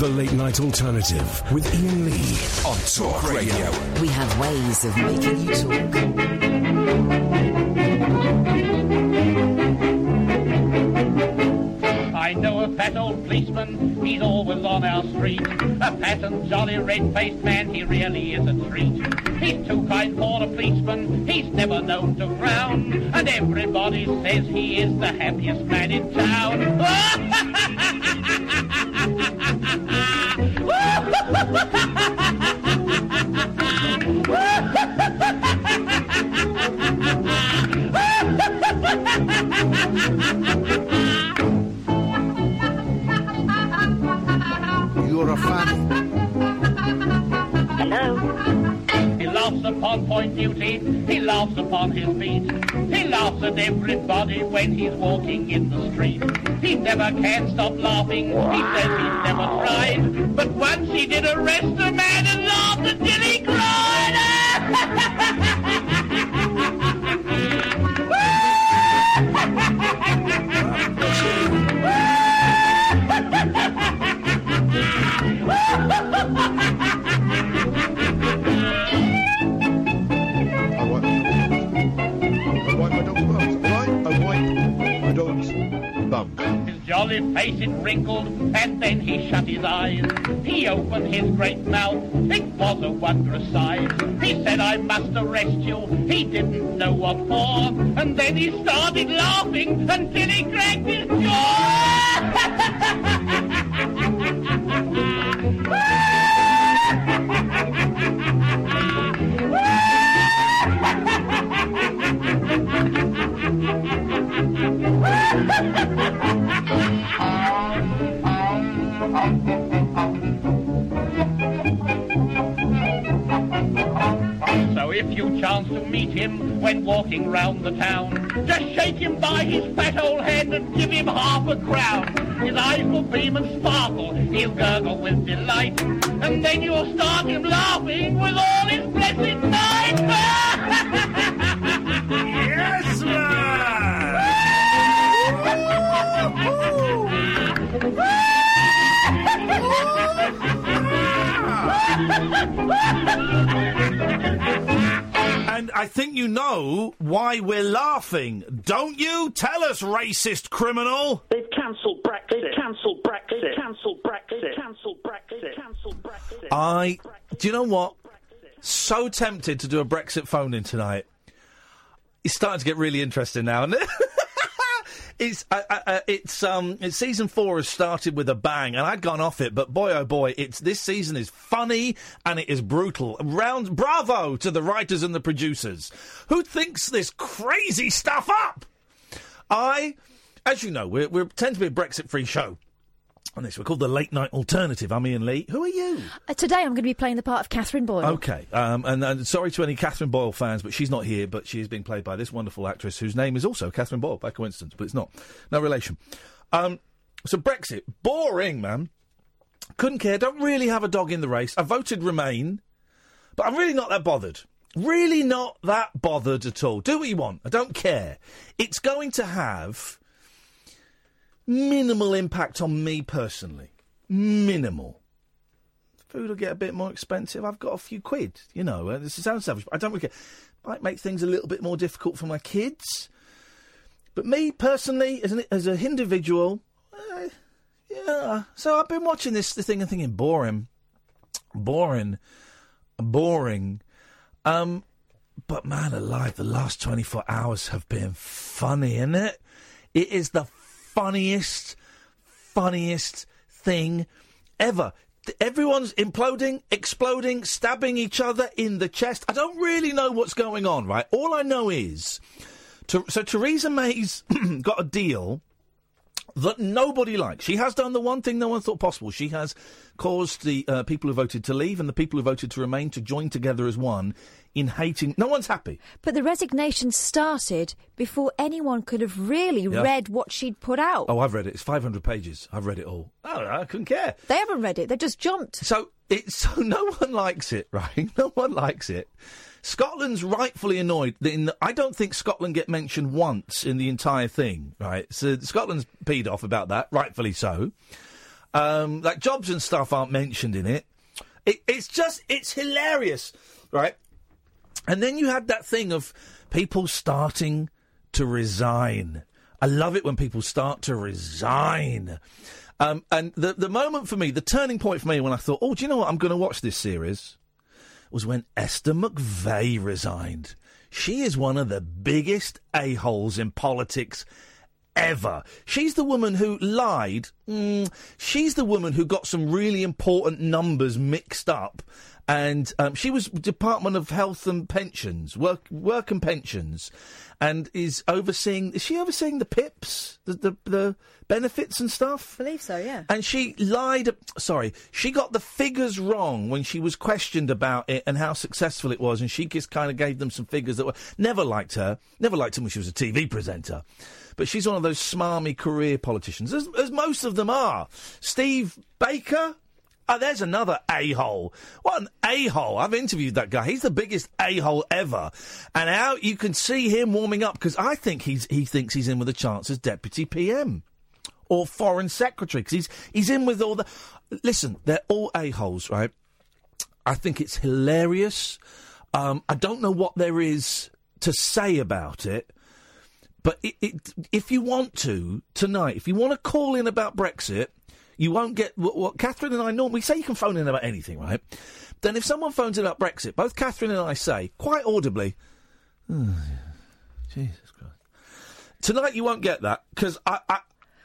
The Late Night Alternative with Iain Lee on Talk Radio. We have ways of making you talk. I know a fat old policeman, he's always on our street. A fat and jolly red-faced man, he really is a treat. He's too kind for a policeman, he's never known to frown. And everybody says he is the happiest man in town. upon point duty, he laughs upon his beat. He laughs at everybody when he's walking in the street. He never can stop laughing, he says he's never tried. But once he did arrest a man and laughed until he I His face it wrinkled, and then he shut his eyes. He opened his great mouth, it was a wondrous sight. He said, I must arrest you, he didn't know what for. And then he started laughing until he cracked his So know why we're laughing, don't you? Tell us, racist criminal. They've cancelled Brexit. They've cancelled Brexit. They've cancelled Brexit. They've cancelled Brexit. They've cancelled Brexit. I. Do you know what? So tempted to do a Brexit phone in tonight. It's starting to get really interesting now, isn't it? It's uh, uh, uh, it's um it's season four has started with a bang, and I'd gone off it, but boy oh boy, it's this season is funny and it is brutal. Round bravo to the writers and the producers who thinks this crazy stuff up. I, as you know, we're we tend to be a Brexit free show. On this, we're called the Late Night Alternative. I'm Iain Lee. Who are you? Uh, today I'm going to be playing the part of Catherine Boyle. Okay, um, and, and sorry to any Catherine Boyle fans, but she's not here. But she is being played by this wonderful actress whose name is also Catherine Boyle, by coincidence, but it's not. No relation. Um, so Brexit, boring, man. Couldn't care. Don't really have a dog in the race. I voted Remain, but I'm really not that bothered. Really not that bothered at all. Do what you want. I don't care. It's going to have minimal impact on me personally. Minimal. Food will get a bit more expensive. I've got a few quid, you know. Uh, this sounds savage, but I don't really care. Might make things a little bit more difficult for my kids. But me personally, as an as individual, uh, yeah. So I've been watching this, this thing and thinking, boring, boring, boring. Um, but man alive, the last twenty four hours have been funny, isn't it? It is the funniest, funniest thing ever. Everyone's imploding, exploding, stabbing each other in the chest. I don't really know what's going on, right? All I know is. So Theresa May's got a deal that nobody likes. She has done the one thing no one thought possible. She has caused the uh, people who voted to leave and the people who voted to remain to join together as one in hating. No one's happy. But the resignation started before anyone could have really Yeah. read what she'd put out. Oh, I've read it. It's 500 pages. I've read it all. Oh, I couldn't care. They haven't read it. They just jumped. So it's so no one likes it, right? No one likes it. Scotland's rightfully annoyed. that In the, I don't think Scotland get mentioned once in the entire thing, right? So Scotland's peed off about that, rightfully so. Um, like jobs and stuff aren't mentioned in it. it. It's just, it's hilarious, right? And then you had that thing of people starting to resign. I love it when people start to resign. Um, and the the moment for me, the turning point for me, when I thought, oh, do you know what? I'm going to watch this series, was when Esther McVey resigned. She is one of the biggest a holes in politics ever. She's the woman who lied. Mm, she's the woman who got some really important numbers mixed up. And um, she was Department of Health and Pensions, work, work and pensions, and is overseeing. Is she overseeing the PIPs, the the, the benefits and stuff? I believe so, yeah. And she lied. Sorry, she got the figures wrong when she was questioned about it and how successful it was. And she just kind of gave them some figures that were never liked her. Never liked her when she was a TV presenter. But she's one of those smarmy career politicians, as, as most of them are. Steve Baker. Oh, there's another a hole. What an a hole. I've interviewed that guy. He's the biggest a hole ever. And how you can see him warming up because I think he's, he thinks he's in with a chance as deputy PM or foreign secretary because he's he's in with all the. Listen, they're all a holes, right? I think it's hilarious. Um, I don't know what there is to say about it, but it, it, if you want to tonight, if you want to call in about Brexit, you won't get what, what Catherine and I normally say. You can phone in about anything, right? Then if someone phones in about Brexit, both Catherine and I say quite audibly, "Oh, Jesus Christ. Tonight you won't get that because I, I,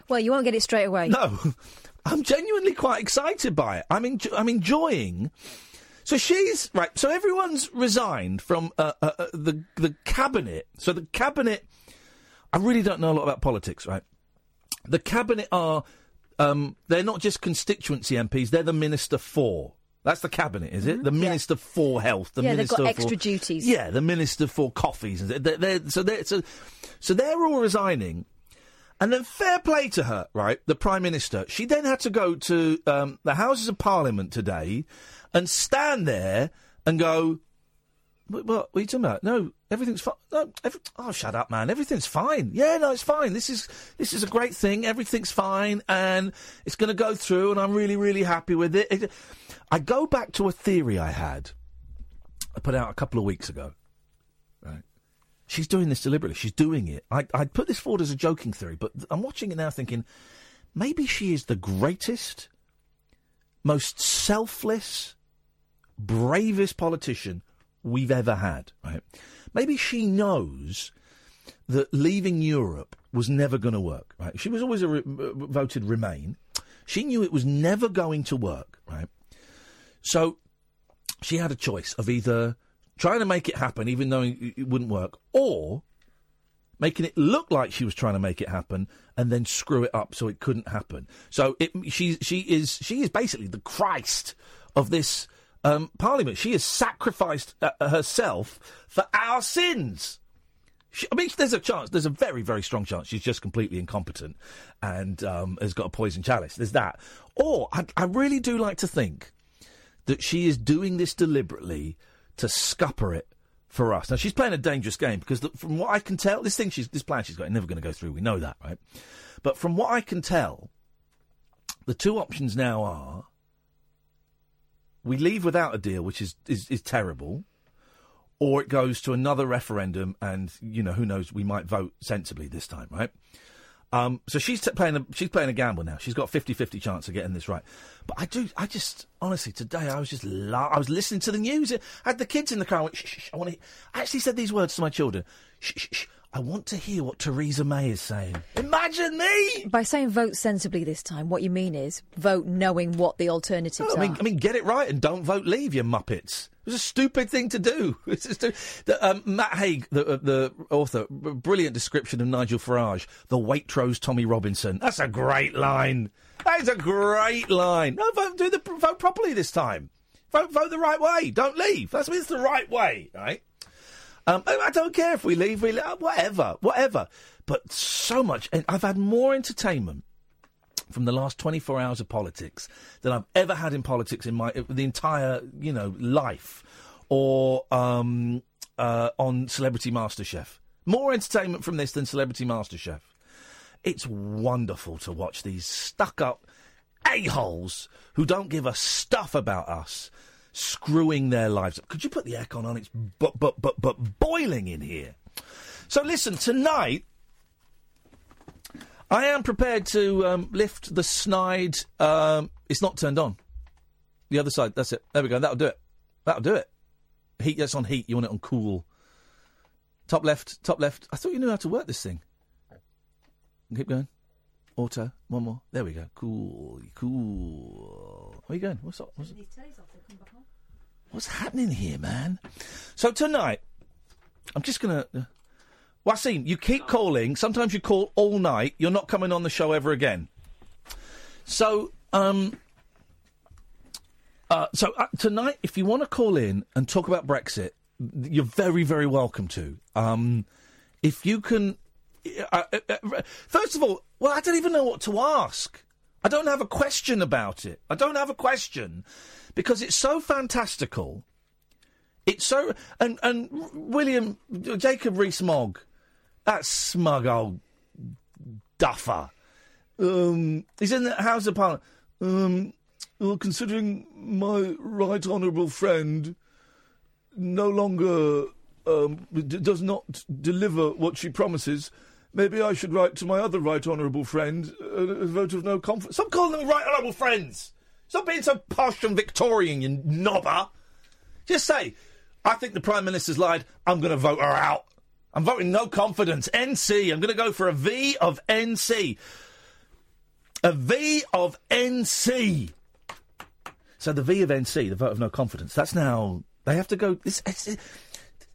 Well, you won't get it straight away. no, I'm genuinely quite excited by it. I'm enjo- I'm enjoying. So she's right. So everyone's resigned from uh, uh, uh, the the cabinet. So the cabinet. I really don't know a lot about politics, right? The cabinet are um, they're not just constituency MPs. They're the minister for. That's the cabinet, is it? The minister for health. The Mm-hmm. Yeah, they've minister got for, extra duties. Yeah, the minister for coffees. and They're, they're, so they're so, so they're all resigning. And then fair play to her, right? The Prime Minister. She then had to go to um, the Houses of Parliament today and stand there and go, what, are you talking about? No, everything's fine. No, every- oh, shut up, man. Everything's fine. Yeah, no, it's fine. This is this is a great thing. Everything's fine, and it's going to go through, and I'm really, really happy with it. it. I go back to a theory I had. I put out a couple of weeks ago. Right. She's doing this deliberately. She's doing it. I, I'd put this forward as a joking theory, but I'm watching it now thinking maybe she is the greatest, most selfless, bravest politician we've ever had, right? Maybe she knows that leaving Europe was never going to work, right? She was always re- uh, voted Remain. She knew it was never going to work, right? So she had a choice of either trying to make it happen, even though it it wouldn't work, or making it look like she was trying to make it happen and then screw it up so it couldn't happen. So it, she she is she is basically the Christ of this um, parliament. She has sacrificed uh, herself for our sins. She, I mean, there's a chance. There's a very, very strong chance she's just completely incompetent and um, has got a poison chalice. There's that. Or I, I really do like to think that she is doing this deliberately to scupper it for us. Now she's playing a dangerous game because the, from what I can tell, this thing she's this plan she's got is never going to go through. We know that, right? But from what I can tell, the two options now are we leave without a deal, which is is, is terrible, or it goes to another referendum, and you know who knows, we might vote sensibly this time, right? Um, so she's t- playing a she's playing a gamble now. She's got 50-50 chance of getting this right. But I do I just honestly today I was just la- I was listening to the news. I had the kids in the car. I went, shh, shh, shh, I want to. I actually said these words to my children. Shh, shh, shh. I want to hear what Theresa May is saying. Imagine me. By saying vote sensibly this time, what you mean is vote knowing what the alternatives I mean, are. I mean, get it right and don't vote leave, you muppets. It was a stupid thing to do. It's just the, um, Matt Haig, the, uh, the author, b- brilliant description of Nigel Farage, the Waitrose Tommy Robinson. That's a great line. That is a great line. No, vote, do the vote properly this time. Vote, vote the right way. Don't leave. That's it's the right way, right? Um, I don't care if we leave, we leave, whatever, whatever. But so much, and I've had more entertainment from the last 24 hours of politics than I've ever had in politics in my the entire you know life, or um, uh, on Celebrity MasterChef. More entertainment from this than Celebrity MasterChef. It's wonderful to watch these stuck up a-holes who don't give a stuff about us screwing their lives up. Could you put the aircon on? It's but but but but boiling in here. So listen, tonight I am prepared to um, lift the snide. Um, it's not turned on. The other side. That's it. There we go. That'll do it. That'll do it. Heat. That's on heat. You want it on cool. Top left. Top left. I thought you knew how to work this thing. Keep going. Auto. One more. There we go. Cool. Cool. Where are you going? What's up? What's, what's happening here, man? So tonight, I'm just gonna. Uh, Wasim, you keep calling. Sometimes you call all night. You're not coming on the show ever again. So, um, uh, so uh, tonight, if you want to call in and talk about Brexit, you're very, very welcome to. Um, if you can, first of all, well, I don't even know what to ask. I don't have a question about it. I don't have a question because it's so fantastical. It's so and and William Jacob Rees-Mogg, that smug old duffer. Um, he's in the House of Parliament. Um, well, considering my right honourable friend no longer um, d- does not deliver what she promises, maybe I should write to my other right honourable friend uh, a vote of no confidence. Stop calling them right honourable friends. Stop being so posh and Victorian, you knobber. Just say, I think the Prime Minister's lied. I'm going to vote her out. I'm voting no confidence. NC. I'm going to go for a V of NC. A V of NC. So the V of NC, the vote of no confidence, that's now. They have to go. This, it's, it,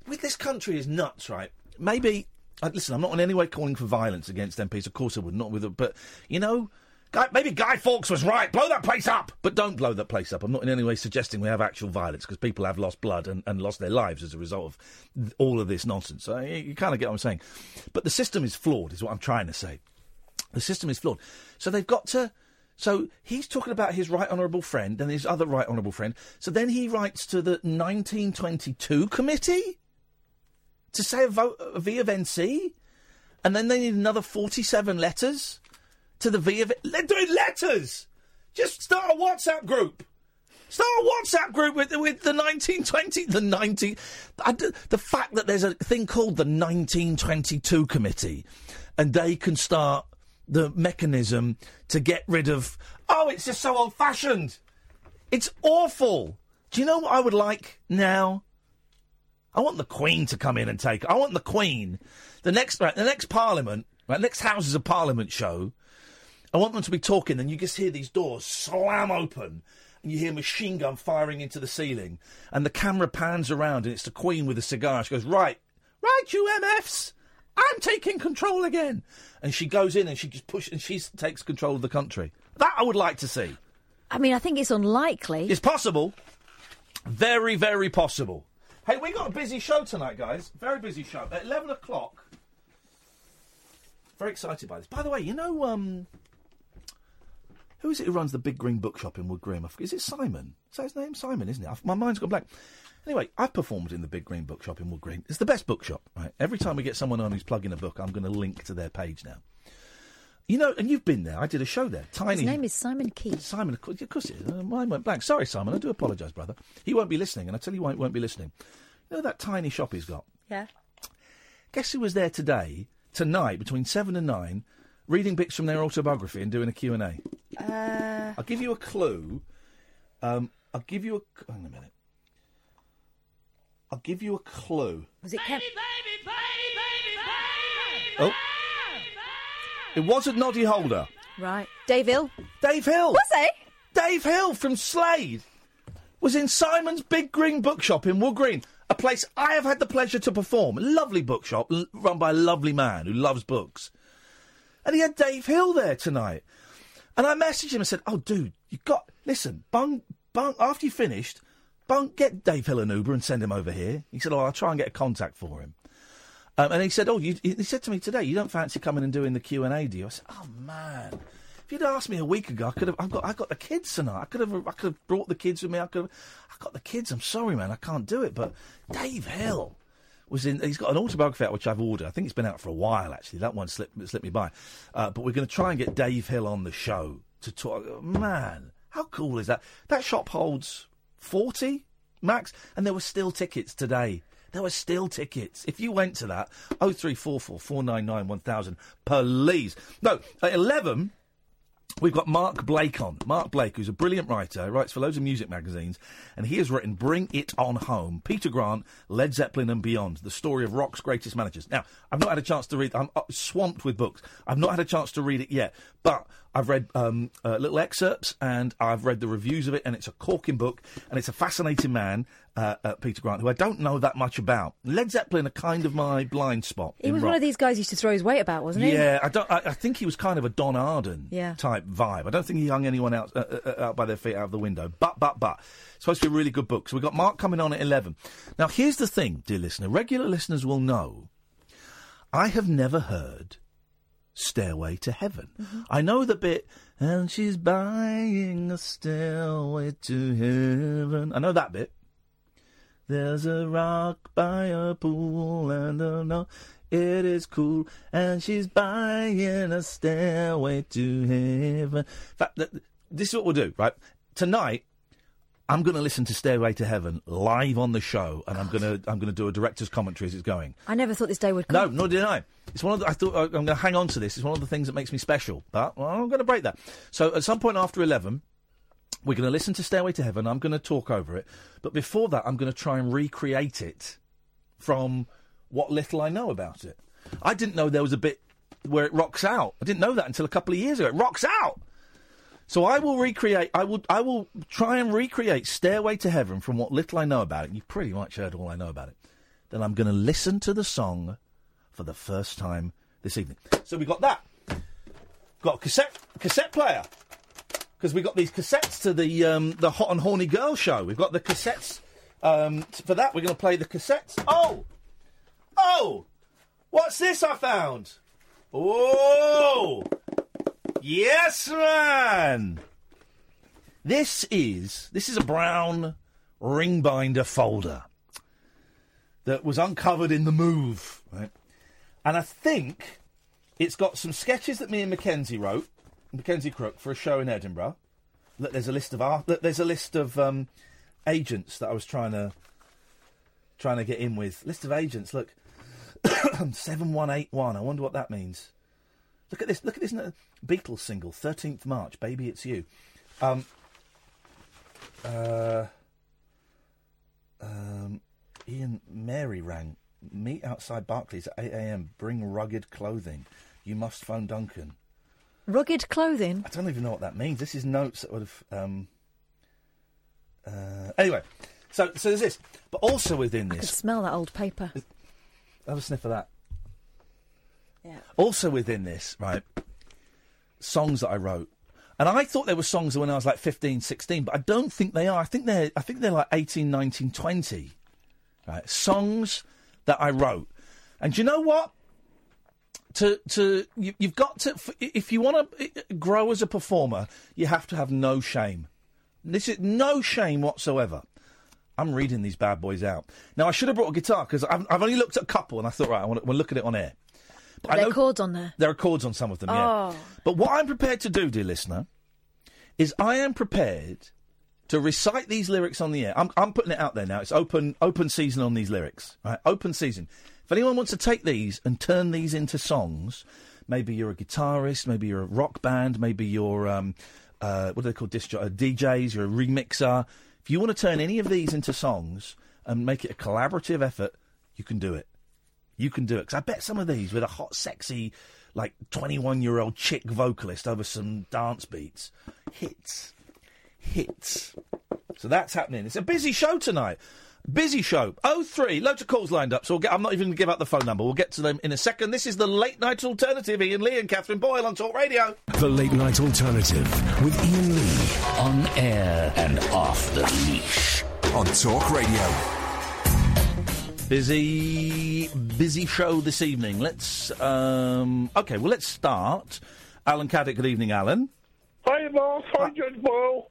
with this country is nuts, right? Maybe. Listen, I'm not in any way calling for violence against MPs. Of course I would. Not with it. But, you know. Guy, maybe Guy Fawkes was right. Blow that place up. But don't blow that place up. I'm not in any way suggesting we have actual violence because people have lost blood and, and lost their lives as a result of all of this nonsense. So you, you kind of get what I'm saying. But the system is flawed, is what I'm trying to say. The system is flawed. So they've got to. So he's talking about his right honourable friend and his other right honourable friend. So then he writes to the 1922 committee to say a vote a V of NC, and then they need another 47 letters to the V of. it. They're doing letters. Just start a WhatsApp group. Start a WhatsApp group with with the 1920, the 19. I d the fact that there's a thing called the 1922 committee, and they can start the mechanism to get rid of. Oh, it's just so old fashioned. It's awful. Do you know what I would like now? I want the Queen to come in and take. I want the Queen. The next, right, the next Parliament, right, next Houses of Parliament show. I want them to be talking, and you just hear these doors slam open, and you hear machine gun firing into the ceiling, and the camera pans around, and it's the Queen with a cigar. She goes, "Right, right, you MFs, I'm taking control again," and she goes in and she just pushes, and she takes control of the country. That I would like to see. I mean, I think it's unlikely. It's possible. Very, very possible. Hey, we got a busy show tonight, guys. Very busy show. At 11 o'clock. Very excited by this. By the way, you know, um, who is it who runs the big green bookshop in Wood Green? Is it Simon? Is that his name? Simon, isn't it? I've- My mind's gone blank. Anyway, I've performed in the big green bookshop in Wood Green. It's the best bookshop, right? Every time we get someone on who's plugging a book, I'm going to link to their page now. You know, and you've been there. I did a show there. Tiny. His name is Simon Key. Simon, of course, it is. Uh, Mine went blank. Sorry, Simon. I do apologise, brother. He won't be listening, and I tell you why he won't be listening. You know that tiny shop he's got? Yeah. Guess who was there today, tonight, between 7 and 9, reading bits from their autobiography and doing a Q&A? Uh, I'll give you a clue. Um, I'll give you a... Hang on a minute. I'll give you a clue. was it Kev? Oh. It wasn't Noddy Holder. Right. Dave Hill. Dave Hill. Was he? Dave Hill from Slade was in Simon's Big Green Bookshop in Wood Green, a place I have had the pleasure to perform. A lovely bookshop l- run by a lovely man who loves books. And he had Dave Hill there tonight. And I messaged him and said, Oh, dude, you got. Listen, bung, bung, after you finished, bung, get Dave Hill an Uber and send him over here. He said, Oh, I'll try and get a contact for him. Um, and he said, "Oh, you, he said to me today, you don't fancy coming and doing the Q and A, do you?" I said, "Oh man, if you'd asked me a week ago, I could have. I've got. I got the kids tonight. I could have. I could have brought the kids with me. I could have. I got the kids. I'm sorry, man, I can't do it. But Dave Hill was in. He's got an autobiography out which I've ordered. I think it's been out for a while actually. That one slipped slipped me by. Uh, but we're going to try and get Dave Hill on the show to talk. Man, how cool is that? That shop holds 40 max, and there were still tickets today. There were still tickets. If you went to that, 0344 499 1000, please. No, at 11, We've got Mark Blake on. Mark Blake, who's a brilliant writer, writes for loads of music magazines, and he has written Bring It On Home, Peter Grant, Led Zeppelin and Beyond, the story of rock's greatest managers. Now, I've not had a chance to read, I'm uh, swamped with books. I've not had a chance to read it yet, but I've read um, uh, little excerpts and I've read the reviews of it, and it's a corking book, and it's a fascinating man, uh, uh, Peter Grant, who I don't know that much about. Led Zeppelin are kind of my blind spot. He was rock. one of these guys who used to throw his weight about, wasn't he? Yeah, I don't. I, I think he was kind of a Don Arden Yeah. type vibe. I don't think he hung anyone out uh, uh, out by their feet out of the window. But but but, it's supposed to be a really good book. So we've got Mark coming on at eleven. Now here's the thing, dear listener. Regular listeners will know. I have never heard Stairway to Heaven. Mm-hmm. I know the bit, and she's buying a stairway to heaven. I know that bit. There's a rock by a pool, and I know it is cool, and she's buying a stairway to heaven. In fact, this is what we'll do, right? Tonight, I'm going to listen to Stairway to Heaven live on the show, and I'm going to I'm going to do a director's commentary as it's going. I never thought this day would come. No, nor did I. It's one of the, I thought uh, I'm going to hang on to this. It's one of the things that makes me special. But well, I'm going to break that. So at some point after eleven, we're going to listen to Stairway to Heaven. I'm going to talk over it. But before that, I'm going to try and recreate it from what little I know about it. I didn't know there was a bit where it rocks out. I didn't know that until a couple of years ago. It rocks out. So I will recreate. I will. I will try and recreate Stairway to Heaven from what little I know about it. You've pretty much heard all I know about it. Then I'm going to listen to the song for the first time this evening. So we got that. Got a cassette cassette player because we got these cassettes to the um, the Hot and Horny Girl show. We've got the cassettes um, for that. We're going to play the cassettes. Oh, oh, what's this I found? Whoa, yes, man. This is this is a brown ring binder folder that was uncovered in the move, right? And I think it's got some sketches that me and Mackenzie wrote, Mackenzie Crook, for a show in Edinburgh. Look, there's a list of art. There's a list of um, agents that I was trying to trying to get in with. List of agents. Look, seven one eight one. I wonder what that means. Look at this. Look at this Beatles single, thirteenth March. Baby, it's you. Um, uh, um, Iain Mary rang. Meet outside Barclays at 8 a.m. Bring rugged clothing. You must phone Duncan. Rugged clothing. I don't even know what that means. This is notes that would have. Um, uh, anyway, so so there's this, but also within this I smell that old paper. have a sniff of that. Yeah. Also within this, right, songs that I wrote. And I thought they were songs when I was like 15, 16, but I don't think they are. I think they're I think they're like 18, 19, 20. Right? Songs that I wrote. And do you know what? To to you, you've got to if you want to grow as a performer, you have to have no shame. This is no shame whatsoever. I'm reading these bad boys out. Now I should have brought a guitar because I've, I've only looked at a couple and I thought right, I want to we'll look at it on air. But Are there know- chords on there? there are chords on some of them, yeah. Oh. But what I'm prepared to do, dear listener, is I am prepared to recite these lyrics on the air. I'm, I'm putting it out there now. It's open open season on these lyrics. Right? Open season. If anyone wants to take these and turn these into songs, maybe you're a guitarist, maybe you're a rock band, maybe you're um, uh, what do they call disc uh, DJs? You're a remixer. If you want to turn any of these into songs and make it a collaborative effort, you can do it. You can do it. Because I bet some of these with a hot, sexy, like 21 year old chick vocalist over some dance beats. Hits. Hits. So that's happening. It's a busy show tonight. Busy show. Oh three, loads of calls lined up. So we'll get, I'm not even going to give out the phone number. We'll get to them in a second. This is the late night alternative. Iain Lee and Catherine Boyle on Talk Radio. The Late Night Alternative with Iain Lee. On air and off the leash. On Talk Radio. Busy, busy show this evening. Let's. um Okay, well let's start. Alan Caddick. Good evening, Alan. Hi, boss. Hi, Judge Boyle.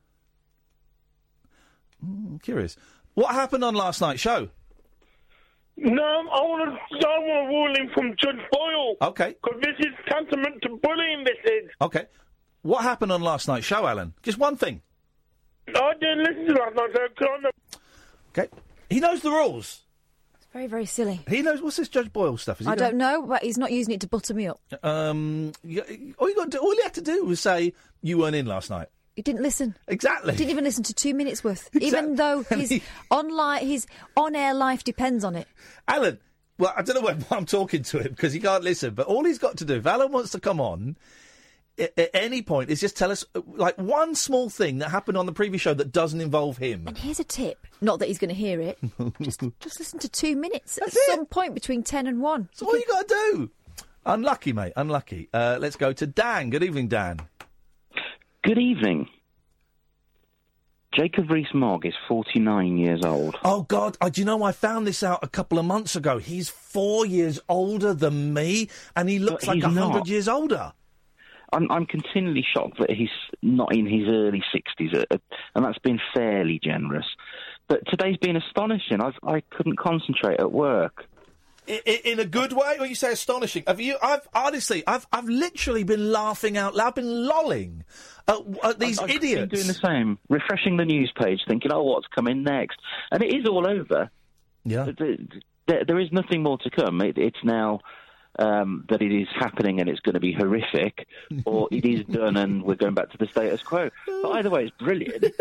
I'm curious. What happened on last night's show? No, I want to. I want a ruling from Judge Boyle. Okay. Because this is tantamount to bullying. This is. Okay. What happened on last night's show, Alan? Just one thing. I didn't listen to last night's show 'cause I know- Okay. He knows the rules. Very, very silly. He knows what's this Judge Boyle stuff. Is he I don't know, but he's not using it to butter me up. Um, all you got to do, all you had to do was say you weren't in last night. He didn't listen. Exactly. Didn't even listen to two minutes worth, even though his online, his on-air life depends on it. Alan, well, I don't know when I'm talking to him because he can't listen, but all he's got to do, if Alan wants to come on at, at any point, is just tell us, uh, like, one small thing that happened on the previous show that doesn't involve him. And here's a tip: not that he's going to hear it. just, just listen to two minutes at it. some point between ten and one. That's all you got to do. Unlucky, mate, unlucky. Uh, let's go to Dan. Good evening, Dan. Good evening. Jacob Rees-Mogg is 49 years old. Oh, God, I, do you know, I found this out a couple of months ago. He's four years older than me, and he looks But like a hundred years older. I'm, I'm continually shocked that he's not in his early 60s, uh, and that's been fairly generous. But today's been astonishing. I've, I couldn't concentrate at work. I- I- in a good way, or you say astonishing? Have you? I've honestly, I've, I've literally been laughing out loud, been lolling at, at these I've idiots. Been doing the same, refreshing the news page, thinking, "Oh, what's coming next?" And it is all over. Yeah. There, there is nothing more to come. It, it's now um, that it is happening and it's going to be horrific, or it is done and we're going back to the status quo. But either way, it's brilliant.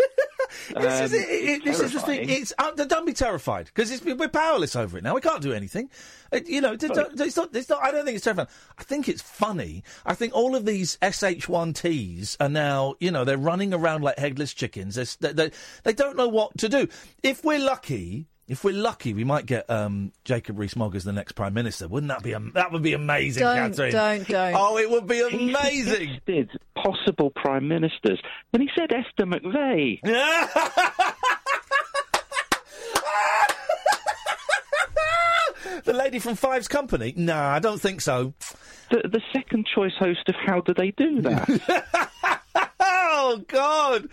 This, is, Um, it, it- this is the thing. It's uh, don't be terrified because we're powerless over it now. We can't do anything. Uh, you know, d- don't- it's not. It's not. I don't think it's terrifying. I think it's funny. I think all of these SH1Ts are now. You know, they're running around like headless chickens. They're, they, they they don't know what to do. If we're lucky. If we're lucky, we might get um, Jacob Rees-Mogg as the next prime minister. Wouldn't that be? am- that would be amazing, Don't, Catherine. don't, don't. Oh, it would be He amazing. possible prime ministers, and he said Esther McVey. the lady from Five's Company? Nah, I don't think so. The, the second choice host of How Do They Do That? Oh God!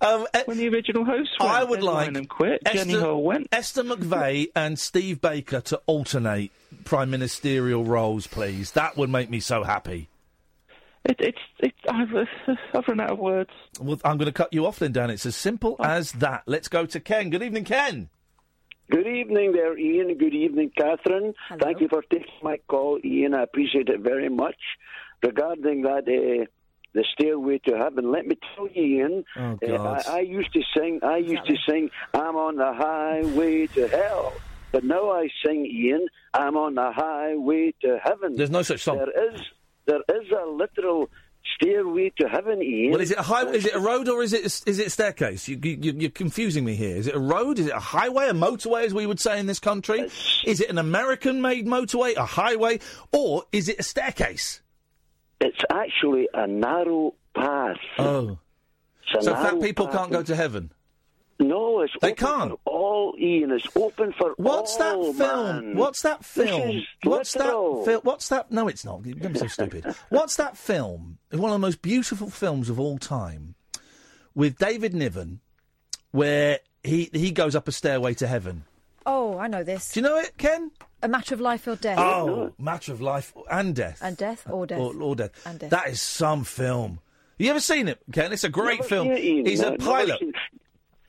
Um, when the original host went, I would Ed like Ryan quit. Jenny Esther, Hull went. Esther McVey and Steve Baker to alternate prime ministerial roles, please. That would make me so happy. It, it's it's I've, I've run out of words. Well, I'm going to cut you off then, Dan. It's as simple Oh. as that. Let's go to Ken. Good evening, Ken. Good evening there, Iain. Good evening, Catherine. Thank you for taking my call, Iain. I appreciate it very much. Regarding that, uh, the stairway to heaven. Let me tell you, Iain. Oh, uh, I, I used to sing. I used to sing. I'm on the highway to hell. But now I sing, Iain. I'm on the highway to heaven. There's no such song. There is. There is a literal stairway to heaven, Iain. Well, is it a high, Is it a road or is it is it a staircase? You, you, you're confusing me here. Is it a road? Is it a highway? A motorway, as we would say in this country? Is it an American-made motorway? A highway? Or is it a staircase? It's actually a narrow path. Oh. So fat people path. can't go to heaven. No, it's They open can't. for all, Iain. It's open for What's that film? man. What's that film? What's literal. that film? What's that? No, it's not. Don't be so stupid. What's that film? It's one of the most beautiful films of all time, with David Niven, where he he goes up a stairway to heaven. Oh, I know this. Do you know it, Ken? A matter of life or death. Oh, matter of life and death. And death or death. Or, or death. And death. That is some film. You ever seen it, Ken? It's a great Never film. it, Iain. He's No, a pilot. seen-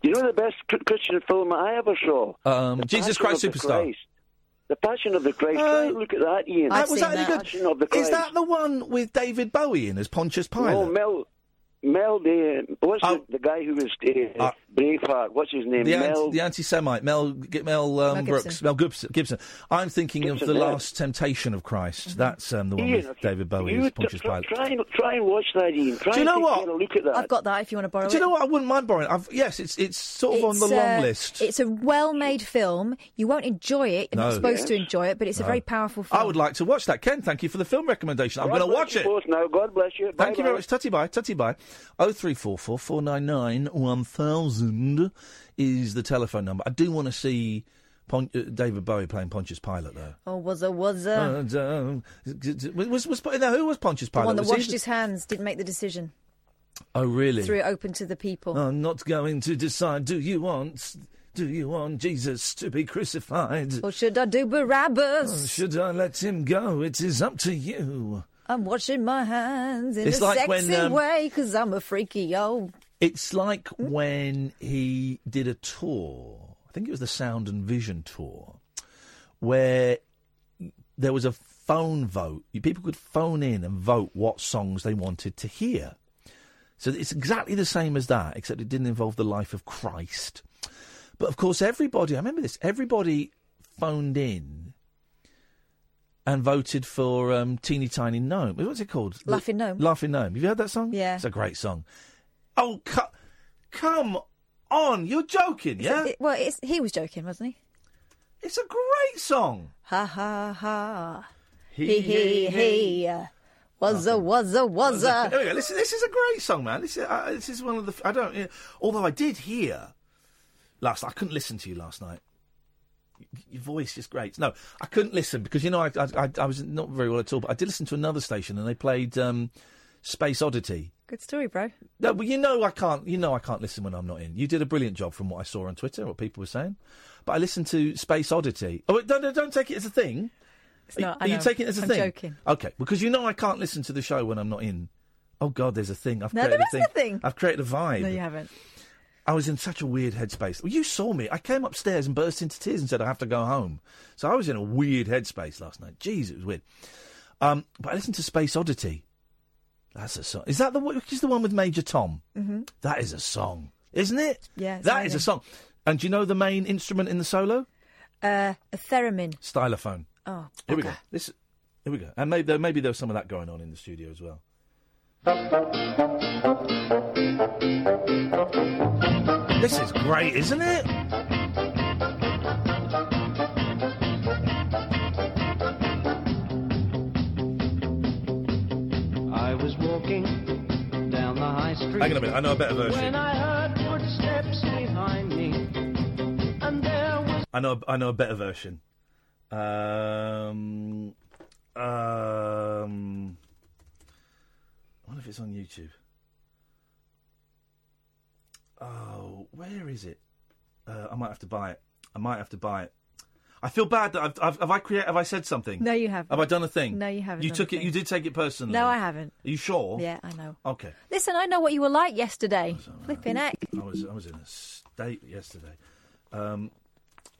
You know the best Christian film I ever saw? Um, Jesus Passion Christ of the Superstar. Christ. The Passion of the Christ. Try and look at that, Iain. Uh, was that any good? Passion of the Is that the one with David Bowie in as Pontius Pilate? Oh, Mel. Mel, the what's the, the guy who was uh, Braveheart? What's his name? The, Mel. anti, the anti-Semite, Mel, Mel, um, Mel Brooks, Mel Gibson. Gibson. I'm thinking of the yeah. Last Temptation of Christ. That's um, the one Iain, with David Bowie you as Pontius try, Pilate. try and try and watch that, Iain. Try Do you know take what? a look at that. I've got that if you want to borrow Do it. you know what? I wouldn't mind borrowing. I've, yes, it's it's sort of on the It's, long uh, list. It's a well-made film. You won't enjoy it. You're No. not supposed to enjoy it, but it's a very powerful film. I would like to watch that. Ken, thank you for the film recommendation. I'm going to watch it. now. God bless you. Thank you Bye-bye. very much. Tutty bye, tutty bye. Oh three four four four nine nine one thousand is the telephone number. I do want to see Pon- uh, David Bowie playing Pontius Pilate though. Oh, was a was a was was who was Pontius the Pilate? one that Was washed the- his hands, didn't make the decision, Oh really? threw it open to the people. I'm not going to decide. Do you want? Do you want Jesus to be crucified? Or should I do Or Barabbas? should I let him go? It is up to you. I'm washing my hands in It's a like sexy when, um, way because I'm a freaky old. It's like when he did a tour. I think it was the Sound and Vision tour, where there was a phone vote. People could phone in and vote what songs they wanted to hear. So it's exactly the same as that, except it didn't involve the life of Christ. But of course, everybody, I remember this, everybody phoned in and voted for um, Teeny Tiny Gnome. What's it called? Laughing Gnome. Laughing Gnome. Have you heard that song? Yeah. It's a great song. Oh, come on. You're joking, yeah? It- well, it's, he was joking, wasn't he? It's a great song. Ha ha ha. He, He he he. uh, Was a was There we go. Listen, this is a great song, man. This is, uh, this is one of the. I don't. yeah. although I did hear last. I couldn't listen to you last night. Y- Your voice is great. No, I couldn't listen because you know I, I, I, I was not very well at all. But I did listen to another station and they played um, Space Oddity. Good story, bro. No, but you know I can't. You know I can't listen when I'm not in. You did a brilliant job from what I saw on Twitter, what people were saying. But I listened to Space Oddity. Oh, don't, don't- don't take it as a thing. It's Are, not. are I you taking it as a I'm thing? joking. Okay, because you know I can't listen to the show when I'm not in. Oh God, there's a thing. I've No, created there a isn't a thing. I've created a vibe. No, you haven't. I was in such a weird headspace. Well, you saw me. I came upstairs and burst into tears and said I have to go home. So I was in a weird headspace last night. Jeez, it was weird. Um, but I listened to Space Oddity. That's a song. Is that the one? Is the one with Major Tom? Mm-hmm. That is a song, isn't it? Yeah, that is a song. And do you know the main instrument in the solo? Uh, a theremin. Stylophone. Oh, Here we go. This. Here we go. And maybe there, maybe there was some of that going on in the studio as well. This is great, isn't it? Hang on a minute, I know a better version. When I heard footsteps behind me, and there was I know. I know a better version. Um. Um. I wonder if it's on YouTube. Oh, where is it? Uh, I might have to buy it. I might have to buy it. I feel bad that I've, I've have I create have I said something? No, you haven't. Have I done a thing? No, you haven't You done took a it. You did take it personally. No, I haven't. Are you sure? Yeah, I know. Okay. Listen, I know what you were like yesterday. Flipping heck. I was I was in a state yesterday. Um,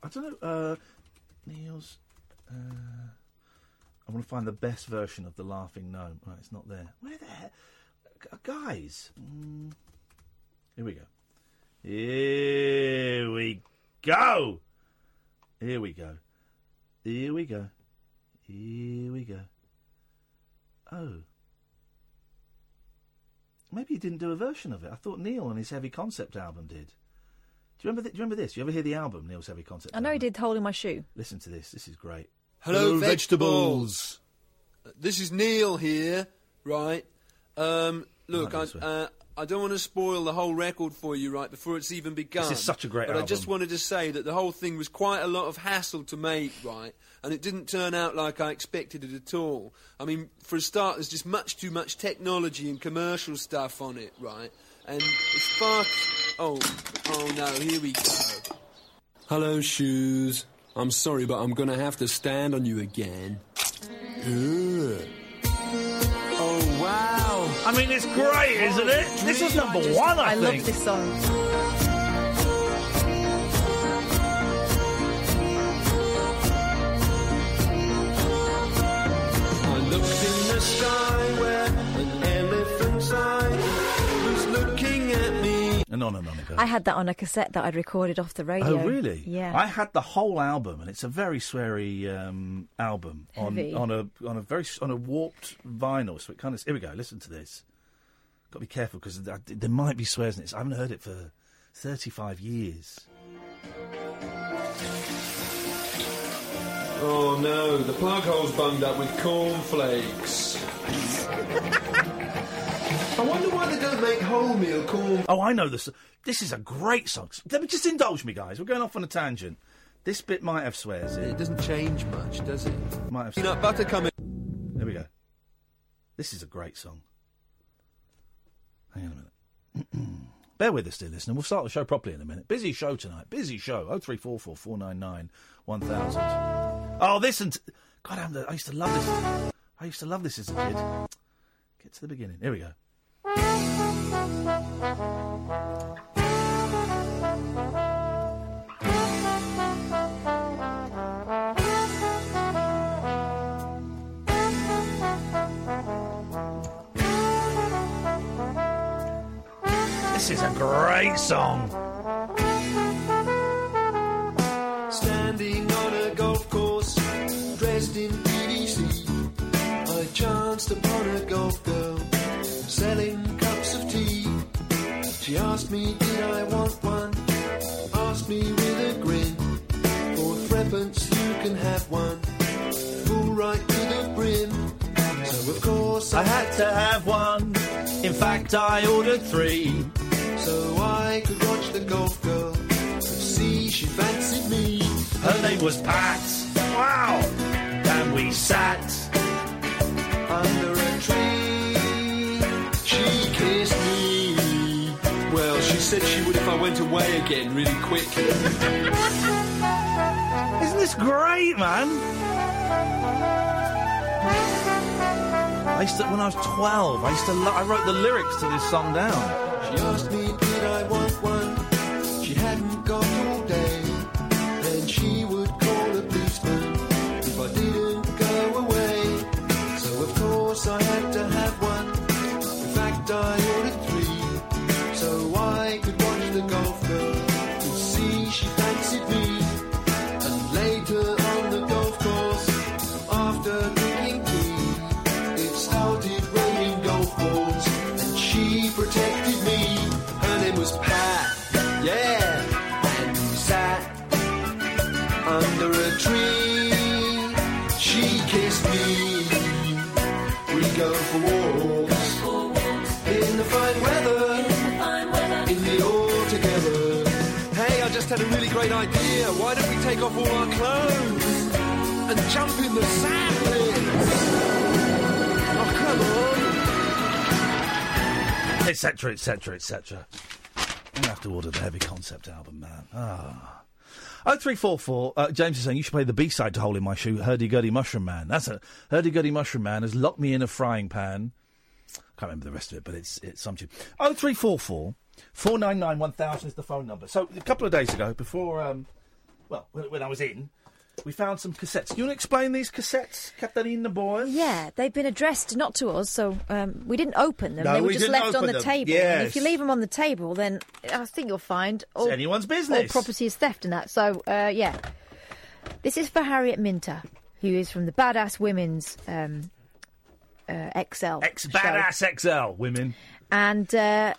I don't know. Uh, Neil's. Uh, I want to find the best version of the laughing gnome. Right, it's not there. Where the heck, G- guys? Mm, here we go. Here we go. Here we go. Here we go. Here we go. Oh. Maybe he didn't do a version of it. I thought Neil on his Heavy Concept album did. Do you remember? Th- do you remember this? You ever hear the album, Neil's Heavy Concept? I know he did hole in my shoe. Listen to this. This is great. Hello, vegetables. This is Neil here, right? Um, look, Right, I, this uh, I don't want to spoil the whole record for you, right, before it's even begun. This is such a great But I just wanted to say that the whole thing was quite a lot of hassle to make, right? And it didn't turn out like I expected it at all. I mean, for a start, there's just much too much technology and commercial stuff on it, right? And it's far. Oh, oh no, here we go. Hello, shoes. I'm sorry, but I'm gonna have to stand on you again. Ugh. I mean, it's great, isn't it? This is number one, I, I think. love this song. And on and on it goes. I had that on a cassette that I'd recorded off the radio. Oh, really? Yeah. I had the whole album, and it's a very sweary um, album on Heavy. on a on a very on a warped vinyl. So it kind of here we go. Listen to this. Got to be careful because there might be swears in this. I haven't heard it for thirty five years. Oh no, the plug hole's bunged up with cornflakes. I wonder why they don't make wholemeal corn. Oh, I know this. This is a great song. Let me just indulge me, guys. We're going off on a tangent. This bit might have swears in. It doesn't change much, does it? Might have. Peanut butter coming. There we go. This is a great song. Hang on a minute. Bear with us, dear listener. We'll start the show properly in a minute. Busy show tonight. Busy show. Oh three four four four nine nine one thousand. Oh, this and God, I'm the, I used to love this. I I used to love this as a kid. Get to the beginning. Here we go. This is a great song. Standing on a golf course, dressed in PVC, I chanced upon a golf girl selling. She asked me, did I want one? Asked me with a grin, for threepence you can have one, full right to the brim. So of course I had to have one. In fact, I ordered three. so I could watch the golf girl see she fancied me. Her name was Pat. Wow. And we sat under a tree. Said she would if I went away again really quick. Isn't this great, man? I used to, when I was 12, I used to, lo- I wrote the lyrics to this song down. She asked me, did I want one? She hadn't got all day. Then she off all our clothes and jump in the sand Oh, come on. Etc., etc., etc. To have to order the Heavy Concept album, man. Ah. 0344, uh, James is saying you should play the B side to Hole in My Shoe, Hurdy Gurdy Mushroom Man. That's a Hurdy Gurdy Mushroom Man has locked me in a frying pan. I Can't remember the rest of it, but it's it's some tune. 0344 499 1000 is the phone number. So a couple of days ago, before, um, well, when, when I was in, we found some cassettes. Do you want to explain these cassettes, Katarina boy? Yeah, they've been addressed not to us, so um, we didn't open them. No, they were we just left on the them. table. Yes. And if you leave them on the table, then I think you'll find all, anyone's all business. property is theft and that. So uh, yeah, this is for Harriet Minter, who is from the Badass Women's um, uh, XL. Ex Badass XL, women. and uh,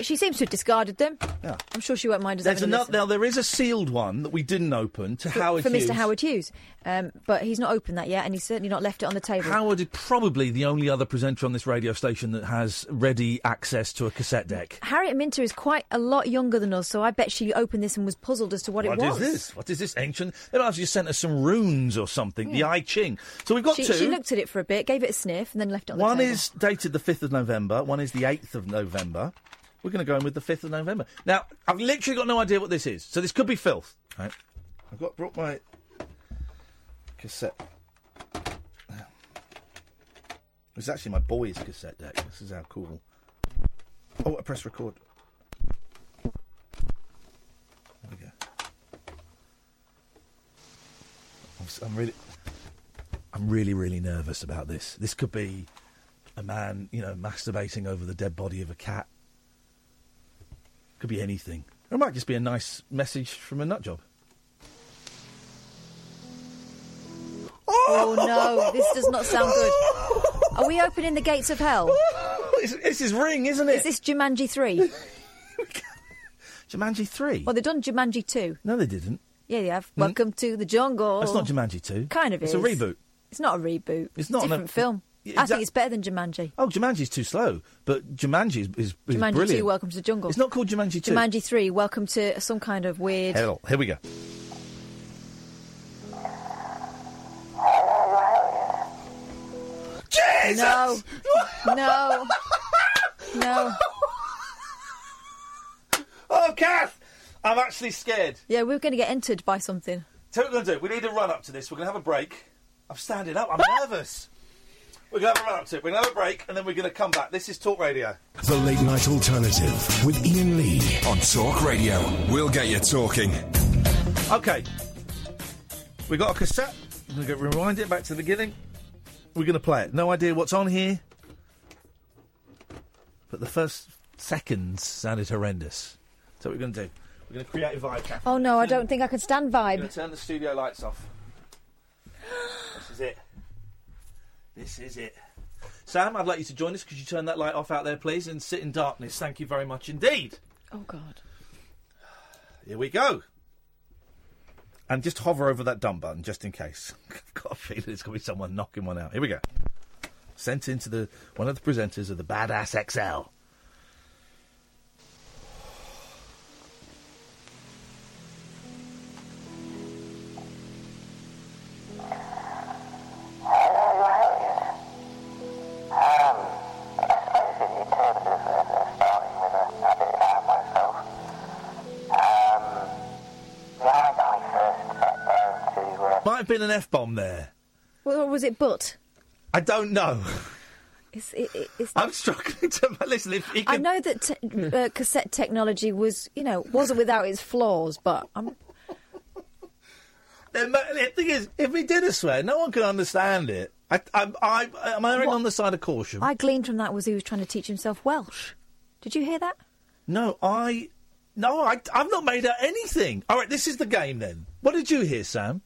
she seems to have discarded them. Yeah. I'm sure she won't mind us There's having a another, listen. now, there is a sealed one that we didn't open to for, Howard for Hughes. Mr. Howard Hughes, um, but he's not opened that yet, and he's certainly not left it on the table. Howard is probably the only other presenter on this radio station that has ready access to a cassette deck. Harriet Minter is quite a lot younger than us, so I bet she opened this and was puzzled as to what, What it is was. this? What is this ancient? They must have just sent us some runes or something. The I Ching. So we've got she, two. she looked at it for a bit, gave it a sniff, and then left it on the table. one table. is dated the 5th of November, one is the 8th of November. We're going to go in with the 5th of November. Now, I've literally got no idea what this is, so this could be filth. Right. I've got brought my cassette. It's actually my boy's cassette deck. This is how cool. Oh, I press record. There we go. I'm, I'm really, I'm really, really nervous about this. This could be a man, you know, masturbating over the dead body of a cat. Could be anything. Or it might just be a nice message from a nut job. Oh no, this does not sound good. Are we opening the gates of hell? This, this is Ring, isn't it? Is this Jumanji 3? Jumanji 3? Well, they've done Jumanji 2. No, they didn't. Yeah, they have. Hmm? Welcome to the jungle. That's not Jumanji 2. Kind of is. It's is. a reboot. It's not a reboot. It's not a an- different film. I think it's better than Jumanji. Oh, Jumanji's too slow, but Jumanji is, is, is Jumanji brilliant. 2, Welcome to the Jungle. It's not called Jumanji 2. Jumanji 3, Welcome to some kind of weird. Hell, here we go. No. no. No. Oh, Kath! I'm actually scared. Yeah, we're going to get entered by something. So what we're going to do, we need a run up to this. We're going to have a break. I'm standing up. I'm nervous. We're going to have a run up to it. We're going to have a break, and then we're going to come back. This is Talk Radio. The Late Night Alternative with Iain Lee on Talk Radio. We'll get you talking. Okay. We got a cassette. We're going to rewind it back to the beginning. We're going to play it. No idea what's on here. But the first seconds sounded horrendous. So what we're going to do. We're going to create a vibe, Kath. Oh no, I don't think I can stand We're going vibe. to turn the studio lights off. This is it. This is it. Sam, I'd like you to join us. Could you turn that light off out there, please, and sit in darkness? Thank you very much indeed. Oh God. Here we go. And just hover over that dumb button just in case. I've got a feeling it's going to be someone knocking one out. Here we go. Sent into the one of the presenters of the Badass XL. Been an F bomb there. Well, or was it but? I don't know. It's, it, it- it's I'm struggling to listen. If it I know that te- uh, cassette technology was, you know, wasn't without its flaws, but I'm, the, thing is, if we did a swear, no one could understand it. I, I, I, I'm erring on the side of caution. I gleaned from that was he was trying to teach himself Welsh. Did you hear that? No, I. No, I, I've not made out anything. All right, this is the game then. What did you hear, Sam?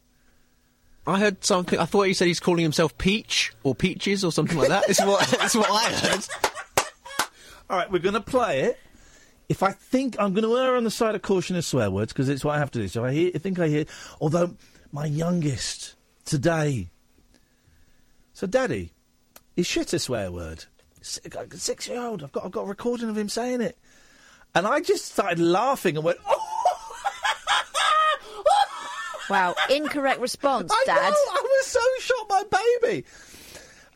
I heard something. I thought he said he's calling himself Peach or Peaches or something like that. this is what this is what I heard. All right, we're going to play it. If I think I'm going to err on the side of caution of swear words because it's what I have to do. So I hear, I think I hear. Although my youngest today. So, Daddy, is shit a swear word? Six year old. I've got I've got a recording of him saying it, and I just started laughing and went, "Oh, Wow, incorrect response, I Dad. know, I was so shocked by baby.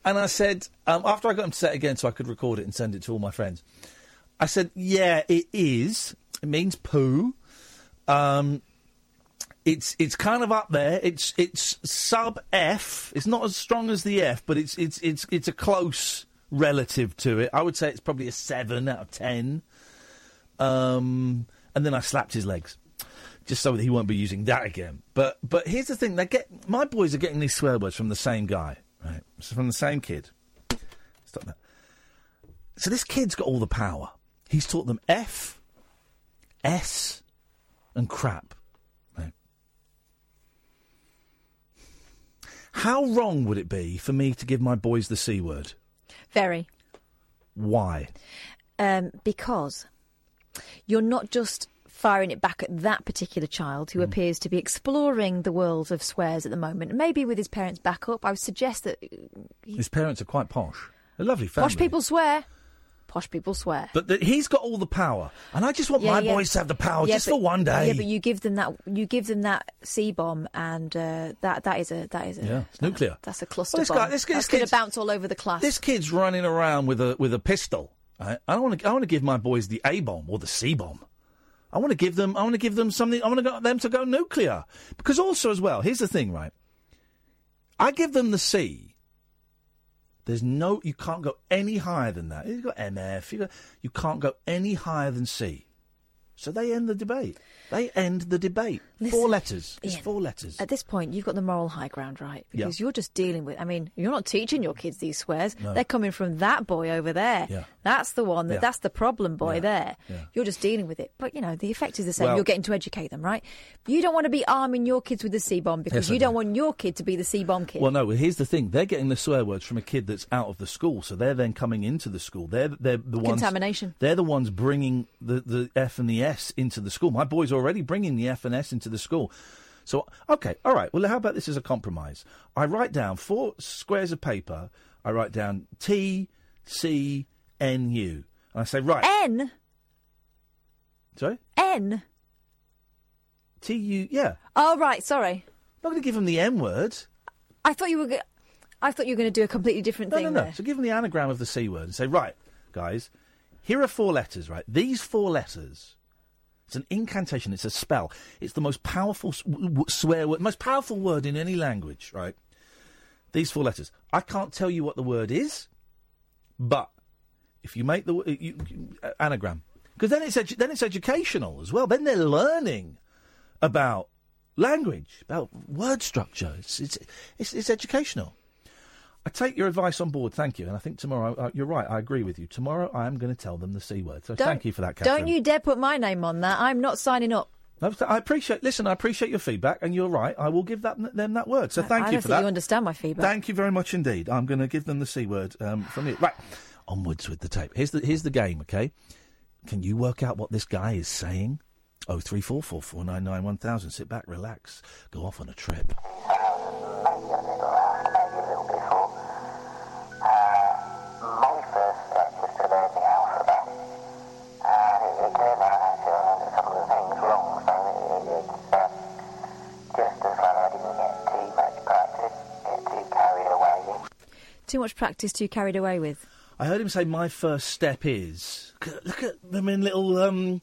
And I said, um, after I got him to say it again so I could record it and send it to all my friends, I said, yeah, it is. It means poo. Um, it's it's kind of up there. It's it's sub F. It's not as strong as the F, but it's it's it's it's a close relative to it. I would say it's probably a seven out of ten. Um, and then I slapped his legs just so that he won't be using that again. But but here's the thing: they get my boys are getting these swear words from the same guy, right? So from the same kid. Stop that. So this kid's got all the power. He's taught them F, S, and crap. Right? How wrong would it be for me to give my boys the c word? Very. Why? Um, because you're not just firing it back at that particular child who appears to be exploring the world of swears at the moment, maybe with his parents' backup. I would suggest that His parents are quite posh. A lovely family. posh people swear. Posh people swear. But the, he's got all the power, and I just want Yeah, my yeah. boys to have the power Yeah, just but- for one day. Yeah, but you give them that. You give them that C bomb, and uh, that that is a that is a Yeah, it's nuclear. that's a cluster Well, this bomb. guy- this- that's going to kid's- bounce all over the class. This kid's running around with a with a pistol. I don't want to. I want to give my boys the A bomb or the C bomb. I want to give them. I want to give them something. I want to go, them to go nuclear because also as well. Here's the thing, right? I give them the C. There's no. You can't go any higher than that. You've got MF. You got. You can't go any higher than C. So they end the debate. They end the debate. four letters. It's Iain, four letters. At this point, you've got the moral high ground, right? Yeah. Because you're just dealing with. I mean, you're not teaching your kids these swears. No. They're coming from that boy over there. Yeah. That's the one. That Yeah. That's the problem boy there. Yeah. You're just dealing with it. But you know, the effect is the same. Well- you're getting to educate them, right? You don't want to be arming your kids with the C bomb because Yes, you do. don't want your kid to be the C bomb kid. Well, no. well, Here's the thing: they're getting the swear words from a kid that's out of the school, so they're then coming into the school. They're they're the ones Contamination. They're the ones bringing the the F and the S into the school. My boy's already bringing the F and S into the school. So okay, all right. Well, how about this as a compromise? I write down four squares of paper. I write down T C N U, and I say right. N Sorry, N. T U. Yeah, Oh right, sorry. not going to give them the N word. I thought you were. Go- I thought you were going to do a completely different No, thing no, no. there. So give them the anagram of the C word and say, right, guys, here are four letters, right? These four letters. It's an incantation. It's a spell. It's the most powerful s- w- w- swear word, most powerful word in any language, right? These four letters. I can't tell you what the word is, but if you make the you, uh, anagram, because then it's edu- then it's educational as well. Then they're learning about language, about word structure. It's it's it's, it's educational. I take your advice on board, thank you. And I think tomorrow, uh, you're right, I agree with you. Tomorrow I am going to tell them the C word. So Don't- thank you for that, Catherine. Don't you dare put my name on that. I'm not signing up. I appreciate. Listen, I appreciate your feedback, and you're right. I will give that them that word. So thank I you for that. you understand my feedback. Thank you very much indeed. I'm going to give them the c word um, from you. Right, onwards with the tape. Here's the here's the game. Okay, can you work out what this guy is saying? Oh three four four four nine nine one thousand. Sit back, relax, go off on a trip. Too much practice, too carried away with. I heard him say, "My first step is." Look at, them in little. Um,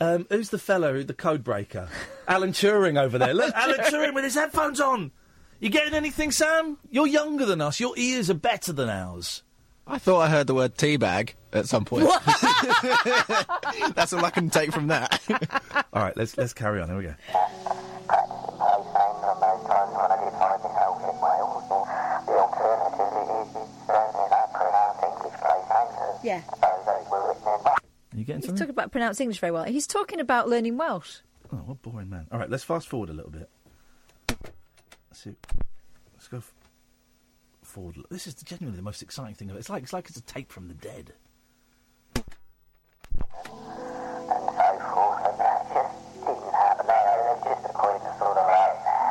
um, who's the fellow, the code breaker? Alan Turing over there. Look, Alan Turing with his headphones on. You getting anything, Sam? You're younger than us. Your ears are better than ours. I thought I heard the word teabag at some point. That's all I can take from that. All right, let's let's carry on. Here we go. Yeah. So they were written in Are you getting He's something? talking about pronouncing English very well. He's talking about learning Welsh. Oh, what a boring man. All right, let's fast forward a little bit. Let's see. Let's go f- forward. This is genuinely the most exciting thing of it. It's like it's like it's a tape from the dead.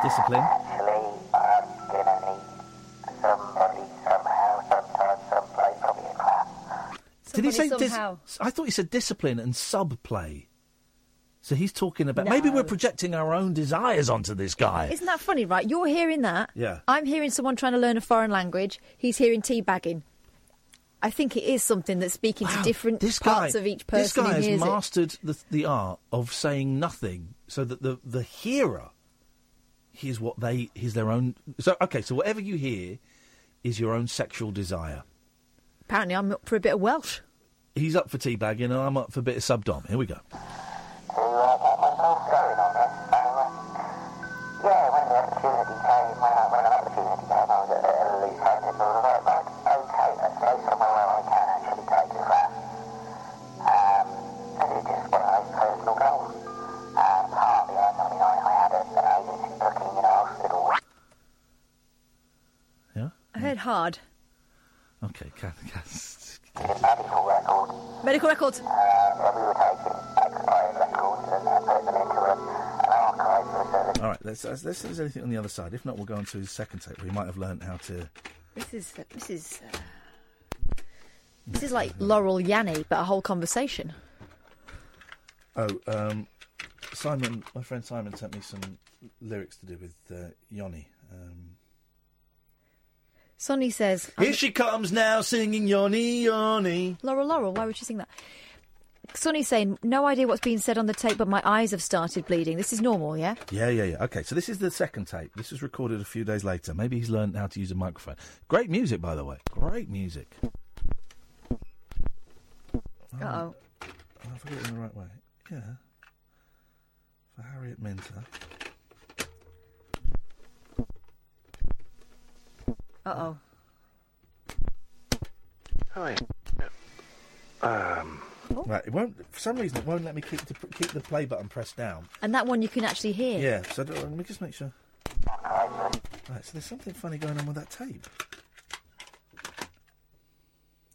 and Did he say? Dis- I thought he said discipline and subplay. So he's talking about maybe we're projecting our own desires onto this guy. Isn't that funny, right? You're hearing that. Yeah. I'm hearing someone trying to learn a foreign language. He's hearing teabagging. I think it is something that's speaking to different this parts guy, of each person. this guy has hears it. mastered the, the art of saying nothing, so that the the hearer hears what they hears their own. So okay, so whatever you hear is your own sexual desire. Apparently, I'm up for a bit of Welsh. He's up for teabagging, and I'm up for a bit of subdom. Here we go. To get myself going on this. So, yeah, when the opportunity came, when, I, when an opportunity came, I was at, at a loose. It was like, like, okay, let's go somewhere where I can actually take a class. And it's just one of those personal goals. Partly, I, I mean, I, I had a, an agency booking in a hospital. I heard hard. Okay, can, can. medical record. Medical records. Uh, we were taking expired records and, and putting them into a, an archive for the All right, let's, let's let's see if there's anything on the other side. If not, we'll go on to his second tape where he might have learned how to. This is this is uh, this is like Laurel Yanny, but a whole conversation. Oh, um, Simon, my friend Simon sent me some lyrics to do with uh, Yoni. Um, Sonny says, Here she comes now, singing Yoni, Yoni. Laurel, Laurel, why would you sing that? Sonny's saying, no idea what's being said on the tape, but my eyes have started bleeding. This is normal, yeah? Yeah, yeah, yeah. Okay, so this is the second tape. This was recorded a few days later. Maybe he's learned how to use a microphone. Great music, by the way. Great music. Uh oh. Oh, I forget it in the right way. Yeah. For Harriet Minter. Uh oh. Hi. Um. Right, it won't. For some reason, it won't let me keep the keep the play button pressed down. And that one you can actually hear. Yeah. So do- let me just make sure. Right. So there's something funny going on with that tape.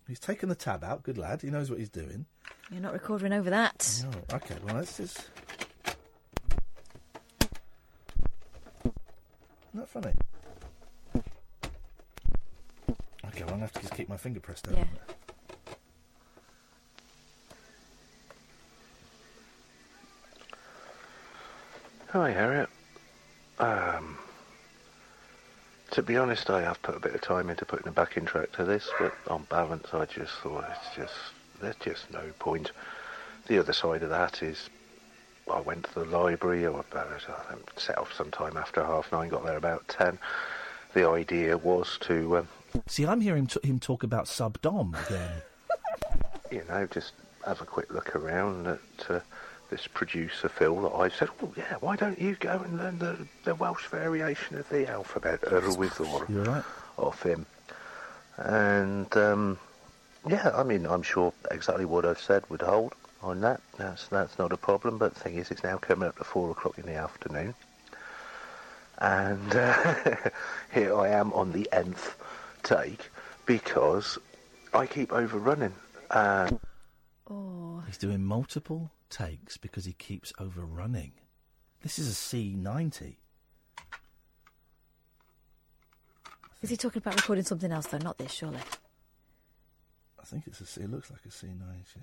He's taken the tab out. Good lad. He knows what he's doing. You're not recording over that. No. Okay. Well, let's just. Not funny. Okay. Well, I'm gonna have to just keep my finger pressed down. Yeah. Hi, Harriet. Um. To be honest, I have put a bit of time into putting a backing track to this, but on balance, I just thought it's just there's just no point. The other side of that is, I went to the library. I I set off sometime after half nine, got there about ten, the idea was to, um, See, I'm hearing t- him talk about subdom again. you know, just have a quick look around at uh, this producer Phil that I said, oh yeah, why don't you go and learn the, the Welsh variation of the alphabet, Erwyddor, You're right. off him. And um, yeah, I mean, I'm sure exactly what I've said would hold on that. That's that's not a problem. But the thing is, it's now coming up to four o'clock in the afternoon, and uh, here I am on the nth take because I keep overrunning. Uh, Oh, He's doing multiple takes because he keeps overrunning. This is a C90. is he talking about recording something else though? Not this, surely. I think it's a C. It looks like a C90.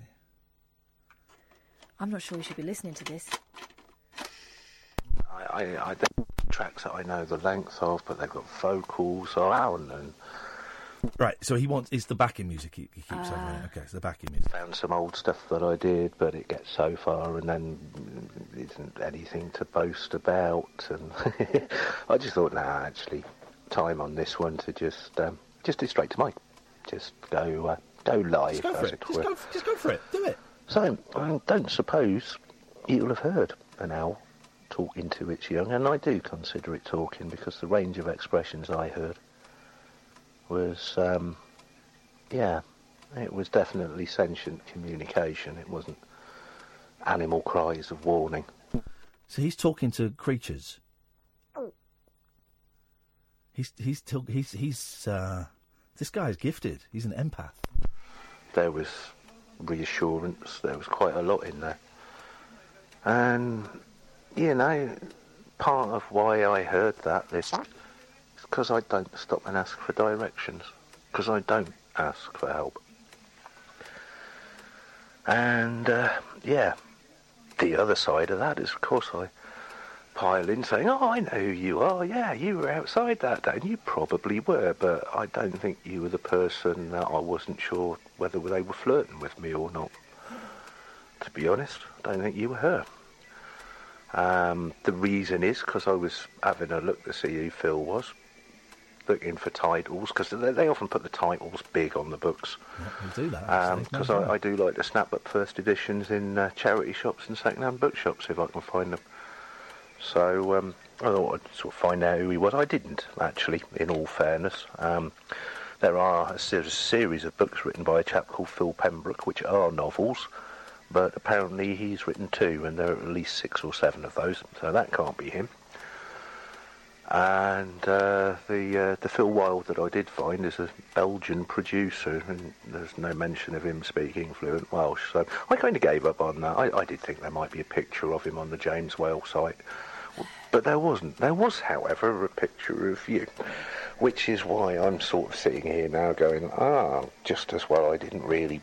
I'm not sure we should be listening to this. I, I, I don't tracks that I know the length of, but they've got vocals. So I don't know. Right, so he wants it's the backing music he, he keeps Ah. overrunning. Okay, it's the backing music. Found some old stuff that I did, but it gets so far and then isn't anything to boast about. And I just thought, nah, actually, time on this one to just um, just do straight to mic, just go uh, go live, Just go for it. it Just go, just go for it. Do it. So I don't suppose you'll have heard an owl talking to its young, and I do consider it talking because the range of expressions I heard was, um, yeah, it was definitely sentient communication. It wasn't animal cries of warning. So he's talking to creatures. He's he's he's he's uh, this guy's gifted. He's an empath. There was reassurance. There was quite a lot in there, and you know, part of why I heard that this is because I don't stop and ask for directions. Because I don't ask for help. And uh, yeah, the other side of that is, of course, I pile in saying, "Oh, I know who you are. Yeah, you were outside that day, and you probably were, but I don't think you were the person that I wasn't sure whether they were flirting with me or not. To be honest, I don't think you were her." Um, the reason is because I was having a look to see who Phil was, looking for titles because they, they often put the titles big on the books. We'll do that. Because Um, I. I do like to snap up first editions in uh, charity shops and second-hand bookshops if I can find them. So um, I thought I'd sort of find out who he was. I didn't actually, in all fairness. Um, there are a series of books written by a chap called Phil Pembroke, which are novels, but apparently he's written two, and there are at least six or seven of those, so that can't be him. And uh, the uh, the Phil Wilde that I did find is a Belgian producer, and there's no mention of him speaking fluent Welsh. So I kind of gave up on that. I, I did think there might be a picture of him on the James Whale site, but there wasn't. There was, however, a picture of you, which is why I'm sort of sitting here now going, ah, just as well I didn't really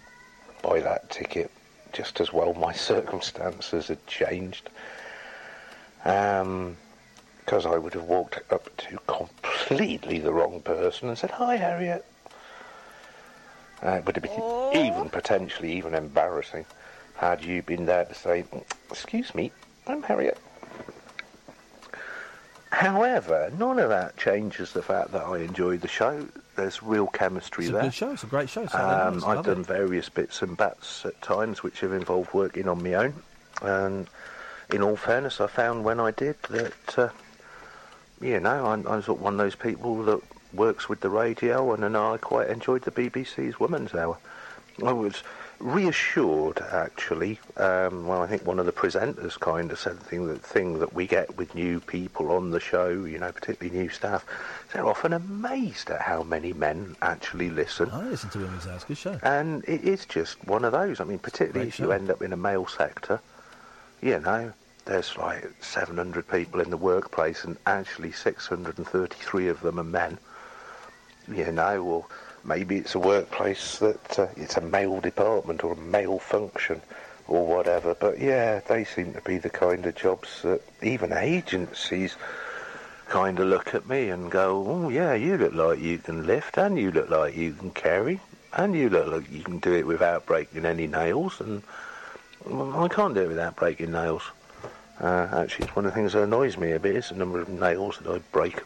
buy that ticket. Just as well my circumstances had changed. Um, because I would have walked up to completely the wrong person and said, "Hi, Harriet." Uh, it would have been even potentially even embarrassing had you been there to say, "Excuse me, I'm Harriet." However, none of that changes the fact that I enjoyed the show. There's real chemistry It's a there. good show. It's a great show. So Um. I've done it. various bits and bats at times which have involved working on my own. And in all fairness, I found when I did that, uh, you know, I'm, I'm sort of one of those people that works with the radio, and, and I quite enjoyed the BBC's Women's Hour. I was reassured, actually. Um, well, I think one of the presenters kind of said the thing that thing that we get with new people on the show, you know, particularly new staff. They're often amazed at how many men actually listen. I listen to Women's Hour. Good show. And it is just one of those. I mean, particularly Great if you end up in a male sector, you know, there's like 700 people in the workplace, and actually 633 of them are men. You know, or maybe it's a workplace that uh, it's a male department or a male function or whatever. But yeah, they seem to be the kind of jobs that even agencies kind of look at me and go, "Oh yeah, you look like you can lift, and you look like you can carry, and you look like you can do it without breaking any nails." And I can't do it without breaking nails. Uh, actually, it's one of the things that annoys me a bit is the number of nails that I break.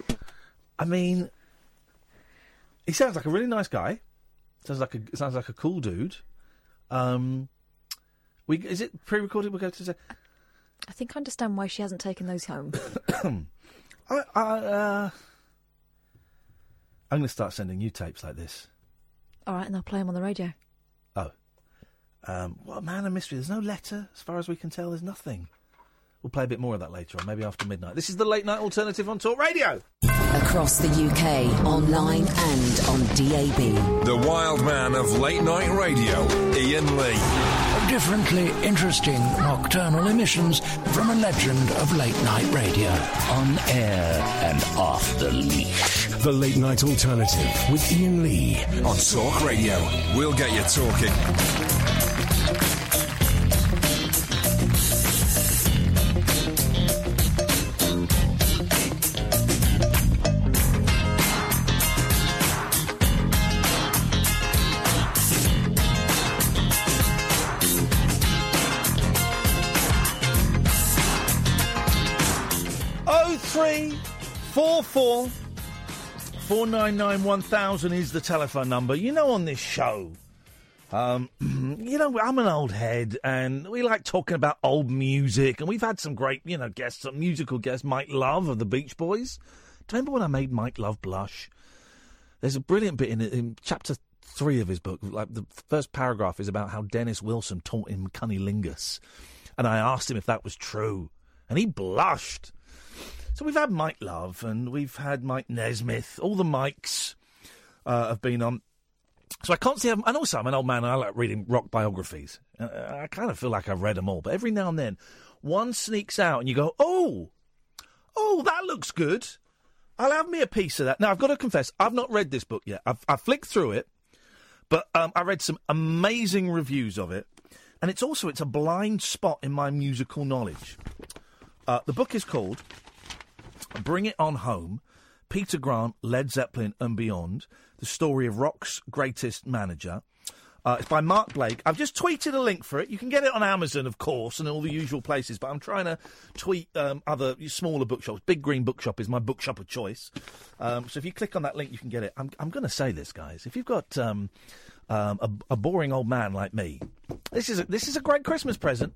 I mean, he sounds like a really nice guy. Sounds like a sounds like a cool dude. Um, we is it pre-recorded? We'll go to. Say? I think I understand why she hasn't taken those home. I, I, uh, I'm going to start sending you tapes like this. All right, and I'll play them on the radio. Oh. Um, what a man of mystery. There's no letter, as far as we can tell. There's nothing. We'll play a bit more of that later on, maybe after midnight. This is the late night alternative on Talk Radio. Across the UK, online and on DAB. The wild man of late night radio, Iain Lee. Differently interesting nocturnal emissions from a legend of late night radio. On air and off the leash. The late night alternative with Iain Lee on Talk Radio. We'll get you talking. Four nine nine one thousand is the telephone number. You know, on this show, um, you know, I'm an old head and we like talking about old music. And we've had some great, you know, guests, some musical guests. Mike Love of the Beach Boys. Do you remember when I made Mike Love blush? There's a brilliant bit in, in chapter three of his book. Like the first paragraph is about how Dennis Wilson taught him cunnilingus. And I asked him if that was true. And he blushed. So we've had Mike Love and we've had Mike Nesmith. All the Mikes uh, have been on. So I can't see. And also, I'm an old man. and I like reading rock biographies. Uh, I kind of feel like I've read them all, but every now and then, one sneaks out, and you go, "Oh, oh, that looks good. I'll have me a piece of that." Now I've got to confess, I've not read this book yet. I've, I've flicked through it, but um, I read some amazing reviews of it, and it's also it's a blind spot in my musical knowledge. Uh, the book is called Bring It On Home Peter Grant, Led Zeppelin and Beyond, the story of rock's greatest manager. Uh, it's by Mark Blake. I've just tweeted a link for it. You can get it on Amazon, of course, and all the usual places, but I'm trying to tweet um, other smaller bookshops. Big Green Bookshop is my bookshop of choice. Um, so if you click on that link, you can get it. I'm, I'm going to say this, guys. If you've got um, um, a, a boring old man like me, this is a, this is a great Christmas present.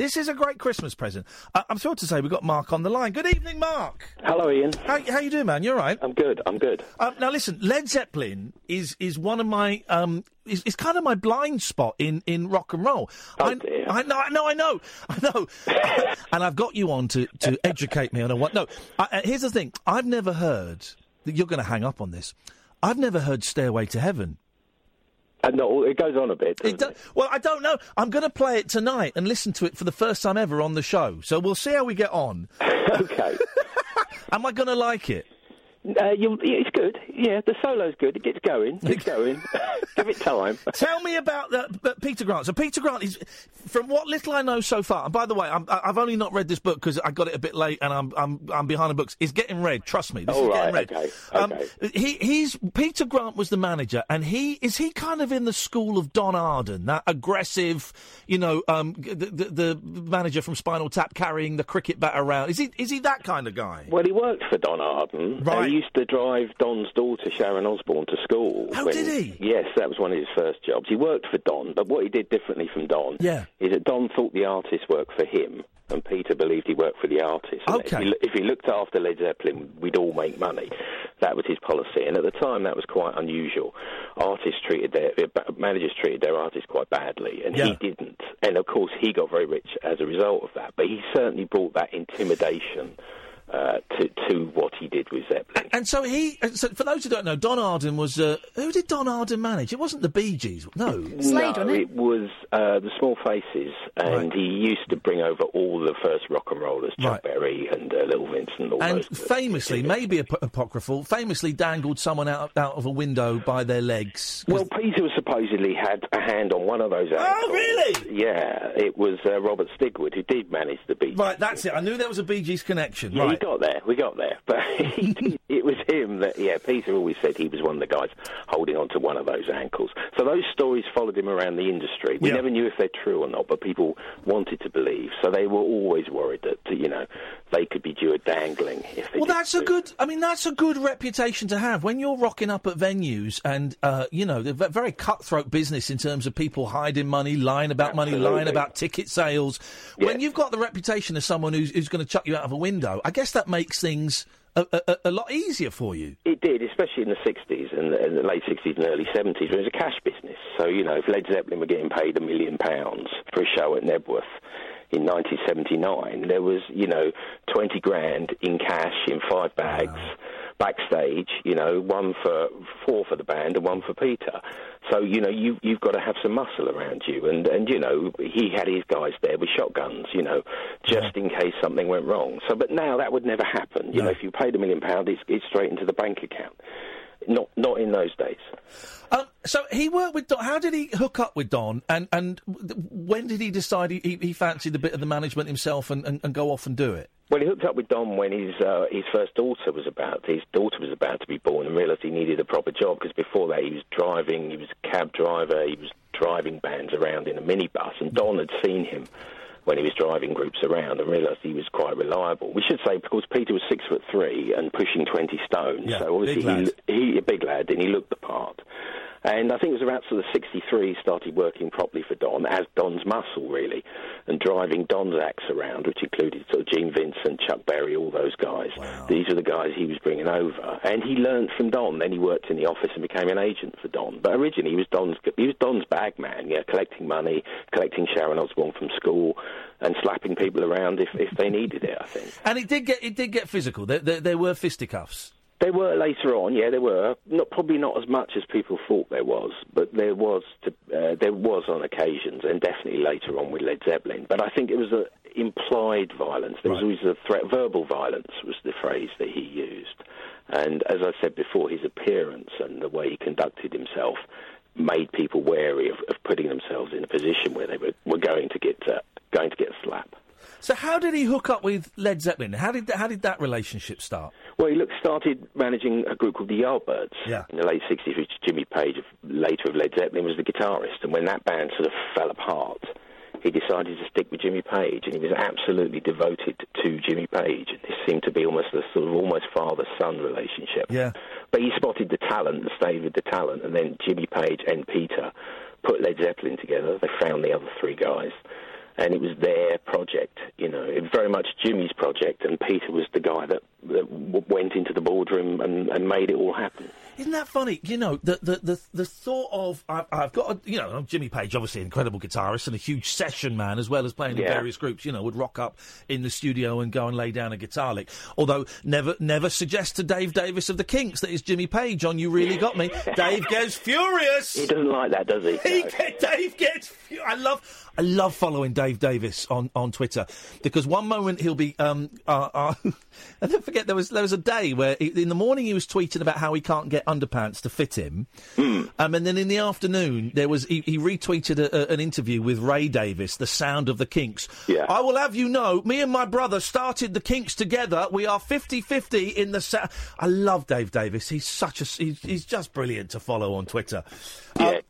This is a great Christmas present. Uh, I'm thrilled to say we've got Mark on the line. Good evening, Mark. Hello, Iain. How, how you doing, man? You're right. I'm good. I'm good. Uh, now, listen, Led Zeppelin is is one of my um is, is kind of my blind spot in, in rock and roll. Oh, I, dear. I know, I know, I know, I know. and I've got you on to, to educate me on a what. No, I, uh, here's the thing. I've never heard. You're going to hang up on this. I've never heard "Stairway to Heaven." Uh, no, it goes on a bit. It do- well, I don't know. I'm going to play it tonight and listen to it for the first time ever on the show. So we'll see how we get on. okay. Am I going to like it? Uh, you, it's good. Yeah, the solo's good. It gets going. It's going. Give it time. Tell me about the, Peter Grant. So Peter Grant is, from what little I know so far. And by the way, I'm, I- I've only not read this book because I got it a bit late, and I'm I'm I'm behind the books. It's getting read. Trust me, this All is right, getting read. okay, Um, he he's Peter Grant was the manager, and he is he kind of in the school of Don Arden, that aggressive, you know, um, the, the, the manager from Spinal Tap carrying the cricket bat around. Is he is he that kind of guy? Well, he worked for Don Arden. Right. He used to drive Don's daughter, Sharon Osbourne to school. Oh, when- did he? Yes, that was one of his first jobs. He worked for Don, but what he did differently from Don Yeah. is that Don thought the artist worked for him, and Peter believed he worked for the artist. Okay. If he, if he looked after Led Zeppelin, we'd all make money. That was his policy, and at the time, that was quite unusual. Artists treated their managers treated their artists quite badly, and Yeah. he didn't. And of course, he got very rich as a result of that. But he certainly brought that intimidation. Uh, to to what he did with Zeppelin. And so he, so for those who don't know, Don Arden was uh, who did Don Arden manage? It wasn't the Bee Gees, no. no, it? was uh, the Small Faces, and he used to bring over all the first rock and rollers, Chuck Right. Berry and uh, Little Vincent, all And those. famously, maybe ap- apocryphal, famously dangled someone out out of a window by their legs. Well, Peter was supposedly had a hand on one of those. Oh, really? Yeah, it was uh, Robert Stigwood who did manage the Bee. Gees. Right, that's it. I knew there was a Bee Gees connection. Yeah, we right. Got there. We got there. But it was him that, yeah, Peter always said he was one of the guys holding on to one of those ankles. So those stories followed him around the industry. We Yeah. never knew if they're true or not, but people wanted to believe. So they were always worried that, you know, they could be you are dangling. If they Well, that's a good. I mean, that's a good reputation to have when you're rocking up at venues, and uh, you know, the ve- very cutthroat business in terms of people hiding money, lying about money, lying about ticket sales. When you've got the reputation of someone who's, who's going to chuck you out of a window, I guess that makes things a, a, a- lot easier for you. It did, especially in the 60s and the, and the late 60s and early 70s, when it was a cash business. So, you know, if Led Zeppelin were getting paid a million pounds for a show at Knebworth in 1979, there was, you know, 20 grand in cash in five bags backstage, you know, one for four for the band and one for Peter. So, you know, you, you've got to have some muscle around you. And, and, you know, he had his guys there with shotguns, you know, just in case something went wrong. So, but now that would never happen. You know, if you paid a million pounds, it's, it's straight into the bank account. Not, not in those days. Um, so he worked with Don. How did he hook up with Don? And and when did he decide he, he, he fancied a bit of the management himself and, and, and go off and do it? Well, he hooked up with Don when his uh, his first daughter was about his daughter was about to be born, and realised he needed a proper job because before that he was driving, he was a cab driver, he was driving bands around in a minibus, and Don had seen him when he was driving groups around and realised he was quite reliable. We should say because Peter was six foot three and pushing twenty stone, Yeah, so obviously he, he a big lad and he looked the part. And I think it was around sort of 63 he started working properly for Don as Don's muscle, really, and driving Don's acts around, which included sort of Gene Vincent, Chuck Berry, all those guys. These are the guys he was bringing over. And he learned from Don. Then he worked in the office and became an agent for Don. But originally he was Don's, he was Don's bag man, yeah, collecting money, collecting Sharon Osbourne from school, and slapping people around if, if they needed it, I think. And it did get it did get physical. There, there, there were fisticuffs. There were later on, yeah, there were. Not probably not as much as people thought there was, but there was. To, uh, there was on occasions, and definitely later on with Led Zeppelin. But I think it was a implied violence. There was always a threat. Verbal violence was the phrase that he used. And as I said before, his appearance and the way he conducted himself made people wary of, of putting themselves in a position where they were, were going to get uh, going to get a slap. So how did he hook up with Led Zeppelin? How did how did that relationship start? Well, he looked, started managing a group called the Yardbirds Yeah. in the late 60s, which Jimmy Page, later of Led Zeppelin, was the guitarist. And when that band sort of fell apart, he decided to stick with Jimmy Page, and he was absolutely devoted to Jimmy Page. This seemed to be almost a sort of almost father-son relationship. Yeah. But he spotted the talent and stayed with the talent, and then Jimmy Page and Peter put Led Zeppelin together. They found the other three guys, and it was their project. You know, it was very much Jimmy's project, and Peter was the guy that, that went into the boardroom and, and made it all happen. Isn't that funny? You know, the the the, the thought of I've, I've got a, you know Jimmy Page, obviously an incredible guitarist and a huge session man as well as playing in various groups. You know, would rock up in the studio and go and lay down a guitar lick. Although never never suggest to Dave Davies of the Kinks that it's Jimmy Page on "You Really Got Me." Dave gets furious. He doesn't like that, does he? He get, Dave gets. fu- I love. I love following Dave Davies on, on Twitter because one moment he'll be. Um, uh, uh, I don't forget there was there was a day where he, in the morning he was tweeting about how he can't get underpants to fit him, um, and then in the afternoon there was he, he retweeted a, a, an interview with Ray Davies, the Sound of the Kinks. Yeah. I will have you know, me and my brother started the Kinks together. We are 50-50 in the. Sa- I love Dave Davies. He's such a he's, he's just brilliant to follow on Twitter. Uh,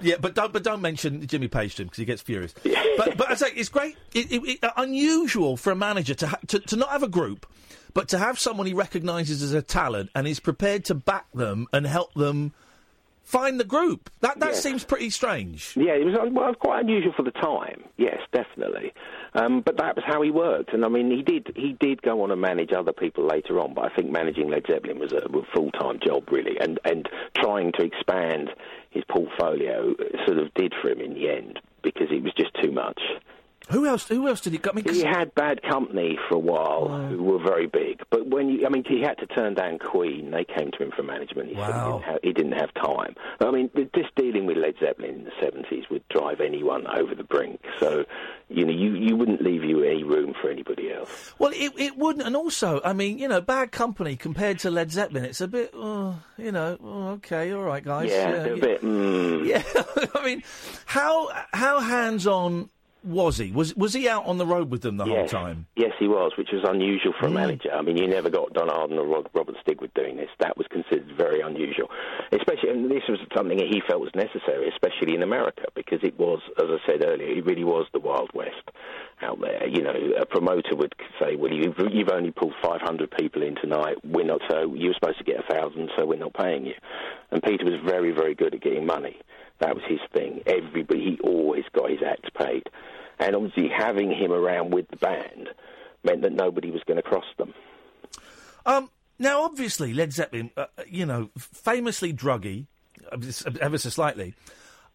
yeah, but don't but don't mention Jimmy Page to him because he gets furious. but but I say it's great, it, it, it, unusual for a manager to, ha- to to not have a group, but to have someone he recognises as a talent and is prepared to back them and help them find the group. That that Yes. seems pretty strange. Yeah, it was uh, well, quite unusual for the time. Yes, definitely. Um, but that was how he worked, and I mean, he did he did go on and manage other people later on. But I think managing Led Zeppelin was a, a full time job, really, and and trying to expand his portfolio sort of did for him in the end because it was just too much. Who else? Who else did he? I mean, he had Bad Company for a while, who were very big. But when you, I mean, he had to turn down Queen. They came to him for management. He said he Wow. didn't, have, he didn't have time. I mean, just dealing with Led Zeppelin in the seventies would drive anyone over the brink. So, you know, you you wouldn't leave you any room for anybody else. Well, it it wouldn't, and also, I mean, you know, Bad Company compared to Led Zeppelin, it's a bit, oh, you know, oh, okay, all right, guys. yeah, they're a bit. Mm, Yeah, I mean, how how hands on was he? Was was he out on the road with them the Yes. whole time? Yes, he was, which was unusual for a Mm. manager. I mean, you never got Don Arden or Rod- Robert Stigwood doing this. That was considered very unusual, especially, and this was something that he felt was necessary, especially in America, because it was, as I said earlier, it really was the Wild West out there. You know, a promoter would say, "Well, you've, you've only pulled 500 people in tonight. We're not so. You're supposed to get a thousand, so we're not paying you." And Peter was very, very good at getting money. That was his thing. Everybody, he always got his acts paid. And obviously, having him around with the band meant that nobody was going to cross them. Um, now, obviously, Led Zeppelin, uh, uh, you know, famously druggy, uh, ever so slightly.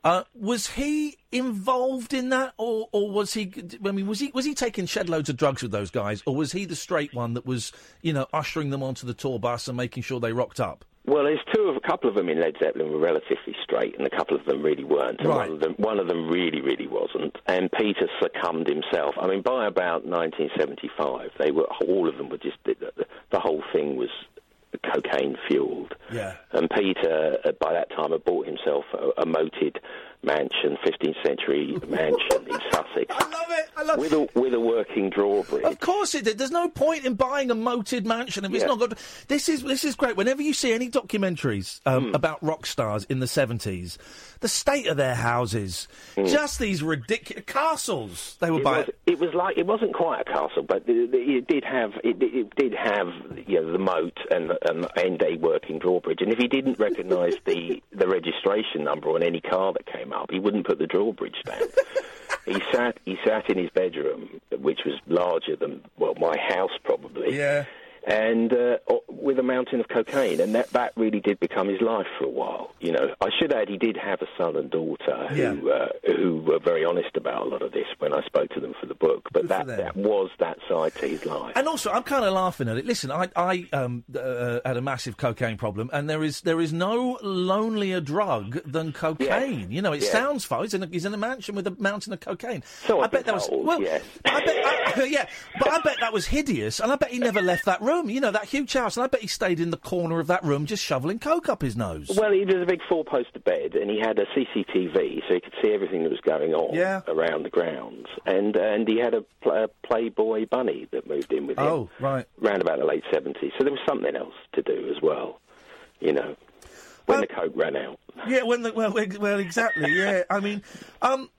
Uh, was he involved in that, or, or was he? I mean, was he was he taking shed loads of drugs with those guys, or was he the straight one that was, you know, ushering them onto the tour bus and making sure they rocked up? Well, there's two of a couple of them in Led Zeppelin were relatively straight, and a couple of them really weren't. And Right. one of them, one of them really, really wasn't. And Peter succumbed himself. I mean, by about 1975, they were all of them were just the, the, whole thing was cocaine fueled. Yeah. And Peter, uh, by that time, had bought himself a, a moated mansion, 15th century mansion in Sussex. I love it. I love with a with a working drawbridge. Of course it did. There's no point in buying a moated mansion if it's Yeah. not good. This is this is great. Whenever you see any documentaries um, Hmm. about rock stars in the 70s, the state of their houses, just these ridiculous castles they Hmm. It buy. was, it was like it wasn't quite a castle, but it, it did have it, it did have you know, the moat and, and and a working drawbridge. And if he didn't recognise the the registration number on any car that came up, he wouldn't put the drawbridge down. he sat he sat in his bedroom, which was larger than well my house probably. Yeah. And uh, with a mountain of cocaine, and that, that really did become his life for a while. You know, I should add he did have a son and daughter who uh, who were very honest about a lot of this when I spoke to them for the book. But that that was that side to his life. And also, I'm kind of laughing at it. Listen, I, I um, uh, had a massive cocaine problem, and there is there is no lonelier drug than cocaine. You know, it Yeah. sounds fun. He's in, a, he's in a mansion with a mountain of cocaine. So I bet that was well. yes. I bet, I, yeah, but I bet that was hideous, and I bet he never left that room. You know, that huge house, and I bet he stayed in the corner of that room just shoveling coke up his nose. Well, he was a big four-poster bed, and he had a CCTV, so he could see everything that was going on Yeah. around the grounds. And and he had a, pl- a Playboy bunny that moved in with him. Oh, right. Round about the late seventies. So there was something else to do as well. You know, when the coke ran out. Yeah, when the, well, well, exactly. Yeah, I mean, um,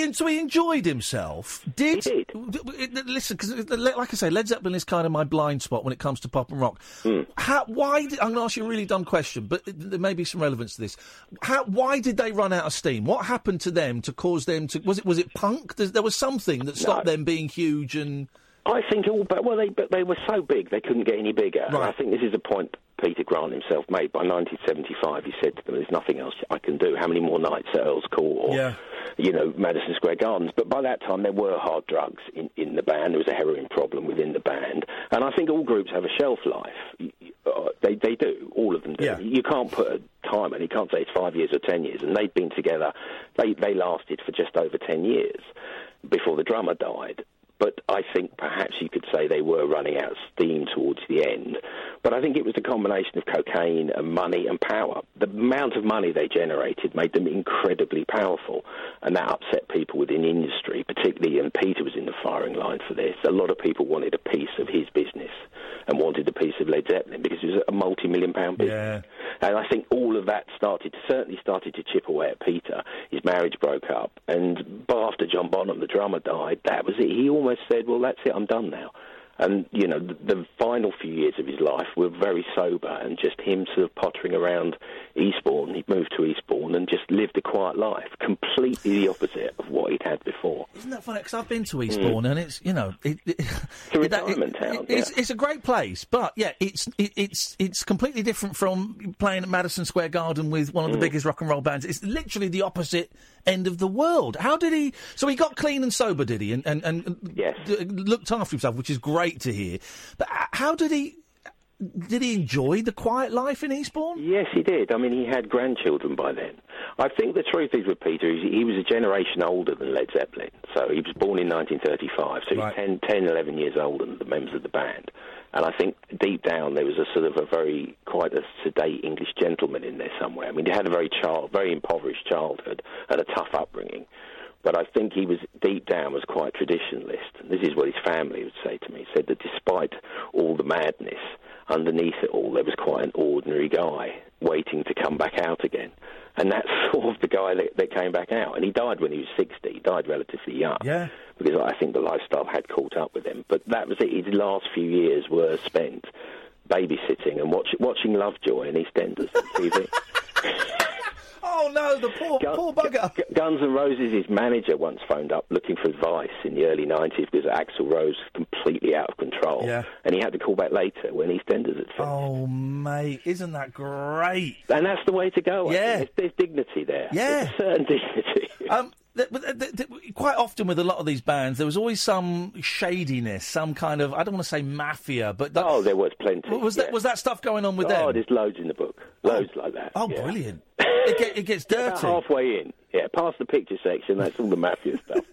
Iain, so he enjoyed himself. Did, D- d- listen? Because, like I say, Led Zeppelin is kind of my blind spot when it comes to pop and rock. Hmm. How, why? Did, I'm going to ask you a really dumb question, but there may be some relevance to this. How? Why did they run out of steam? What happened to them to cause them to? Was it was it punk? There was something that stopped them being huge and. I think all, but well, they but they were so big they couldn't get any bigger. And I think this is a point Peter Grant himself made. By 1975, he said to them, "There's nothing else I can do. How many more nights at Earl's Court or Yeah. you know Madison Square Gardens?" But by that time, there were hard drugs in in the band. There was a heroin problem within the band, and I think all groups have a shelf life. Uh, They they do. All of them do. Yeah. You can't put a time, and you can't say it's five years or ten years. And they'd been together. They they lasted for just over ten years before the drummer died. But I think perhaps you could say they were running out of steam towards the end. But I think it was the combination of cocaine and money and power. The amount of money they generated made them incredibly powerful, and that upset people within industry, particularly. And Peter was in the firing line for this. A lot of people wanted a piece of his business and wanted a piece of Led Zeppelin because it was a multi-million pound business. And I think all of that started, certainly started to chip away at Peter. His marriage broke up, and but after John Bonham, the drummer, died, that was it. He almost said, "Well, that's it. I'm done now." And you know, the, the final few years of his life were very sober, and just him sort of pottering around Eastbourne. He moved to Eastbourne and just lived a quiet life, completely the opposite of what he'd had before. Isn't that funny? Because I've been to Eastbourne and it's you know it, it, It's a retirement town. it's, it's a great place, but yeah, it's it, it's it's completely different from playing at Madison Square Garden with one of the Mm. biggest rock and roll bands. It's literally the opposite end of the world. How did he? So he got clean and sober, did he? And and, and d- looked after himself, which is great to hear. But uh, how did he? Did he enjoy the quiet life in Eastbourne? Yes, he did. I mean, he had grandchildren by then. I think the truth is with Peter, he was a generation older than Led Zeppelin. So he was born in 1935, so he's 10, 10, 11 years older than the members of the band. And I think deep down there was a sort of a very, quite a sedate English gentleman in there somewhere. I mean, he had a very child, very impoverished childhood and a tough upbringing. But I think he was deep down was quite traditionalist. This is what his family would say to me. He said that despite all the madness, underneath it all, there was quite an ordinary guy waiting to come back out again. And that's sort of the guy that, that came back out. And he died when he was 60. He died relatively young. Yeah. Because I think the lifestyle had caught up with him. But that was it. His last few years were spent babysitting and watch, watching Lovejoy and EastEnders on TV. Oh no, the poor poor bugger. Gu- Guns N' Roses' his manager once phoned up looking for advice in the early 90s because Axl Rose was completely out of control. Yeah. And he had to call back later when EastEnders had finished. Oh mate, isn't that great? And that's the way to go. Yeah. There's, there's dignity there. Yeah. There's a certain dignity. Um, th- but th- th- th- quite often with a lot of these bands, there was always some shadiness, some kind of I don't want to say mafia, but that, oh, there was plenty. was that was that stuff going on with oh, them? there's loads in the book. Loads like that. Oh, yeah. brilliant! It, get, it gets About dirty. halfway in. Yeah, past the picture section, that's all the mafia stuff.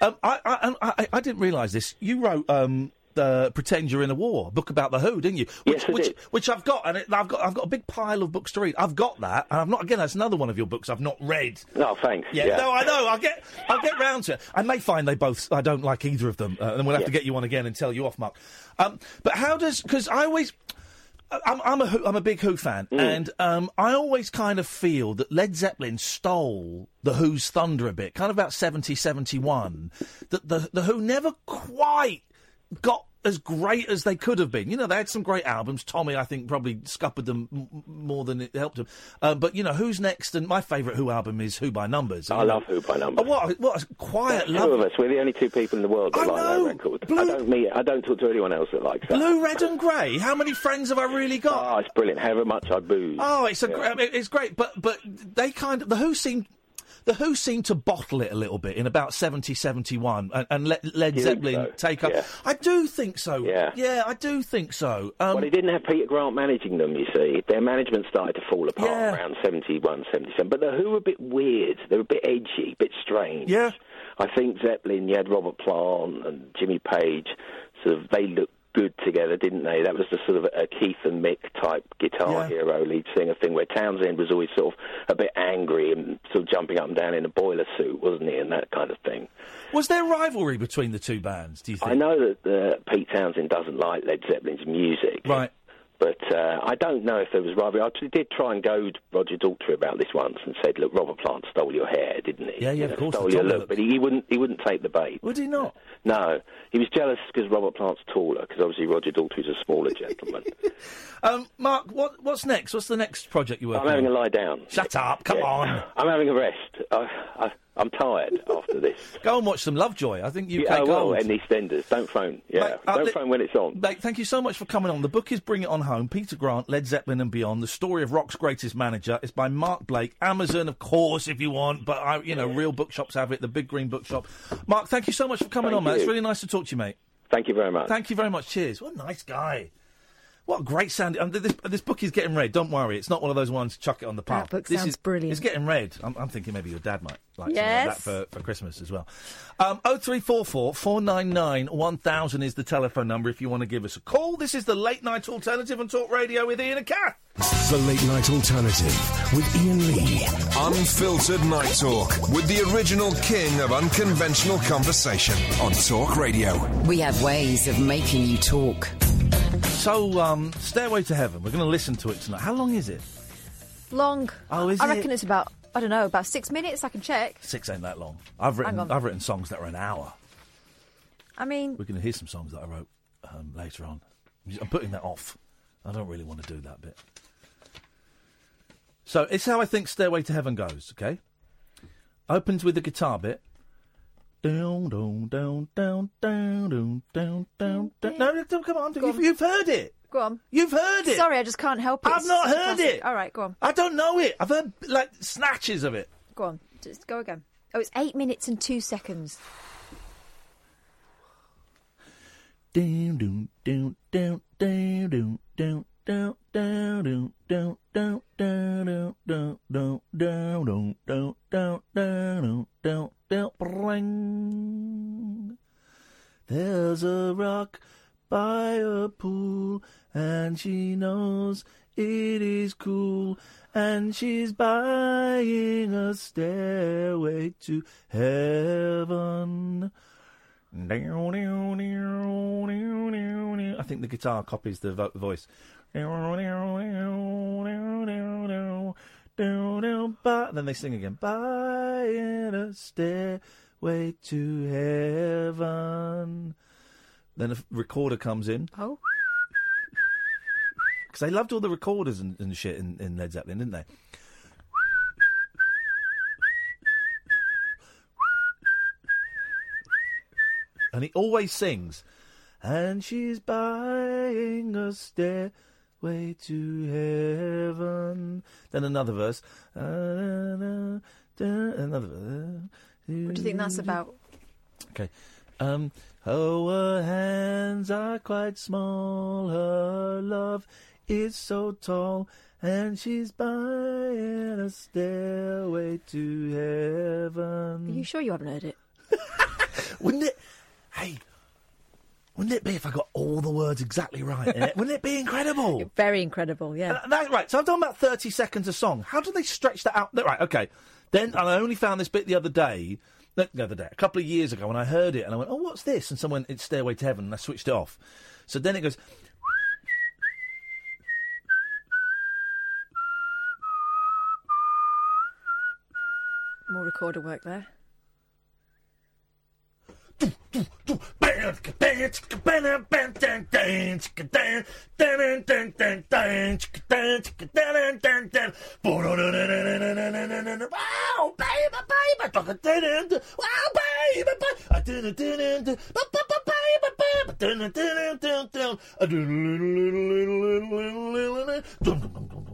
Um, I, I, I, I didn't realise this. You wrote um, the "Pretend You're in a War" book about the Who, didn't you? Which, Yes, I which, did. which I've got, and it, I've got, I've got a big pile of books to read. I've got that, and I've not. Again, that's another one of your books I've not read. No, thanks. Yeah, Yeah. no, I know. I'll get, I'll get round to it. I may find they both. I don't like either of them, uh, and we'll have to get you on again and tell you off, Mark. Um, but how does? Because I always. I'm, I'm a Who, I'm a big Who fan, Mm. and um, I always kind of feel that Led Zeppelin stole the Who's thunder a bit, kind of about 70, 71. That the the Who never quite got as great as they could have been. You know, they had some great albums. Tommy, I think, probably scuppered them m- more than it helped them. Um, but you know, Who's next? And my favourite Who album is Who by Numbers. I love Who by Numbers. Oh, what, a- what a quiet, Two of us. We're the only two people in the world that I like know. that record. I don't meet. I don't talk to anyone else that likes that. Blue, red, and grey. How many friends have I really got? Oh, it's brilliant. However much I booze. Oh, it's a Yeah. gr- it's great, but but they kind of the Who seemed. The Who seemed to bottle it a little bit in about 70, 71 and, and let Led Zeppelin so? take up. Yeah. I do think so. Yeah. Yeah, I do think so. Um, well, they didn't have Peter Grant managing them, you see. Their management started to fall apart Yeah. around 71, 77. But the Who were a bit weird. They were a bit edgy, a bit strange. Yeah. I think Zeppelin, you had Robert Plant and Jimmy Page, sort of, they looked good together, didn't they? That was the sort of a Keith and Mick type guitar Yeah. hero lead singer thing, where Townshend was always sort of a bit angry and sort of jumping up and down in a boiler suit, wasn't he, and that kind of thing. Was there rivalry between the two bands, do you think? I know that uh, Pete Townshend doesn't like Led Zeppelin's music. Right. But uh, I don't know if there was rivalry. I actually did try and goad Roger Daltrey about this once and said, "Look, Robert Plant stole your hair, didn't he? Yeah, yeah, You of course, Stole your look." But he, he wouldn't. He wouldn't take the bait. Would he not? No, he was jealous because Robert Plant's taller. Because obviously Roger Daltrey's a smaller gentleman. Um, Mark, what, what's next? What's the next project you're working on? I'm working having on? a lie down. Shut up! Come Yeah. on. I'm having a rest. I, I, I'm tired after this. Go and watch some Lovejoy. I think UK yeah, oh, well, and EastEnders. Don't phone. Yeah, Mate, uh, don't li- phone when it's on. Mate, thank you so much for coming on. The book is Bring It On Home, Peter Grant, Led Zeppelin and Beyond, the story of rock's greatest manager. It's by Mark Blake. Amazon, of course, if you want, but, I, you know, real bookshops have it, the Big Green Bookshop. Mark, thank you so much for coming Thank on, mate. It's really nice to talk to you, mate. Thank you very much. Thank you very much. Cheers. What a nice guy. What a great sound. Um, this, this book is getting read. Don't worry. It's not one of those ones, chuck it on the pub. That book this sounds is, brilliant. It's getting read. I'm, I'm thinking maybe your dad might like something like Yes. that for, for Christmas as well. Um, 0344 499 1000 is the telephone number if you want to give us a call. This is the Late Night Alternative on Talk Radio with Iain and Kath. The Late Night Alternative with Iain Lee. Unfiltered Night Talk with the original king of unconventional conversation on Talk Radio. We have ways of making you talk. So, um, Stairway to Heaven, we're going to listen to it tonight. How long is it? Long. Oh, is I it? reckon it's about, I don't know, about six minutes. I can check. Six ain't that long. I've written, on. I've written songs that are an hour. I mean, We're going to hear some songs that I wrote um, later on. I'm putting that off. I don't really want to do that bit. So it's how I think Stairway to Heaven goes. Okay, opens with the guitar bit. Down, down, down, down, down, down, down, down, down. No, no, come on, you've, you've heard it. go on. You've heard it. Sorry, I just can't help it. I've It's not heard classic. it. All right, go on. I don't know it. I've heard like snatches of it. Go on. Just go again. Oh, it's eight minutes and two seconds. Down, down, down, down, down, down, down, down, down, down, down, down, down, down, down, down, down, down, down, down, down, bring. There's a rock by a pool, and she knows it is cool, and she's buying a stairway to heaven. I think the guitar copies the vo- voice. But then they sing again. Buying a stairway to heaven. Then a recorder comes in. Oh. Because they loved all the recorders and, and shit in, in Led Zeppelin, didn't they? And he always sings, and she's buying a stairway to heaven. Then another verse. Another verse. What do you think that's about? Okay. Um, oh, her hands are quite small, her love is so tall, and she's buying a stairway to heaven. Are you sure you haven't heard it? Wouldn't it? Hey, wouldn't it be if I got all the words exactly right? in it? Wouldn't it be incredible? Very incredible, yeah. Uh, that, right, so I've done about 30 seconds a song. How do they stretch that out? Right, okay. Then and I only found this bit the other day, the other day, a couple of years ago, when I heard it and I went, oh, what's this? And someone, it's Stairway to Heaven, and I switched it off. So then it goes, More recorder work there. Wow, baby, baby, wow, baby, Bow chicka bow chicka bow down bow bow bow chicka bow chicka bow down bow ba ba ba baby baby baby baby baby bow chicka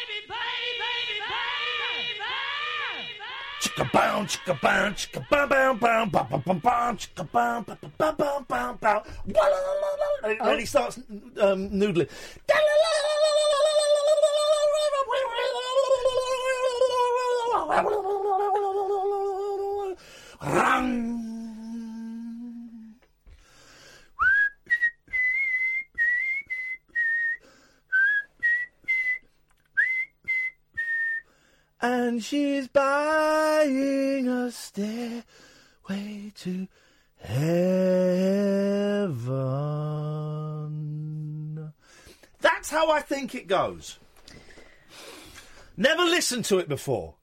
chicka bow chicka bow chicka bow bow bow ba ba ba bow chicka bow ba ba ba bow bow. Bow and then he starts um, noodling And she's buying a stairway to heaven. That's how I think it goes. Never listened to it before.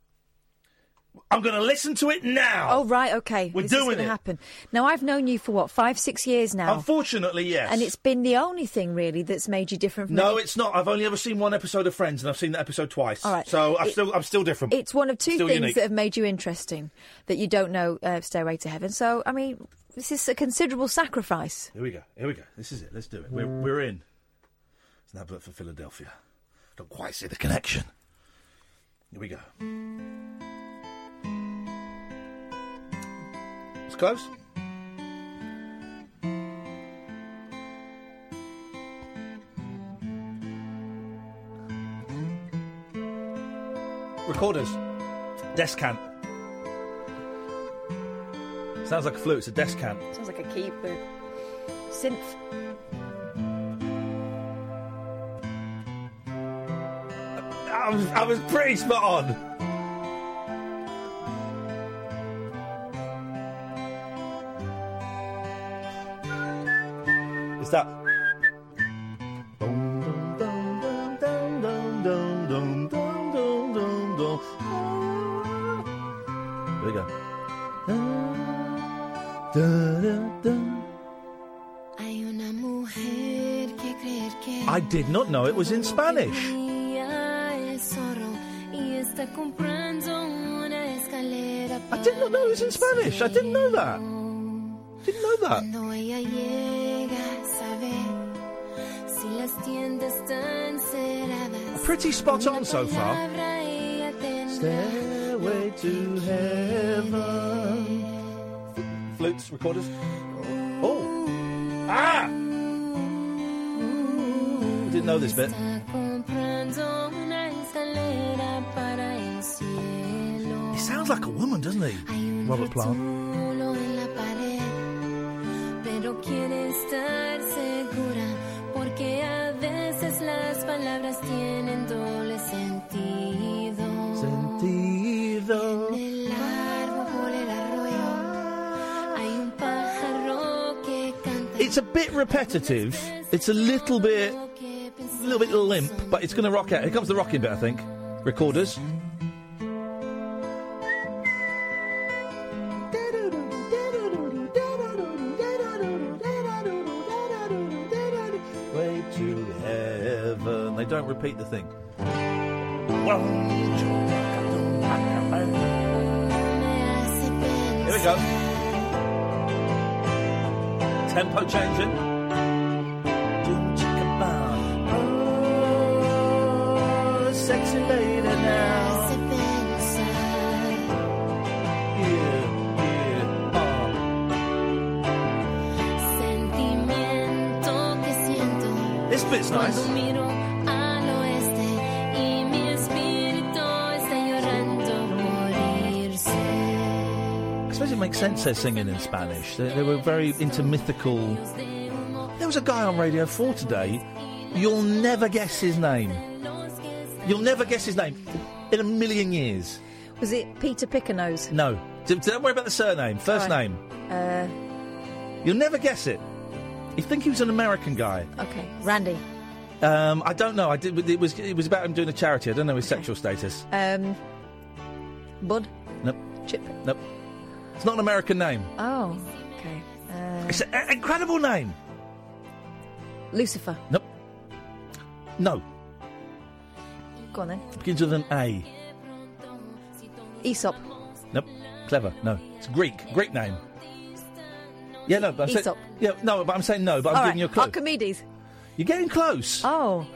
I'm going to listen to it now. Oh right, okay. We're this is doing gonna it. happen. Now I've known you for what five, six years now, Unfortunately, yes. and it's been the only thing really that's made you different from no, any- it's not. I've only ever seen one episode of Friends, and I've seen that episode twice. All right. So I'm It- still, I'm still different. It's one of two Still things unique. that have made you interesting that you don't know uh, Stairway to Heaven. So, I mean, this is a considerable sacrifice. Here we go. Here we go. This is it. Let's do it. We're, we're in. It's an advert for Philadelphia. Don't quite see the connection. Here we go. It's close. Recorders. Descant. Sounds like a flute. It's a descant. Sounds like a keyboard. Synth. I was, I was pretty spot on. Creer que I did not know it was in Spanish. ella es zorro y está comprando una escalera. I did not know it was in Spanish. I didn't know that. Pretty spot on so far. Stairway to heaven. Flutes, recorders. Oh. Ah! didn't know this bit. He sounds like a woman, doesn't he? Robert Plant. Repetitive. It's a little bit, a little bit limp, but it's going to rock out. Here comes the rocking bit, I think. Recorders. Way to heaven. They don't repeat the thing. Here we go. Tempo changing. Irse. I suppose it makes sense they're singing in Spanish. They, they were very into mythical. There was a guy on Radio 4 today. You'll never guess his name. You'll never guess his name in a million years. Was it Peter Pickenose? No. D- Don't worry about the surname. First Alright. name. Uh, You'll never guess it. You think he was an American guy? okay, Randy. Um, I don't know. I did. It was. It was about him doing a charity. I don't know his sexual status. Um, Bud. Nope. Chip. Nope. It's not an American name. Oh, okay. Uh, It's an incredible name. Lucifer. Nope. No. Go on then. Begins with an A. Aesop. Nope. Clever. No. It's Greek. Greek name. Yeah, no, but I'm saying, Aesop. yeah, no, but I'm saying no, but I'm All giving you a clue. right. Archimedes. You're getting close. Oh.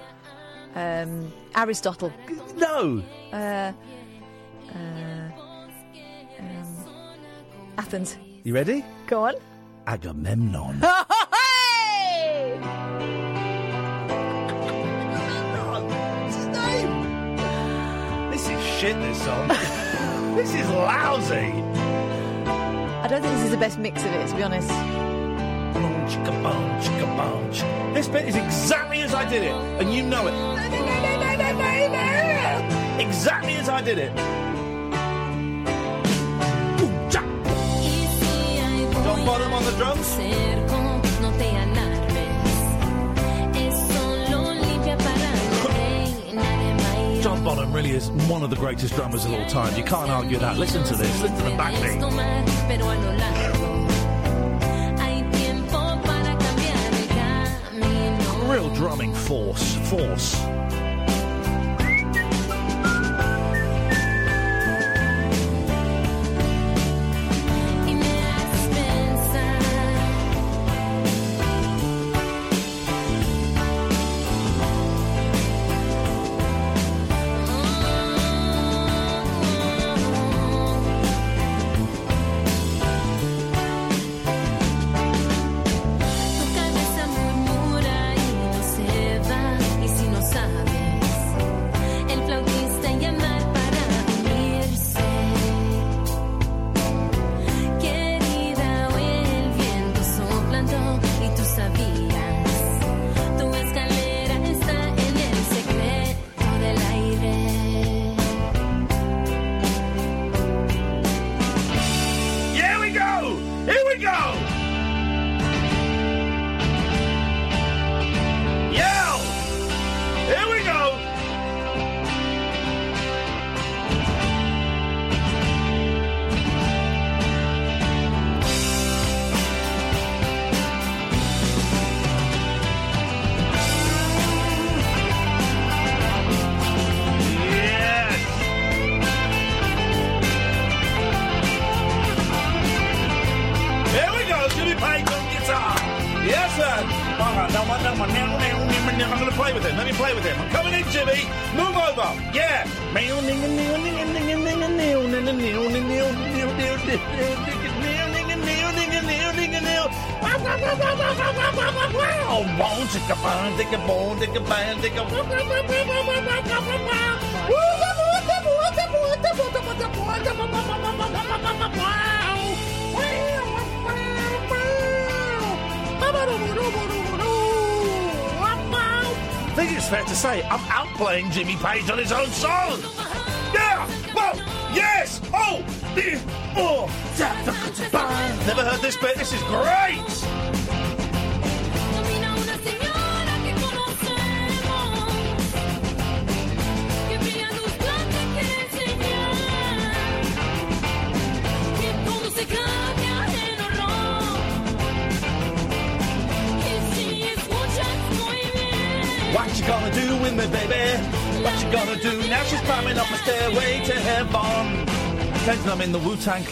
Um, Aristotle. No. Uh, uh, um, Athens. You ready? Go on. Agamemnon. hey! What's his name? This is shit. This song. this is lousy. I don't think this is the best mix of it, to be honest. Boom, chicka, boom, chicka, boom. This bit is exactly as I did it, and you know it. Exactly as I did it. John Bottom on the drums. John Bonham really is one of the greatest drummers of all time. You can't argue that. Listen to this. Listen to the backbeat. Drumming force. Force.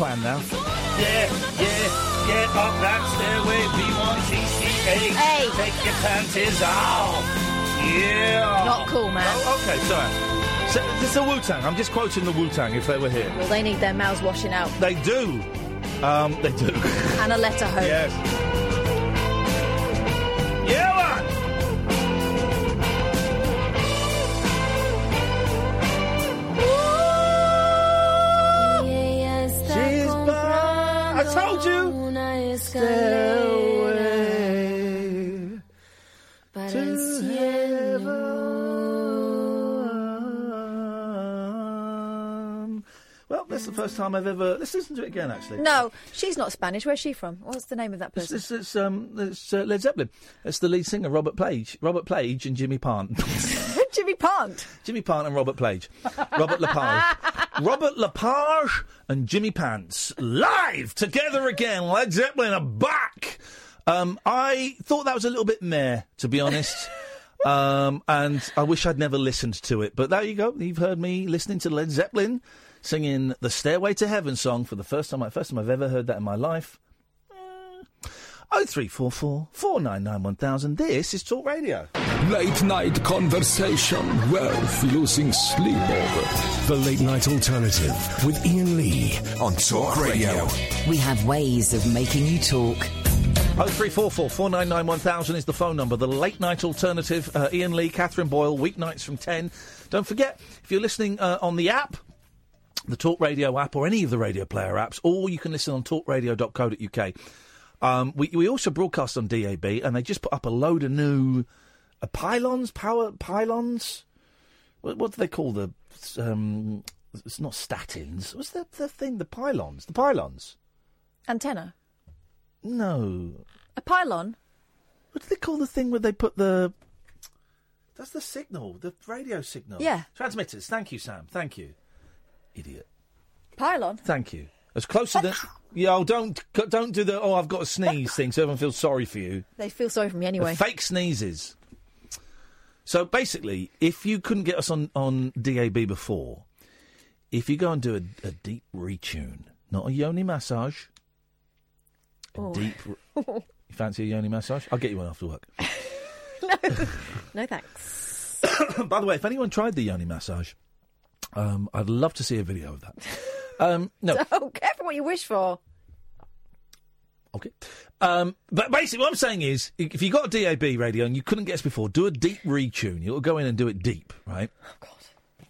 The Wu Tang Clan now. Yeah, yeah, get up that stairway, B1TCH. Hey. Take your panties off. Yeah. Not cool, man. Oh, okay, sorry. So, this is the Wu Tang. I'm just quoting the Wu Tang if they were here. Well, they need their mouths washing out. They do. Um, they do. And a letter home. Yes. Well, that's the first time I've ever. Let's listen to it again, actually. No, she's not Spanish. Where's she from? What's the name of that person? it's, it's, um, it's uh, Led Zeppelin. It's the lead singer, Robert Plage. Robert Plage and Jimmy Pant. Jimmy Pant. Jimmy Pant and Robert Plage. Robert Lepage. Robert Lepage and Jimmy Pants live together again. Led Zeppelin are back. Um, I thought that was a little bit meh, to be honest. um, and I wish I'd never listened to it. But there you go. You've heard me listening to Led Zeppelin singing the Stairway to Heaven song for the first time. First time I've ever heard that in my life. Oh three four four four nine nine one thousand. This is Talk Radio. Late night conversation worth losing sleep over. The late night alternative with Iain Lee on Talk Radio. We have ways of making you talk. Oh three four four four nine nine one thousand is the phone number. The late night alternative. Uh, Iain Lee, Catherine Boyle, weeknights from ten. Don't forget if you're listening uh, on the app, the Talk Radio app, or any of the radio player apps, or you can listen on talkradio.co.uk. Um, we we also broadcast on DAB, and they just put up a load of new uh, pylons, power pylons. What, what do they call the? Um, it's not statins. What's the the thing? The pylons. The pylons. Antenna. No. A pylon. What do they call the thing where they put the? That's the signal, the radio signal. Yeah. Transmitters. Thank you, Sam. Thank you. Idiot. Pylon. Thank you. As close closer than. Yeah, oh, don't don't do the. Oh, I've got a sneeze thing, so everyone feels sorry for you. They feel sorry for me anyway. The fake sneezes. So basically, if you couldn't get us on, on DAB before, if you go and do a, a deep retune, not a yoni massage, a Oh. deep. re- you fancy a yoni massage? I'll get you one after work. no, no thanks. By the way, if anyone tried the yoni massage, um, I'd love to see a video of that. Um, no, So careful what you wish for. Okay. Um, but basically, what I'm saying is, if you got a DAB radio and you couldn't get us before, do a deep retune. You'll go in and do it deep, right? Oh God.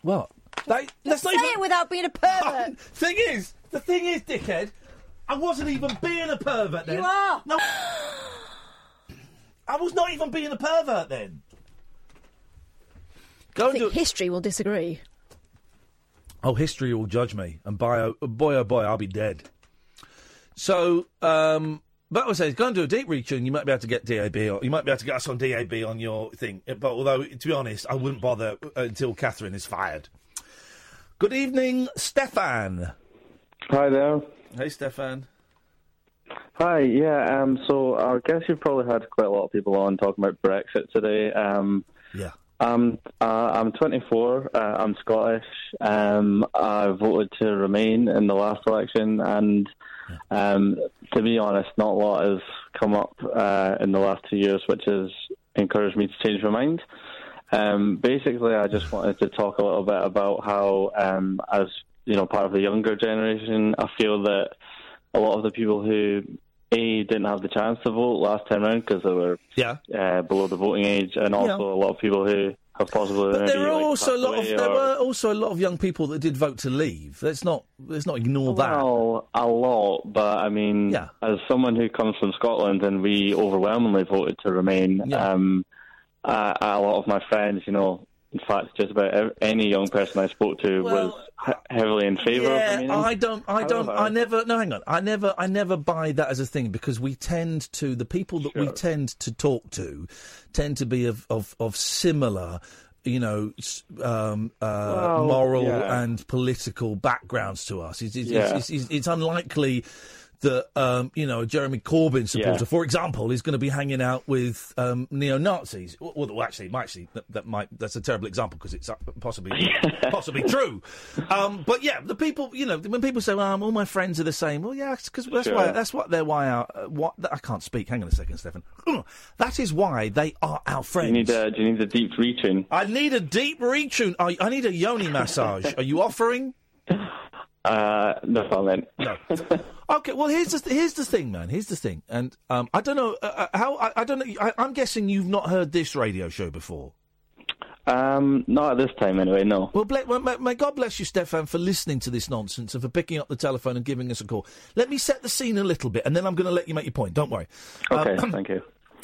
What? They, that's Say not even. it without being a pervert. thing is, the thing is, dickhead, I wasn't even being a pervert then. You are. No. I was not even being a pervert then. Go I and do it. history will disagree. Oh, history will judge me, and by oh, boy, oh boy, I'll be dead. So, um, but I would say, go and do a deep reach, and you might be able to get DAB, or you might be able to get us on DAB on your thing. But although, to be honest, I wouldn't bother until Catherine is fired. Good evening, Stefan. Hi there. Hey, Stefan. Hi, yeah, um, so I guess you've probably had quite a lot of people on talking about Brexit today. Um, Yeah. Uh, I'm 24, uh, I'm Scottish. Um, I voted to remain in the last election, and um, to be honest, not a lot has come up uh, in the last two years, which has encouraged me to change my mind. Um, basically, I just wanted to talk a little bit about how, um, as you know, part of the younger generation, I feel that a lot of the people who A didn't have the chance to vote last time round because they were yeah. uh, below the voting age, and also Yeah. a lot of people who have possibly But there are like, also a lot of there or- were also a lot of young people that did vote to leave. Let's not let's not ignore that. Well, a lot, but I mean, yeah. as someone who comes from Scotland and we overwhelmingly voted to remain, um, uh, a lot of my friends, you know, in fact, just about any young person I spoke to was he- heavily in favour of Yeah, remaining. I don't. I don't. However- I never. No, hang on. I never. I never buy that as a thing because we tend to the people that we tend to talk to tend to be of of, of similar. You know, um, uh, Well, moral yeah. and political backgrounds to us. It's, it's, Yeah. it's, it's, it's unlikely that um, you know a Jeremy Corbyn supporter, Yeah. for example, is going to be hanging out with um, neo Nazis. Well, actually, actually that, that might that's a terrible example because it's uh, possibly possibly true. Um, but yeah, the people, you know, when people say, "Well, um, all my friends are the same," well, yeah, because that's Sure. why that's what they're why our uh, what I can't speak. Hang on a second, Stefan. That is why they are our friends. You need a, do you need a deep retune? I need a deep retune. I, I need a yoni massage. Are you offering? Uh, no comment. No. Okay, well here's the th- here's the thing, man. Here's the thing, and um, I don't know uh, uh, how. I, I don't know. I, I'm guessing you've not heard this radio show before. Um, not at this time, anyway. No. Well, ble- well, may, may God bless you, Stefan, for listening to this nonsense and for picking up the telephone and giving us a call. Let me set the scene a little bit, and then I'm going to let you make your point. Don't worry. Okay, Um, thank you.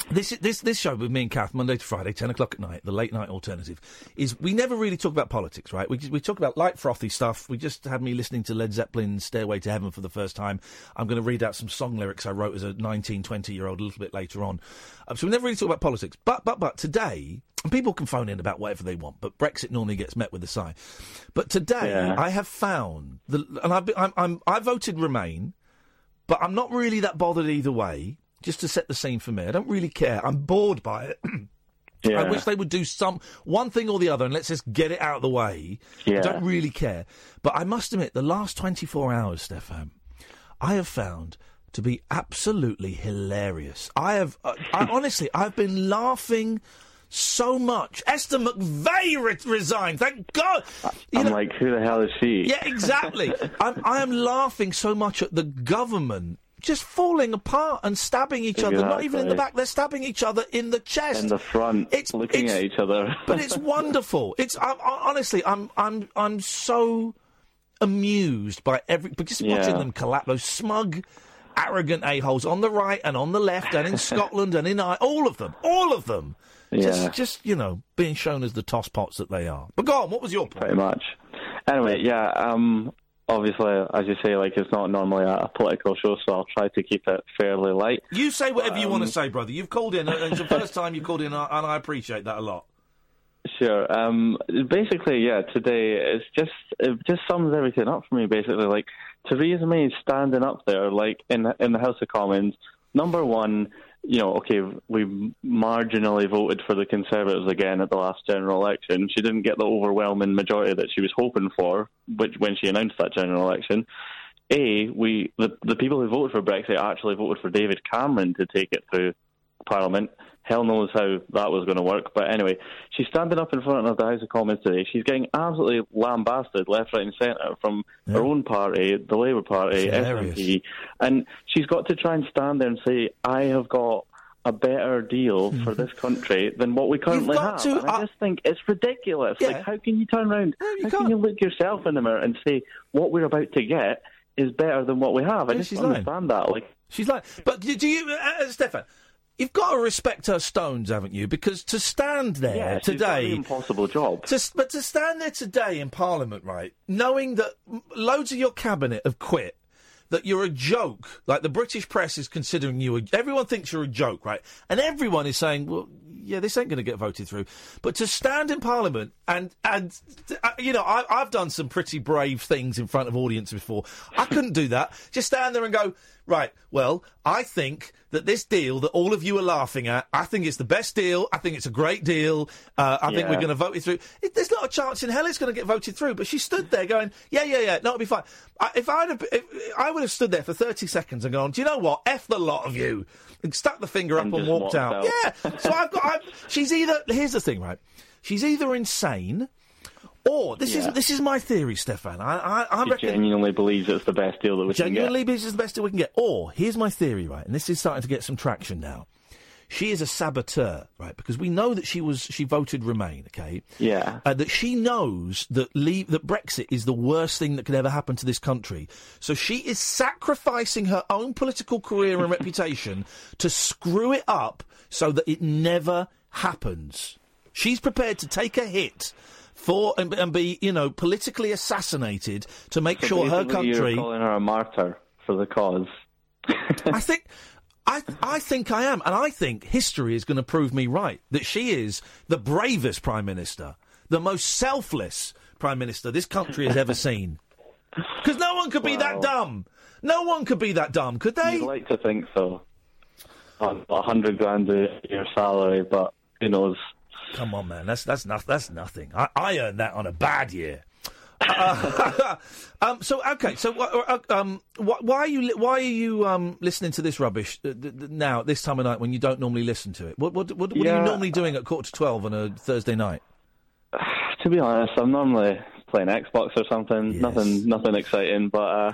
This this this show with me and Kath Monday to Friday, ten o'clock at night, the late night alternative, is we never really talk about politics, right? We we talk about light frothy stuff. We just had me listening to Led Zeppelin's "Stairway to Heaven" for the first time. I'm going to read out some song lyrics I wrote as a 19, 20 year old a little bit later on. Um, so we never really talk about politics, but but but today, and people can phone in about whatever they want, but Brexit normally gets met with a sigh. But today, Yeah. I have found the and I've been, I'm, I'm I voted Remain but I'm not really that bothered either way. Just to set the scene for me, I don't really care. I'm bored by it. I wish they would do some one thing or the other, and let's just get it out of the way. Yeah. I don't really care, but I must admit, the last 24 hours, Stefan, I have found to be absolutely hilarious. I have, uh, I, honestly, I've been laughing so much. Esther McVey re- resigned. Thank God. You I'm know- like, who the hell is she? yeah, exactly. I'm, I am laughing so much at the government just falling apart and stabbing each other. Not even in the back; they're stabbing each other in the chest. in the front, It's looking at each other. but it's wonderful. It's I, I, honestly, I'm I'm I'm so amused by every, but just watching Yeah. them collapse. Those smug, arrogant a holes on the right and on the left, and in Scotland and in I, all of them, all of them. Yeah. Just, just you know, being shown as the tosspots that they are. But go on, what was your point? pretty much. Anyway, yeah. Um, obviously, as you say, like it's not normally a, a political show, so I'll try to keep it fairly light. You say whatever you want to Um, say, brother. You've called in, and it's the first time you've called in, and I- and I appreciate that a lot. Sure. Um, basically, yeah. Today it's just it just sums everything up for me. Basically, like Theresa May is standing up there, like in in the House of Commons. Number one, you know, okay, we marginally voted for the Conservatives again at the last general election. She didn't get the overwhelming majority that she was hoping for, which when she announced that general election. A, we the the people who voted for Brexit actually voted for David Cameron to take it through Parliament. Hell knows how that was going to work. But anyway, she's standing up in front of the House of Commons today. She's getting absolutely lambasted left, right, and centre from her own party, the Labour Party, SNP. And she's got to try and stand there and say, I have got a better deal for this country than what we currently have. to- and I just think it's ridiculous. Yeah. Like, how can you turn around? how can you look yourself in the mirror and say, what we're about to get is better than what we have? I Yeah, just she's don't lying. understand that. Like, She's like, but do do you, uh, uh, Stefan? You've got to respect her stones, haven't you? Because to stand there yeah, today, impossible job. to, but to stand there today in Parliament, right, knowing that loads of your cabinet have quit, that you're a joke, like the British press is considering you, a, everyone thinks you're a joke, right, and everyone is saying, well, yeah, this ain't going to get voted through. But to stand in Parliament and and uh, you know, I, I've done some pretty brave things in front of audience before. I couldn't do that. Just stand there and go, right. Well, I think that this deal that all of you are laughing at, I think it's the best deal. I think it's a great deal. Uh, I think we're going to vote it through. It, there's not a chance in hell it's going to get voted through. But she stood there going, yeah, yeah, yeah, no, it'll be fine. I, if I'd have, if, I would have stood there for 30 seconds and gone, do you know what? F the lot of you. And stuck the finger up And walked walked out. out. Yeah. So I've got, I've, she's either, here's the thing, right? She's either insane Or this Yeah. is this is my theory, Stefan. I I, I She reckon genuinely believes it's the best deal that we genuinely can believes it's the best deal we can get. Or here's my theory, right? And this is starting to get some traction now. She is a saboteur, right? Because we know that she was she voted Remain, okay? Yeah. uh, that she knows that leave, that Brexit is the worst thing that could ever happen to this country. So she is sacrificing her own political career and reputation to screw it up so that it never happens. She's prepared to take a hit for and, and be, you know, politically assassinated to make So sure her country. You're calling her a martyr for the cause. I think. I, I think I am, and I think history is going to prove me right that she is the bravest prime minister, the most selfless prime minister this country has ever seen. Because no one could be that dumb. No one could be that dumb, could they? You'd like to think so. A hundred grand a year salary, but who knows? Come on, man. That's that's not, that's nothing. I, I earned that on a bad year. Uh, um, so okay, so uh, uh, um, wh- why are you li- why are you um, listening to this rubbish uh, th- th- now at this time of night when you don't normally listen to it? What what, what, what are you normally doing at quarter to twelve on a Thursday night? To be honest, I'm normally playing Xbox or something. Nothing, nothing exciting. But uh,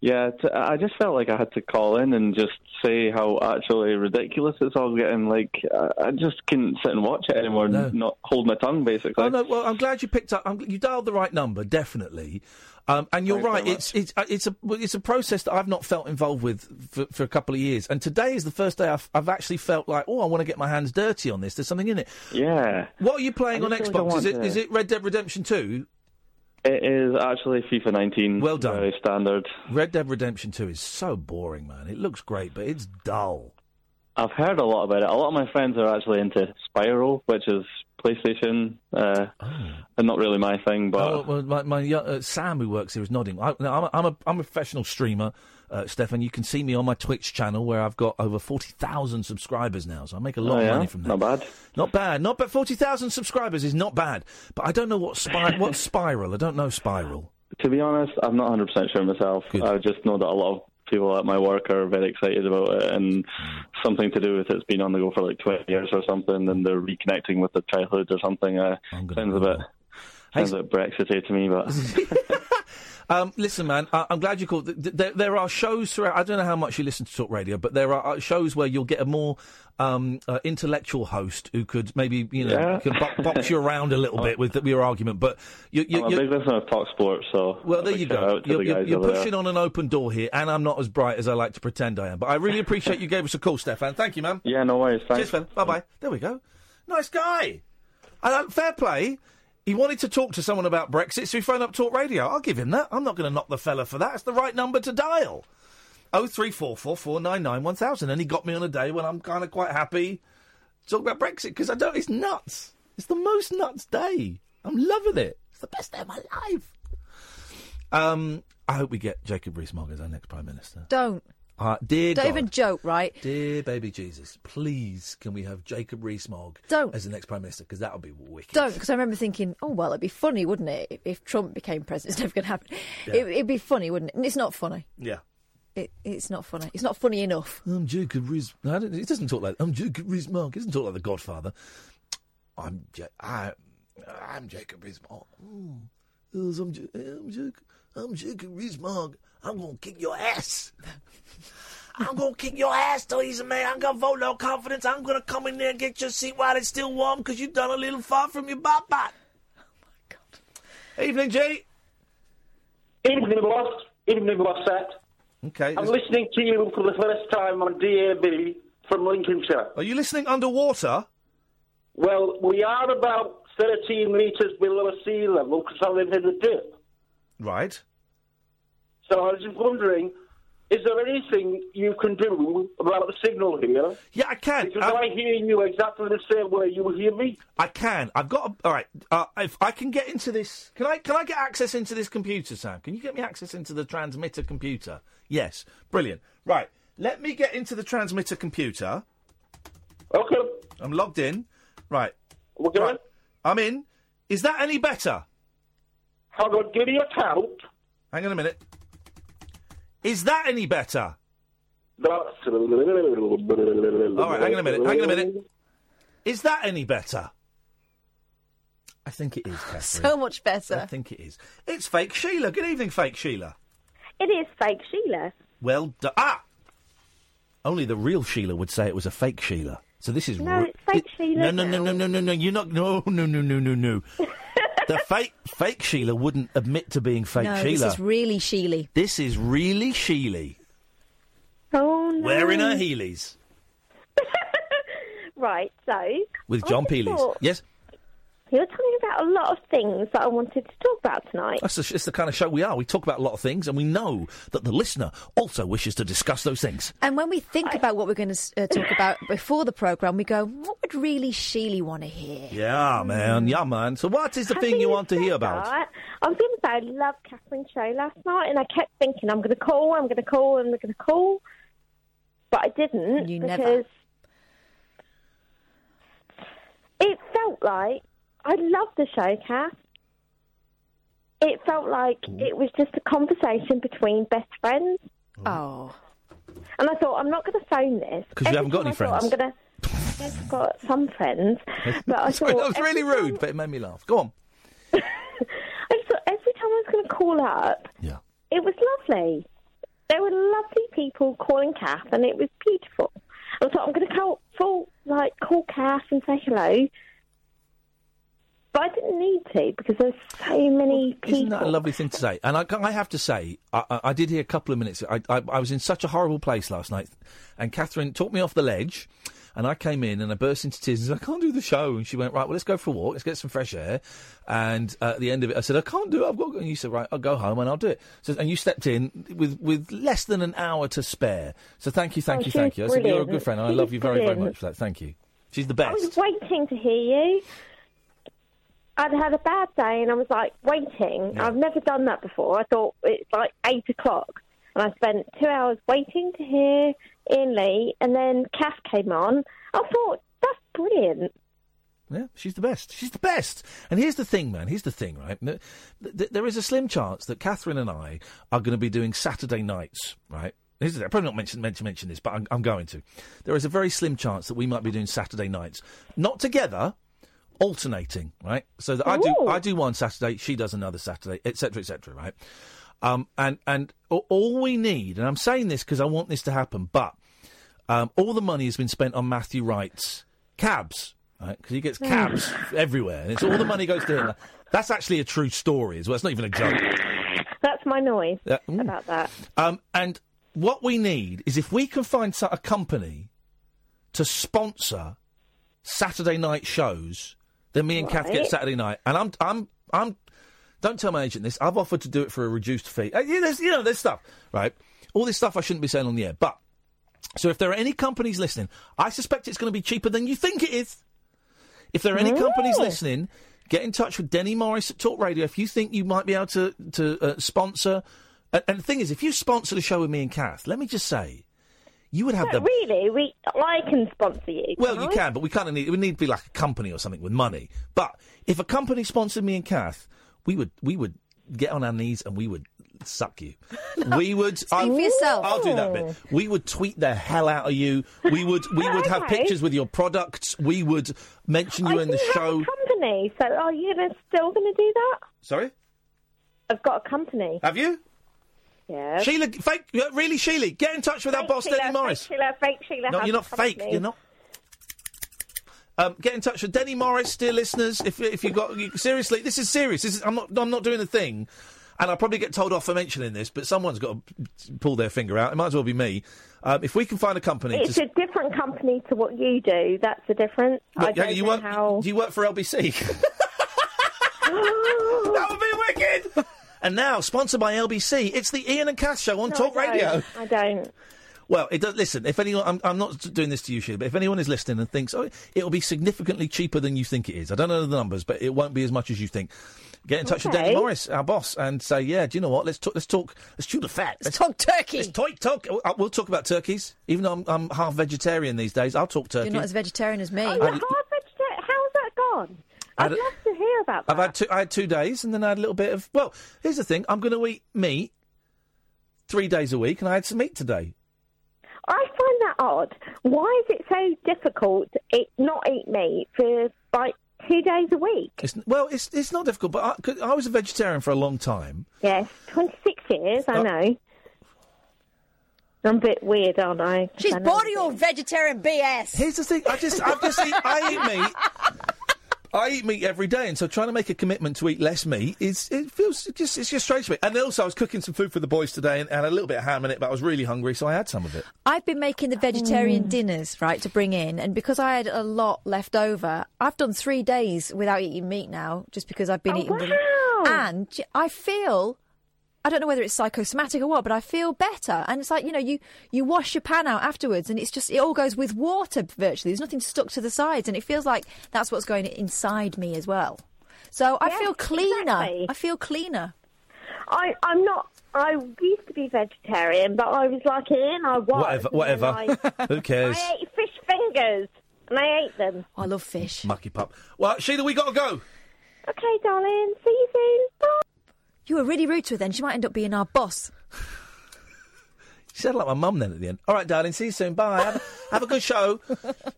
yeah, t- I just felt like I had to call in and just say how actually ridiculous it's all getting. Like I I just couldn't sit and watch it anymore. and Not hold my tongue, basically. Oh no, well, I'm glad you picked up. I'm, you dialed the right number, definitely. Um, and you're Thanks right. It's it's uh, it's a it's a process that I've not felt involved with for, for a couple of years. And today is the first day I've, I've actually felt like, oh, I want to get my hands dirty on this. There's something in it. Yeah. What are you playing on like Xbox? Is it to- is it Red Dead Redemption Two? It is actually FIFA 19. Well done. Very standard. Red Dead Redemption Two is so boring, man. It looks great, but it's dull. I've heard a lot about it. A lot of my friends are actually into Spyro, which is PlayStation, uh, and not really my thing. But Oh, well, my, my uh, Sam, who works here, is nodding. I, I'm, a, I'm, a, I'm a professional streamer, uh, Stefan. You can see me on my Twitch channel where I've got over 40,000 subscribers now, so I make a lot Oh, of money from that. Not bad. Not bad. Not bad. 40,000 subscribers is not bad. But I don't know what what's Spyro. I don't know Spyro. to be honest, I'm not 100 percent sure myself. I just know that a lot of people at my work are very excited about it, and something to do with it's been on the go for like 20 years or something, and they're reconnecting with their childhood or something. Uh, sounds a bit sounds a bit Brexity to me, but. Um, listen, man, I- I'm glad you called. Th- th- There, there are shows throughout. I don't know how much you listen to talk radio, but there are uh, shows where you'll get a more um, uh, intellectual host who could maybe, you know, Yeah. could bo- box you around a little bit with, with your argument. But you, you, I'm a big listener of Talk Sport, so well, there you go. You're, the you're, over there. pushing on an open door here, and I'm not as bright as I like to pretend I am. But I really appreciate you gave us a call, Stefan. Thank you, man. Yeah, no worries. Thanks. Cheers, fella. Bye bye. There we go. Nice guy. And uh, fair play. He wanted to talk to someone about Brexit, so he phoned up Talk Radio. I'll give him that. I'm not going to knock the fella for that. It's the right number to dial. Oh three four four four nine nine one thousand. And he got me on a day when I'm kind of quite happy to talk about Brexit because I don't. It's nuts. It's the most nuts day. I'm loving it. It's the best day of my life. Um, I hope we get Jacob Rees-Mogg as our next prime minister. Don't. Uh, dear Don't God. even joke, right? Dear baby Jesus, please can we have Jacob Rees-Mogg Don't. as the next prime minister? Because that would be wicked. Don't, because I remember thinking, oh, well, it'd be funny, wouldn't it, if, if Trump became president? It's never going to happen. Yeah. It, it'd be funny, wouldn't it? And it's not funny. Yeah. It, it's not funny. It's not funny enough. I'm Jacob Rees. No, I don't- he doesn't talk like. I'm Jacob Rees-Mogg. It doesn't talk like the Godfather. I'm. Ja- I, I'm Jacob Rees-Mogg. Mm. I'm, Ja- I'm Jacob. I'm Jacob Rees-Mogg. I'm gonna kick your ass. I'm gonna kick your ass, Theresa May. I'm gonna vote no confidence. I'm gonna come in there and get your seat while it's still warm because you've done a little far from your bot bot. Oh my god. Evening, G. Evening, boss. Evening, boss set. Okay. I'm listening to you for the first time on DAB from Lincolnshire. Are you listening underwater? Well, we are about 13 metres below sea level because I live in the dip. Right. So I was just wondering, is there anything you can do about the signal here? Yeah, I can. Because Um, I hear you exactly the same way you will hear me. I can. I've got. A, all right. Uh, if I can get into this, can I? Can I get access into this computer, Sam? Can you get me access into the transmitter computer? Yes. Brilliant. Right. Let me get into the transmitter computer. Okay. I'm logged in. Right. Okay. Right. I'm in. Is that any better? Hold on. Give me a count. Hang on a minute. Is that any better? That's... All right. Hang on a minute. Hang on a minute. Is that any better? I think it is, Catherine. So much better. I think it is. It's fake Sheila. Good evening, fake Sheila. It is fake Sheila. Well done. Ah! Only the real Sheila would say it was a fake Sheila. So this is No, re- it's fake it- Sheila No, no, no, no, no, no, no. You're not. No, no, no, no, no, no. the fake fake Sheila wouldn't admit to being fake no, Sheila. this is really Sheely. This is really Sheely. Oh no. Wearing her Heelys Right, so with John just Peelys. thought Yes, You were talking about a lot of things that I wanted to talk about tonight. that's the, it's the kind of show we are. We talk about a lot of things, and we know that the listener also wishes to discuss those things. And when we think about what we're going to uh, talk about before the programme, we go, what would really Sheely want to hear? Yeah, man. Yeah, man. So, what is the thing you want to hear about? Right. I was going to say I loved Catherine's show last night, and I kept thinking I'm going to call, I'm going to call, and I'm going to call, but I didn't You because never. it felt like I loved the show, Kath. It felt like it was just a conversation between best friends. Oh. And I thought, I'm not going to phone this. 'Cause you Every haven't got any I friends. I'm going to. I've got some friends, but I Sorry, thought that was really rude, but it made me laugh. Go on. I thought every time I was going to call up, Yeah. it was lovely. There were lovely people calling Kath, and it was beautiful. I thought I'm going to call, full, like call Kath and say hello, but I didn't need to because there's so many people. Isn't that a lovely thing to say? And I, I have to say, I, I, I did hear a couple of minutes. I, I, I was in such a horrible place last night, and Catherine took me off the ledge. And I came in and I burst into tears and said, I can't do the show. And she went, Right, well, let's go for a walk. Let's get some fresh air. And uh, at the end of it, I said, I can't do it. I've got. And you said, Right, I'll go home and I'll do it. So, and you stepped in with, with less than an hour to spare. So thank you, thank Oh, you, thank you. I said, You're a good friend. and I love you very, very much for that. Thank you. She's the best. I was waiting to hear you. I'd had a bad day and I was like waiting. I've never done that before. I thought it's like eight o'clock, and I spent two hours waiting to hear Iain Lee, and then Kath came on. I thought that's brilliant. Yeah, she's the best. She's the best. And here's the thing, man. Here's the thing, right? Th- th- There is a slim chance that Catherine and I are going to be doing Saturday nights, right? Here's the, I'm probably not mention, meant to mention this, but I'm, I'm going to. There is a very slim chance that we might be doing Saturday nights, not together, alternating, right? So that I do, I do one Saturday, she does another Saturday, etc., etc., right? Um, and and all we need, and I'm saying this because I want this to happen, but um, all the money has been spent on Matthew Wright's cabs, right? Because he gets cabs everywhere, and it's all the money goes to him. That's actually a true story as well. It's not even a joke. That's my noise mm. about that. Um, and what we need is if we can find a company to sponsor Saturday night shows, then me and Kath get Saturday night. And I'm, I'm, I'm. Don't tell my agent this. I've offered to do it for a reduced fee. Uh, yeah, there's, you know, there's stuff, right? All this stuff I shouldn't be saying on the air, but. So if there are any companies listening, I suspect it's going to be cheaper than you think it is. If there are any companies listening, get in touch with Denny Morris at Talk Radio if you think you might be able to to uh, sponsor. And, and the thing is, if you sponsor the show with me and Kath, let me just say, you would have No, the really, we I can sponsor you. well, can you I? can, but we kind of need it would need to be like a company or something with money. But if a company sponsored me and Kath, we would we would get on our knees and we would suck you. we would. Speak for yourself. I'll do that bit. Oh. We would tweet the hell out of you. We would we would have pictures with your products. We would mention you I in the do have show. a company, so are you still going to do that? Sorry, I've got a company. have you? Yeah. Sheila, fake, uh, really, Sheila, get in touch with our boss, Sheila, Denny Morris. Fake Sheila, fake Sheila. No, you're not fake. You're not. Um, get in touch with Denny Morris, dear listeners. If if you got you, seriously, this is serious. This is, I'm not I'm not doing a thing, and I'll probably get told off for mentioning this. But someone's got to pull their finger out. It might as well be me. Um, if we can find a company, It's to, a different company to what you do. That's the difference. I Look, yeah, don't you know work how. do you work for LBC? that would be wicked. And now, sponsored by LBC, it's the Iain and Kath show on No, Talk I. Radio. I don't. Well, it does. Listen, if anyone, I'm, I'm not doing this to you, Sheila, but if anyone is listening and thinks, oh, it'll be significantly cheaper than you think it is, I don't know the numbers, but it won't be as much as you think. Get in touch with Okay. Denny Morris, our boss, and say, yeah, do you know what? Let's talk. Let's talk. Let's chew the fat. Let's, talk turkey. Let's talk. talk uh, we'll talk about turkeys. Even though I'm, I'm half vegetarian these days, I'll talk turkey. You're not as vegetarian as me. Oh, you're half vegetarian. How's that gone? I I'd love to hear about that. I've had two. I had two days, and then I had a little bit of. Well, here's the thing: I'm going to eat meat three days a week, and I had some meat today. I find that odd. Why is it so difficult to eat, not eat meat for like two days a week. It's, well, it's it's not difficult, but I, 'cause I was a vegetarian for a long time. Yes, 26 years, I Oh. know. I'm a bit weird, aren't I? She's I know- bored of your vegetarian BS. Here's the thing: I just, I just, eat, I eat meat. I eat meat every day, and so trying to make a commitment to eat less meat is it feels it just it's just strange to me. And also, I was cooking some food for the boys today, and, and a little bit of ham in it, but I was really hungry, so I had some of it. I've been making the vegetarian Mm. dinners, right, to bring in, and because I had a lot left over, I've done three days without eating meat now, just because I've been Oh, eating the. And I feel, I don't know whether it's psychosomatic or what, but I feel better. And it's like you know, you you wash your pan out afterwards, and it's just it all goes with water virtually. There's nothing stuck to the sides, and it feels like that's what's going inside me as well. So I Yes, feel cleaner. exactly. I feel cleaner. I, I'm not. I used to be vegetarian, but I was like in. I was. Whatever, and then whatever. Who cares? I, I ate fish fingers, and I ate them. I love fish. Mucky pup. Well, Sheila, we got to go. Okay, darling. See you soon. Bye. You were really rude to her then. She might end up being our boss. She sounded like my mum then at the end. All right, darling. See you soon. Bye. Have, a- have a good show.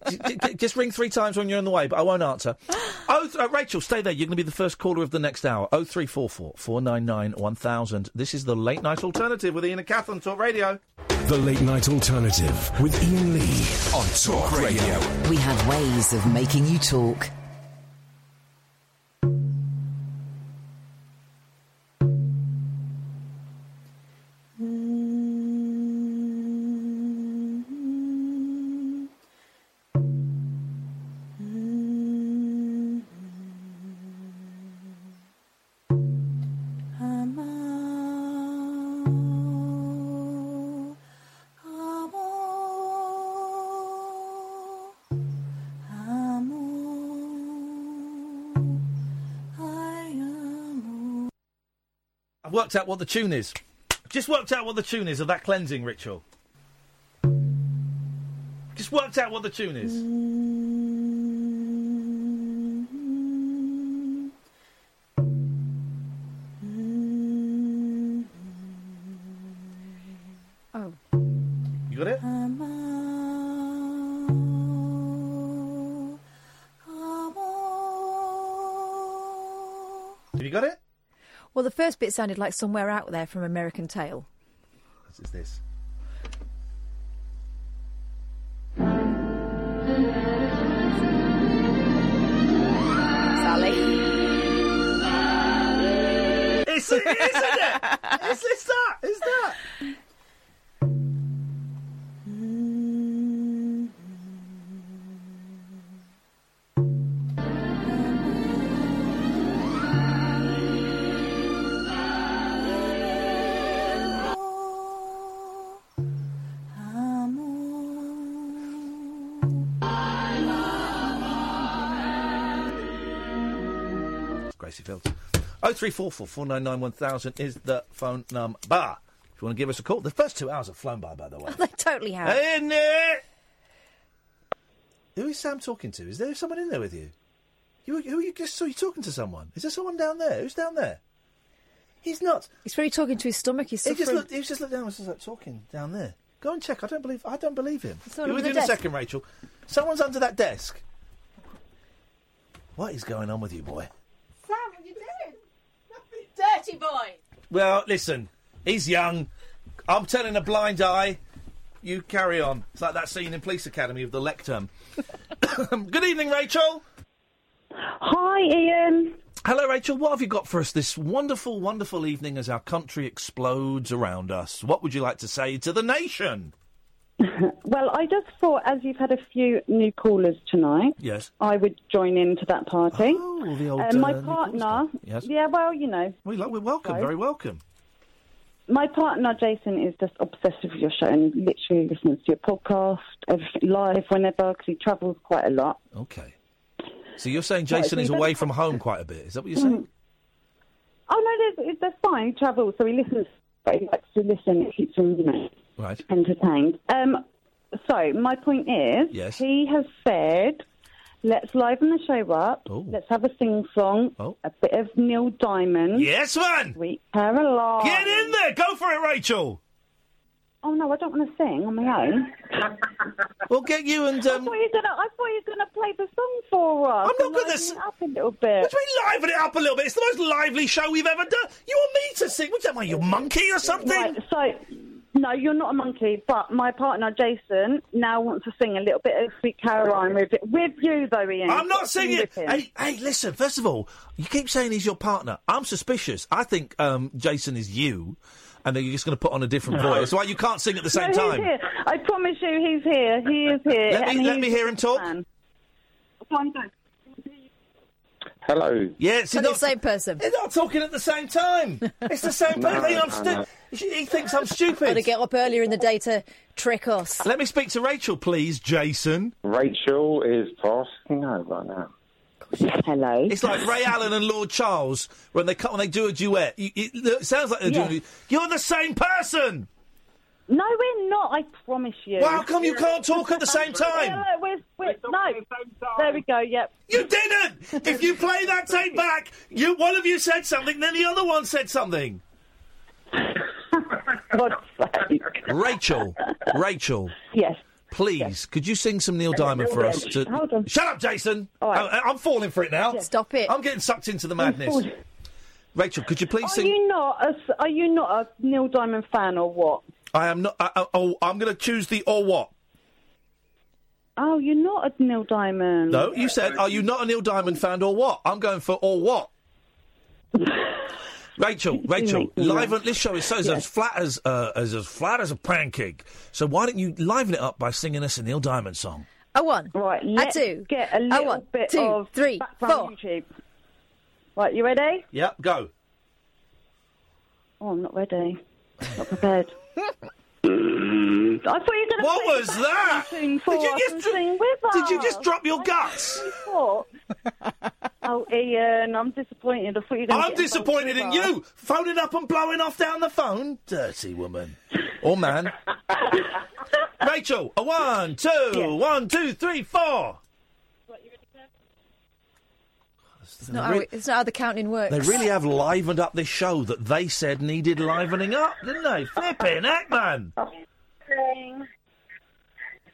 J- j- j- Just ring three times when you're on the way, but I won't answer. Oh, th- uh, Rachel, stay there. You're going to be the first caller of the next hour. Oh three four four four nine nine one thousand. This is the late night alternative with Iain and Kath on Talk Radio. The Late Night Alternative with Iain Lee on Talk Radio. We have ways of making you talk. Worked out what the tune is. Just worked out what the tune is of that cleansing ritual. Just worked out what the tune is. First bit sounded like somewhere out there from American Tail. Three four four four nine nine one thousand is the phone number. If you want to give us a call, the first two hours have flown by, by the way. they totally have. Isn't it? Who is Sam talking to? Is there someone in there with you? You, who you just saw you talking to someone? Is there someone down there? Who's down there? He's not. He's probably talking to his stomach. He's He just suffering. looked. He was just looked down and was just like talking down there. Go and check. I don't believe. I don't believe him. Someone Be under with the in a second, Rachel. Someone's under that desk. What is going on with you, boy? Sam, what are you doing? Dirty boy. Well, listen. He's young. I'm turning a blind eye. You carry on. It's like that scene in Police Academy of the lectern. Good evening, Rachel. Hi, Iain. Hello, Rachel. What have you got for us this wonderful, wonderful evening as our country explodes around us? What would you like to say to the nation? Well, I just thought, as you've had a few new callers tonight, Yes. I would join into that party. Oh, the old, Uh, my uh, partner, Yes. yeah, well, you know, We lo- we're welcome. Right. Very welcome. my partner Jason is just obsessed with your show and literally listens to your podcast live whenever because he travels quite a lot. Okay. So you're saying Jason so is away from home quite a bit? Is that what you're saying? Oh no, that's, that's fine. He travels, so he listens. But he likes to listen. It keeps him, you know, Right. entertained. Um, so my point is, Yes. he has said, let's liven the show up. Oh. Let's have a sing song. A bit of Neil Diamond. Yes, man. Sweet Caroline. Get in there. Go for it, Rachel. Oh no, I don't want to sing on my own. We'll get you and. Um... I thought you were gonna. I thought you were gonna play the song for us. I'm not going to sing up a little bit. What do mean liven it up a little bit? It's the most lively show we've ever done. You want me to sing? What's that? I, you monkey or something? Right, so, no, you're not a monkey, but my partner Jason now wants to sing a little bit of Sweet Caroline with with you, though, Iain. I'm not singing. with. Hey, hey, listen. First of all, you keep saying he's your partner. I'm suspicious. I think um, Jason is you, and then you're just going to put on a different No. voice. Why you can't sing at the same no, time? He's here. I promise you, he's here. He is here. Let me- and let he's me hear him talk. Go on, go. Hello. Yeah, it's Not the same person. They're not talking at the same time. It's the same No, person. I'm stu- He thinks I'm stupid. Got to get up earlier in the day to trick us. Let me speak to Rachel, please, Jason. Rachel is passing over now. Hello. It's like Ray Alan and Lord Charles when they cut when they do a duet. You, it, it sounds like they're Yeah. doing. You're the same person. No, we're not. I promise you. Well, how come you can't talk at the same time? Yeah, look, we're, we're, no. There we go. Yep. You didn't. if you play that tape back, you one of you said something, then the other one said something. Rachel, Rachel. Yes. Please, could you sing some Neil Diamond for us? To... Hold on. Shut up, Jason. I, I'm falling for it now. Stop it. I'm getting sucked into the madness. Rachel, could you please Are sing? you not a, Are you not a Neil Diamond fan or what? I am not. I, I, oh, I'm going to choose the or what. Oh, you're not a Neil Diamond. No, you said, are you not a Neil Diamond fan or what? I'm going for or what. Rachel, Rachel, live laugh. on this show is so is as flat as uh, as as flat as a pancake. So why don't you liven it up by singing us a Neil Diamond song? A one. Right, A let's two. get a A little one, bit two, of three, background YouTube. Right, you ready? Yep, go. Oh, I'm not ready. Not prepared. Mm-hmm. I thought you were going to. What was that? Did Did you just dr- with us? Did you just drop your guts? Oh, Iain, uh, I'm disappointed. I thought you were going I'm disappointed in you, phoning up and blowing off down the phone. Dirty woman. Or man. Rachel, a one, two, one, two, three, four. It's not, how, it's not how the counting works. They really have livened up this show that they said needed livening up, didn't they? Flipping heck, man. Spring,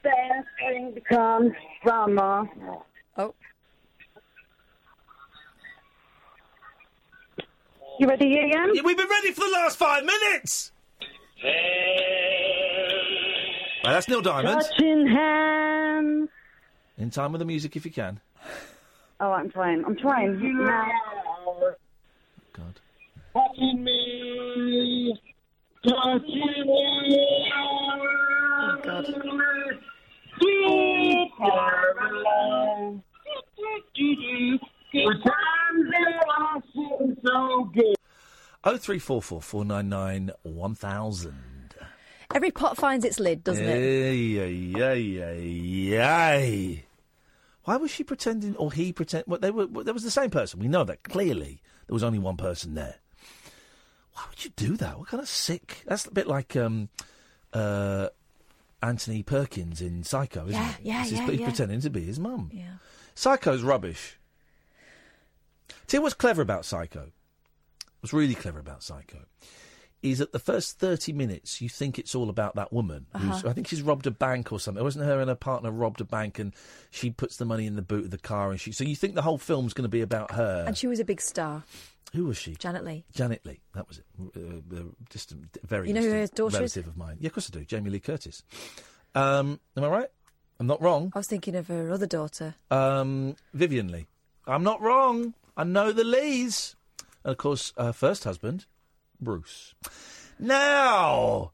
then spring becomes summer. Oh. You ready, Iain? Yeah, we've been ready for the last five minutes. Right, that's Neil Diamond. Touching hands. In time with the music if you can. Oh, I'm trying. I'm trying. Now. God. Touching me, touching me. Oh, God. Sweet Caroline. Good times that I so good. Oh three four four four nine nine one thousand. Every pot finds its lid, doesn't it? Ay, ay, ay, ay, ay. Why was she pretending, or he pretend? Well, they were. Well, there was the same person. We know that clearly. There was only one person there. Why would you do that? What kind of sick? That's a bit like um, uh, Anthony Perkins in Psycho, isn't Yeah, it? yeah, He's yeah, He's yeah. pretending to be his mum. Yeah. Psycho's rubbish. See what's clever about Psycho? What's really clever about Psycho is that the first thirty minutes you think it's all about that woman. Uh-huh. I think she's robbed a bank or something. It wasn't her and her partner robbed a bank and she puts the money in the boot of the car and she. So you think the whole film's going to be about her? And she was a big star, Who was she? Janet Leigh. Janet Leigh. That was it. Uh, distant, very. You know who her daughter is? relative of mine. Yeah, of course I do. Jamie Lee Curtis. Um, am I right? I'm not wrong. I was thinking of her other daughter. Um, Vivien Leigh. I'm not wrong. I know the Lees. And of course, her first husband, Bruce. Now,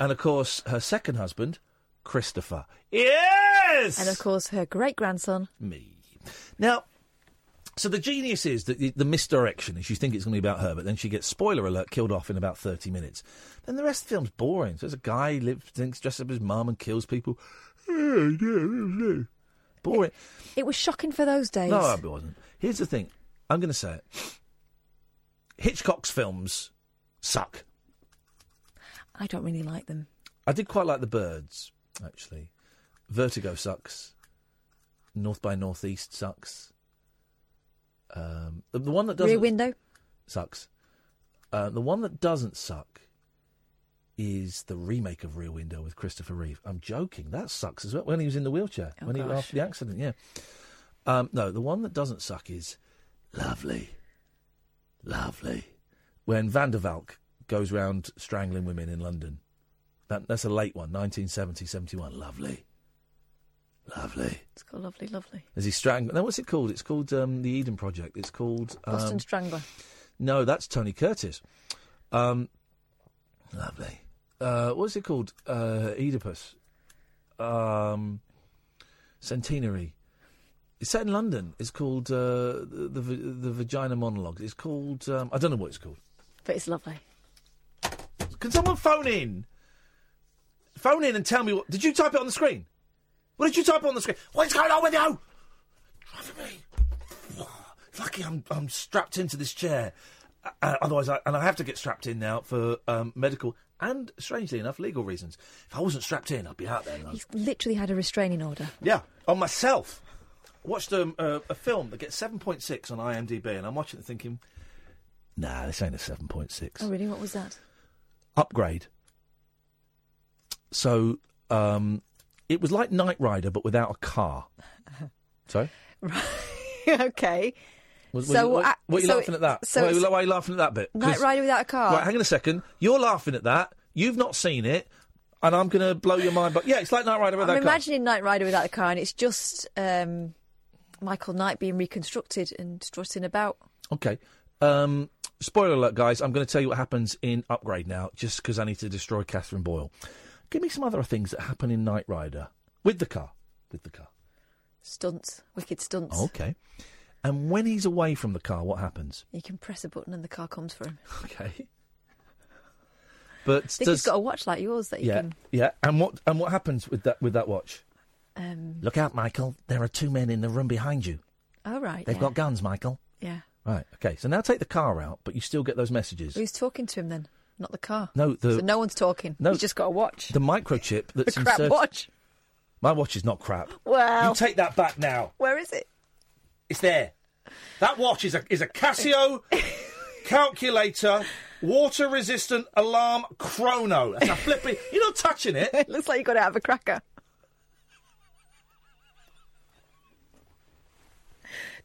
and of course, her second husband, Christopher. Yes! And of course, her great grandson. Me. Now, so the genius is that the, the misdirection is you think it's going to be about her, but then she gets, spoiler alert, killed off in about 30 minutes. Then the rest of the film's boring. So there's a guy who lives, thinks, dresses up as his mum and kills people. Boring. It was shocking for those days. No, it wasn't. Here's the thing. I'm going to say it. Hitchcock's films suck. I don't really like them. I did quite like The Birds, actually. Vertigo sucks. North by Northeast sucks. Um, the, the one that doesn't Rear Window. sucks. Uh, the one that doesn't suck is the remake of Rear Window with Christopher Reeve. I'm joking. That sucks as well. When he was in the wheelchair, Oh, when he gosh. after the accident, yeah. Um, no, the one that doesn't suck is lovely, lovely. When Van der Valk goes round strangling women in London. That, that's a late one, 1970, 71. Lovely, lovely. It's called Lovely, Lovely. As he strangling. No, what's it called? It's called um, the Eden Project. It's called Boston um, Strangler. No, that's Tony Curtis. Um, lovely. Uh, what's it called? Uh, Oedipus. Um, Centenary. It's set in London. It's called uh, the, the the Vagina Monologue. It's called um, I don't know what it's called. But it's lovely. Can someone phone in? Phone in and tell me what. Did you type it on the screen? What did you type on the screen? What's going on with you? Driving me. Lucky I'm I'm strapped into this chair. Uh, otherwise, I, and I have to get strapped in now for um, medical and, strangely enough, legal reasons. If I wasn't strapped in, I'd be out there. He's literally had a restraining order. Yeah, on myself. Watched um, a, a film that gets 7.6 on IMDb, and I'm watching it thinking, nah, this ain't a 7.6. Oh, really? What was that? Upgrade. So, um, it was like Knight Rider, but without a car. Sorry? Right. okay. Was, So, what, uh, what are you so laughing at that? so why, why are you laughing at that bit? Night 'Cause- Rider without a car. Right, hang on a second. You're laughing at that. You've not seen it, and I'm going to blow your mind. But yeah, it's like Knight Rider without I'm a car. I'm imagining Knight Rider without a car, and it's just um, Michael Knight being reconstructed and strutting about. Okay. Um, spoiler alert, guys. I'm going to tell you what happens in Upgrade now, just because I need to destroy Catherine Boyle. Give me some other things that happen in Knight Rider with the car. With the car. Stunts, wicked stunts. Okay. And when he's away from the car, what happens? You can press a button and the car comes for him. Okay. But I think does he's got a watch like yours that you yeah, can. yeah. And what and what happens with that with that watch? Um, Look out, Michael. There are two men in the room behind you. oh right, They've yeah. got guns, Michael. Yeah. Right. Okay. So now take the car out, but you still get those messages. Who's talking to him then? Not the car. No, the so no one's talking. No. He's just got a watch. the microchip The that's crap inserted. watch. My watch is not crap. Well, You take that back now. where is it? It's there. That watch is a is a Casio calculator water resistant alarm chrono. That's a flipping. You're not touching it. It looks like you got it out of a cracker.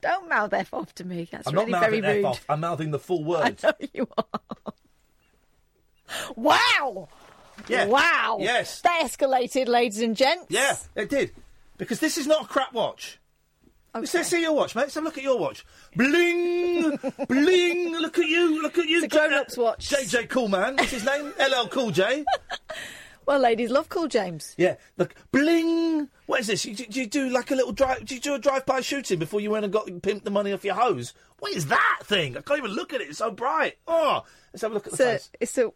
Don't mouth F off to me. That's I'm really not very rude. F off. I'm mouthing the full I word. know you are. Wow! Yeah. Wow! Yes. That escalated, ladies and gents. Yeah, it did. Because this is not a crap watch. Let's let's see your watch, mate. Let's have a look at your watch. Bling, bling. Look at you. Look at you. It's a grown-up's watch. JJ Coolman. What's his name? LL Cool J. Well, ladies love Cool James. Yeah. Look, bling. What is this? You, do you do like a little drive? Do you do a drive-by shooting before you went and got pimped the money off your hose? What is that thing? I can't even look at it. It's so bright. Oh, let's have a look at the So face. it's the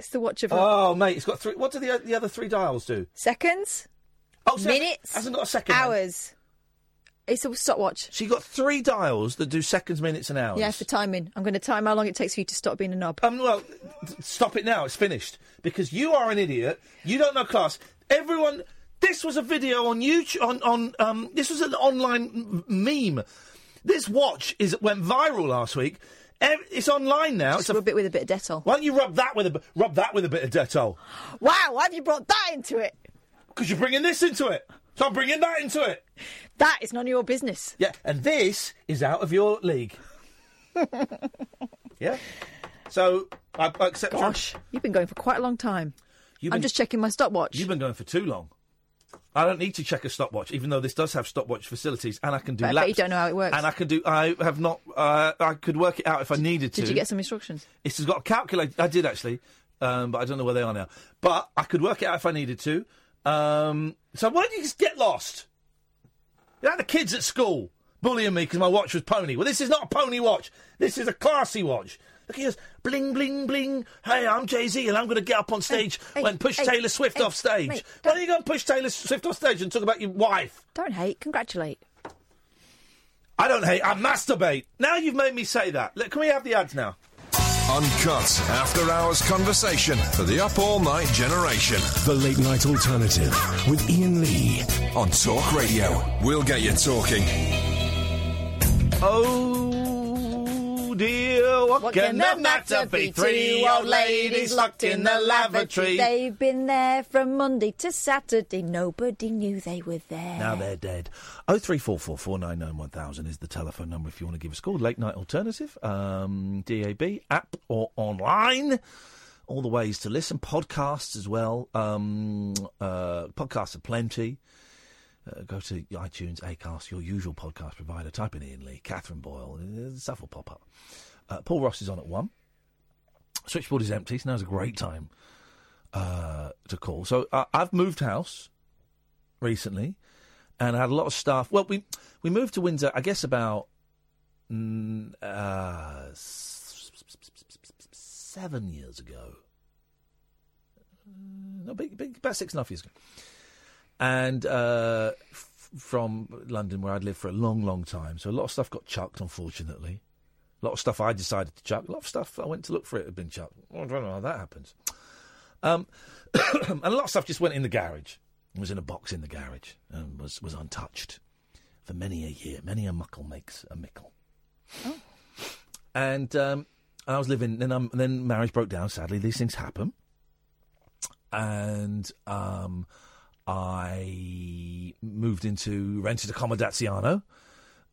it's the watch of Oh, mate, it's got three. What do the the other three dials do? seconds, Oh, so minutes, hasn't got a second. then. It's a stopwatch. So you got three dials that do seconds, minutes, and hours. Yeah, for timing. I'm going to time how long it takes for you to stop being a knob. Um, well, stop it now. It's finished because you are an idiot. You don't know class. Everyone. This was a video on YouTube. On on um. This was an online m- meme. This watch is went viral last week. Ev- It's online now. Just it's rub it with a bit of Dettol. Why don't you rub that with a b- rub that with a bit of Dettol? Wow, why have you brought that into it? Because you're bringing this into it. So I'm bringing that into it. That is none of your business. Yeah, and this is out of your league. yeah. So I, I accept. your- Gosh, you've been going for quite a long time. You've I'm just checking my stopwatch. You've been going for too long. I don't need to check a stopwatch, even though this does have stopwatch facilities, and I can do But I bet you don't know how it works. And I can do. I have not. Uh, I could work it out if I needed to. Did you get some instructions? It's got a calculator. I did actually, um, but I don't know where they are now. But I could work it out if I needed to. Um, so why don't you just get lost? You're like the kids at school bullying me because my watch was pony. Well, this is not a pony watch. This is a classy watch. Look at this. Bling, bling, bling. Hey, I'm Jay Z and I'm going to get up on stage hey, and push hey, Taylor Swift hey, off stage. mate, Why don't you go and push Taylor Swift off stage and talk about your wife? Don't hate, congratulate. I don't hate, I masturbate. Now you've made me say that. Look, can we have the ads now? Uncut after hours conversation for the up all night generation. The Late Night Alternative with Iain Lee. On Talk Radio. We'll get you talking. Oh dear, what, can, the matter be? Three old ladies locked in the lavatory. They've been there from Monday to Saturday. Nobody knew they were there. Now they're dead. Oh three four four four nine nine one thousand is the telephone number if you want to give us a call. Late night alternative, um, DAB app or online. All the ways to listen. Podcasts as well. Um, uh, podcasts are plenty. Uh, go to iTunes, Acast, your usual podcast provider. Type in Iain Lee, Catherine Boyle. uh, Stuff will pop up. Uh, Paul Ross is on at one. Switchboard is empty, so now's a great time uh, to call. So uh, I've moved house recently, and I had a lot of staff. Well, we we moved to Windsor, I guess about mm, uh, seven years ago. No, big, big, about six and a half years ago. And uh, f- from London, where I'd lived for a long, long time. So a lot of stuff got chucked, unfortunately. A lot of stuff I decided to chuck. A lot of stuff I went to look for it had been chucked. I don't know how that happens. Um, and a lot of stuff just went in the garage. It was in a box in the garage and was, was untouched for many a year. Many a muckle makes a mickle. And um, I was living, then, um, then marriage broke down. Sadly, these things happen. And um, I moved into rented a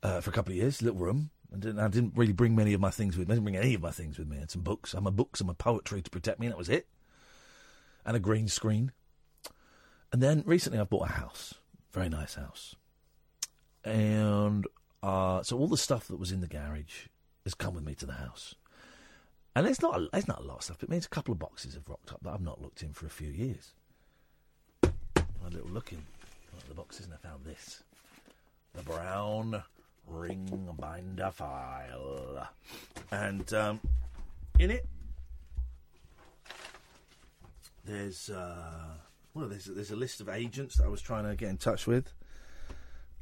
uh, for a couple of years, little room. And didn't, I didn't really bring many of my things with me. I didn't bring any of my things with me. I had some books, and my books and my poetry to protect me, and that was it. And a green screen. And then recently I've bought a house. Very nice house. And uh, so all the stuff that was in the garage has come with me to the house. And it's not a, there's not a lot of stuff. It means a couple of boxes have rocked up that I've not looked in for a few years. A little look in one of the boxes, and I found this: the brown ring binder file, and um, in it there's uh, well, there's there's a list of agents that I was trying to get in touch with.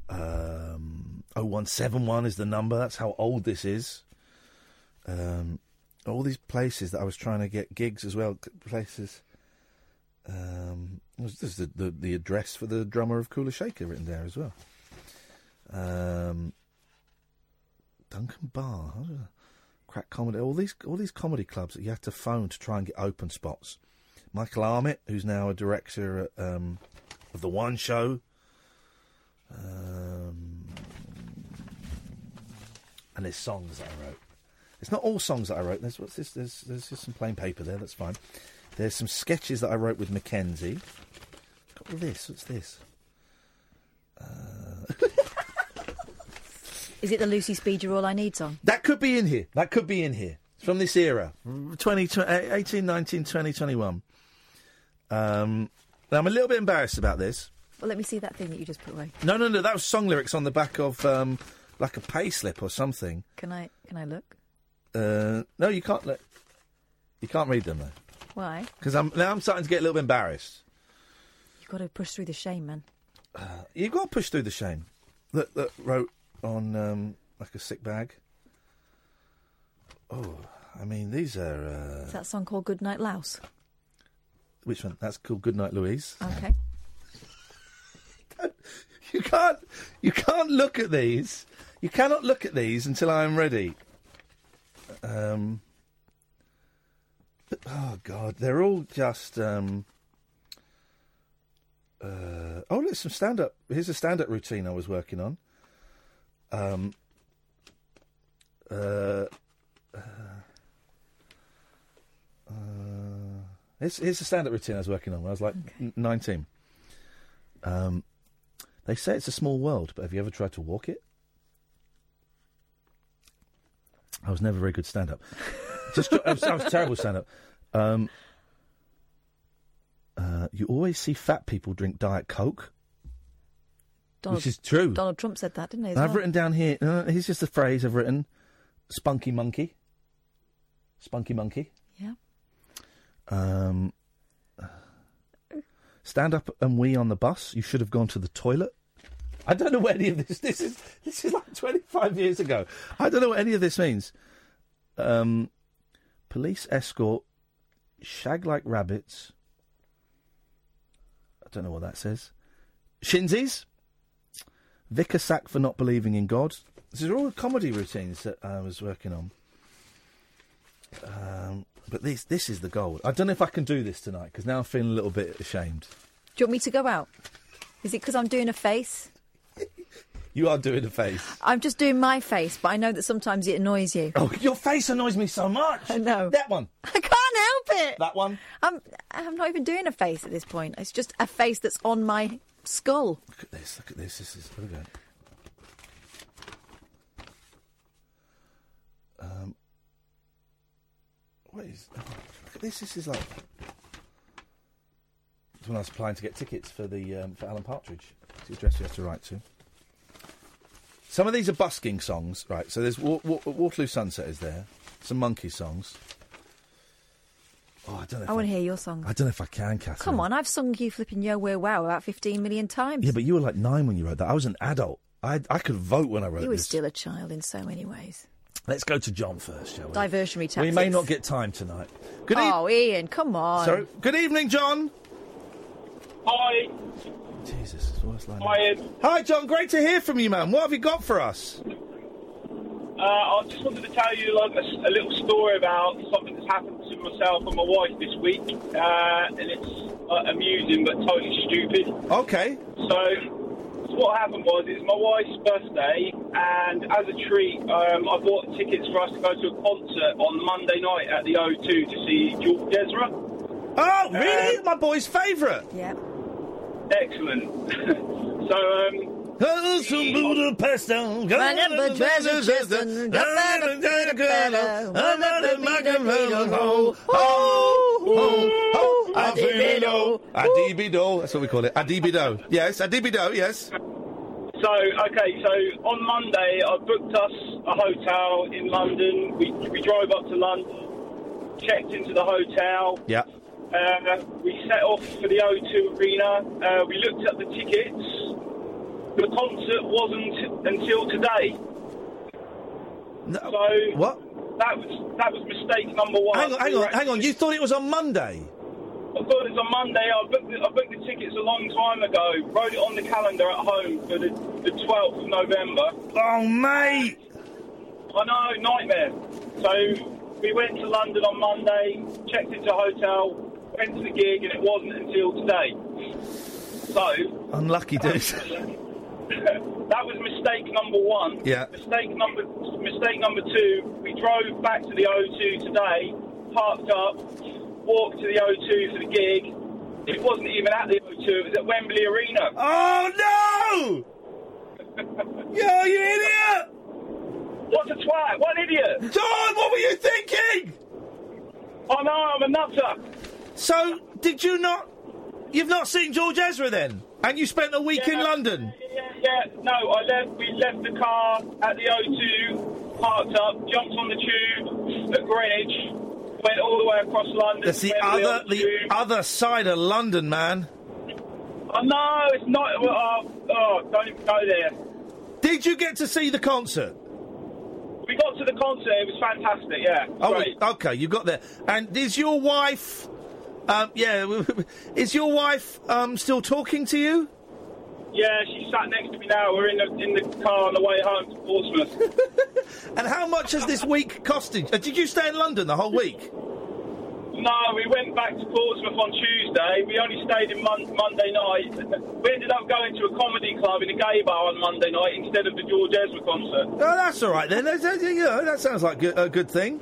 Um, 0171 is the number. That's how old this is. Um, all these places that I was trying to get gigs as well. Places. Um, there's the, the the address for the drummer of Kula Shaker written there as well. Um, Duncan Bar, crack comedy. All these all these comedy clubs that you have to phone to try and get open spots. Michael Armit, who's now a director at, um, of the One Show. Um, and there's songs that I wrote. It's not all songs that I wrote. There's what's this? There's there's just some plain paper there. That's fine. There's some sketches that I wrote with Mackenzie. Got all this. What's this? Is it the Lucy Speed You're All I Need song? That could be in here. That could be in here. It's from this era. 20, 20, 18, 19, 20, 21. Um, now, I'm a little bit embarrassed about this. Well, let me see that thing that you just put away. No, no, no. That was song lyrics on the back of um, like a pay slip or something. Can I? Can I look? Uh, no, you can't let. You can't read them though, Why? because I'm now I'm starting to get a little bit embarrassed. You've got to push through the shame, man. You've got to push through the shame. That that wrote on um, like a sick bag. Oh, I mean these are Is uh, that song called Good Night Louse? which one? That's called Good Night, Louise. Okay. You can't you can't look at these. You cannot look at these until I am ready. Um. Oh God, they're all just. Um, uh, oh, look, some stand up. Here's a stand up routine I was working on. Um. Uh. uh, uh, here's, here's a stand up routine I was working on when I was like n- 19. Um, they say it's a small world, but have you ever tried to walk it? I was never very good stand up. Just I was, I was terrible stand up. Um, uh, you always see fat people drink Diet Coke, Donald, which is true. Donald Trump said that, didn't he? I've well? written down here. Uh, here's just a phrase I've written: "Spunky monkey." Spunky monkey. Yeah. Um, stand up and wee on the bus. You should have gone to the toilet. I don't know what any of this. This is this is like twenty five years ago. I don't know what any of this means. Um, police escort shag like rabbits. I don't know what that says. Shinsies. Vicar sack for not believing in God. These are all comedy routines that I was working on. Um, but this this is the gold. I don't know if I can do this tonight because now I'm feeling a little bit ashamed. Do you want me to go out? Is it because I'm doing a face? You are doing a face. I'm just doing my face, but I know that sometimes it annoys you. Oh, your face annoys me so much. I know. That one. I can't help it. That one. I'm I'm not even doing a face at this point. It's just a face that's on my skull. Look at this. Look at this. This is that. Um, what is? Oh, look at this. This is like. It's when I was applying to get tickets for the um, for Alan Partridge. It's the address you have to write to. Some of these are busking songs, right? So there's Wa- Wa- Waterloo Sunset is there. Some monkey songs. Oh, I don't know. If I want to hear your song. I don't know if I can, Catherine. Come on, I've sung you flipping Yo We're Wow about 15 million times. Yeah, but you were like nine when you wrote that. I was an adult. I I could vote when I wrote you were this. still a child in so many ways. Let's go to John first, shall we? Diversionary tactics. We may not get time tonight. Good evening. oh, Iain, come on. Sorry. Good evening, John. Hi. Jesus, it's the worst. Hi, Ed. Hi, John. Great to hear from you, man. What have you got for us? Uh, I just wanted to tell you like a, s- a little story about something that's happened to myself and my wife this week, uh, and it's uh, amusing but totally stupid. Okay. So, so what happened was it's my wife's birthday, and as a treat, um, I bought tickets for us to go to a concert on Monday night at the O2 to see George Ezra. Oh, really? My boy's favourite. Yeah. Excellent. so, um. Some Budapest, Adibido. That's what we call it. Adibido. Yes, Adibido, yes. So, okay, so on Monday, I booked us a hotel in London. We, we drove up to London, checked into the hotel. Yeah. Uh, we set off for the O2 Arena. Uh, we looked at the tickets. The concert wasn't until today. so what? That was that was mistake number one. Hang on, hang on, hang on. You thought it was on Monday? I thought it was on Monday. I booked, the, I booked the tickets a long time ago. Wrote it on the calendar at home for the, the 12th of November. Oh, mate! I know, nightmare. So we went to London on Monday, checked into a hotel, went to the gig, and it wasn't until today. So Unlucky dude. that was mistake number one. Yeah. Mistake number mistake number two. We drove back to the O2 today, parked up, walked to the O2 for the gig. It wasn't even at the O2. It was at Wembley Arena. Oh no! Yo, you idiot! What a twat! What an idiot! John, what were you thinking? Oh no, I'm a nutter. So, did you not? You've not seen George Ezra then? And you spent a week in London? Yeah, yeah. No, I left. We left the car at the O2, parked up, jumped on the tube at Greenwich, went all the way across London. That's the other, on the other side of London, man. Oh no, it's not. Oh, oh, don't even go there. Did you get to see the concert? We got to the concert. It was fantastic. Yeah, Oh, great. okay, you got there. And is your wife? Um, yeah, is your wife um, still talking to you? Yeah, she's sat next to me now. We're in the in the car on the way home to Portsmouth. And how much has this week costed? Uh, did you stay in London the whole week? No, we went back to Portsmouth on Tuesday. We only stayed in mon- Monday night. We ended up going to a comedy club in a gay bar on Monday night instead of the George Ezra concert. Oh, that's all right then. That's, you know, that sounds like a, a good thing.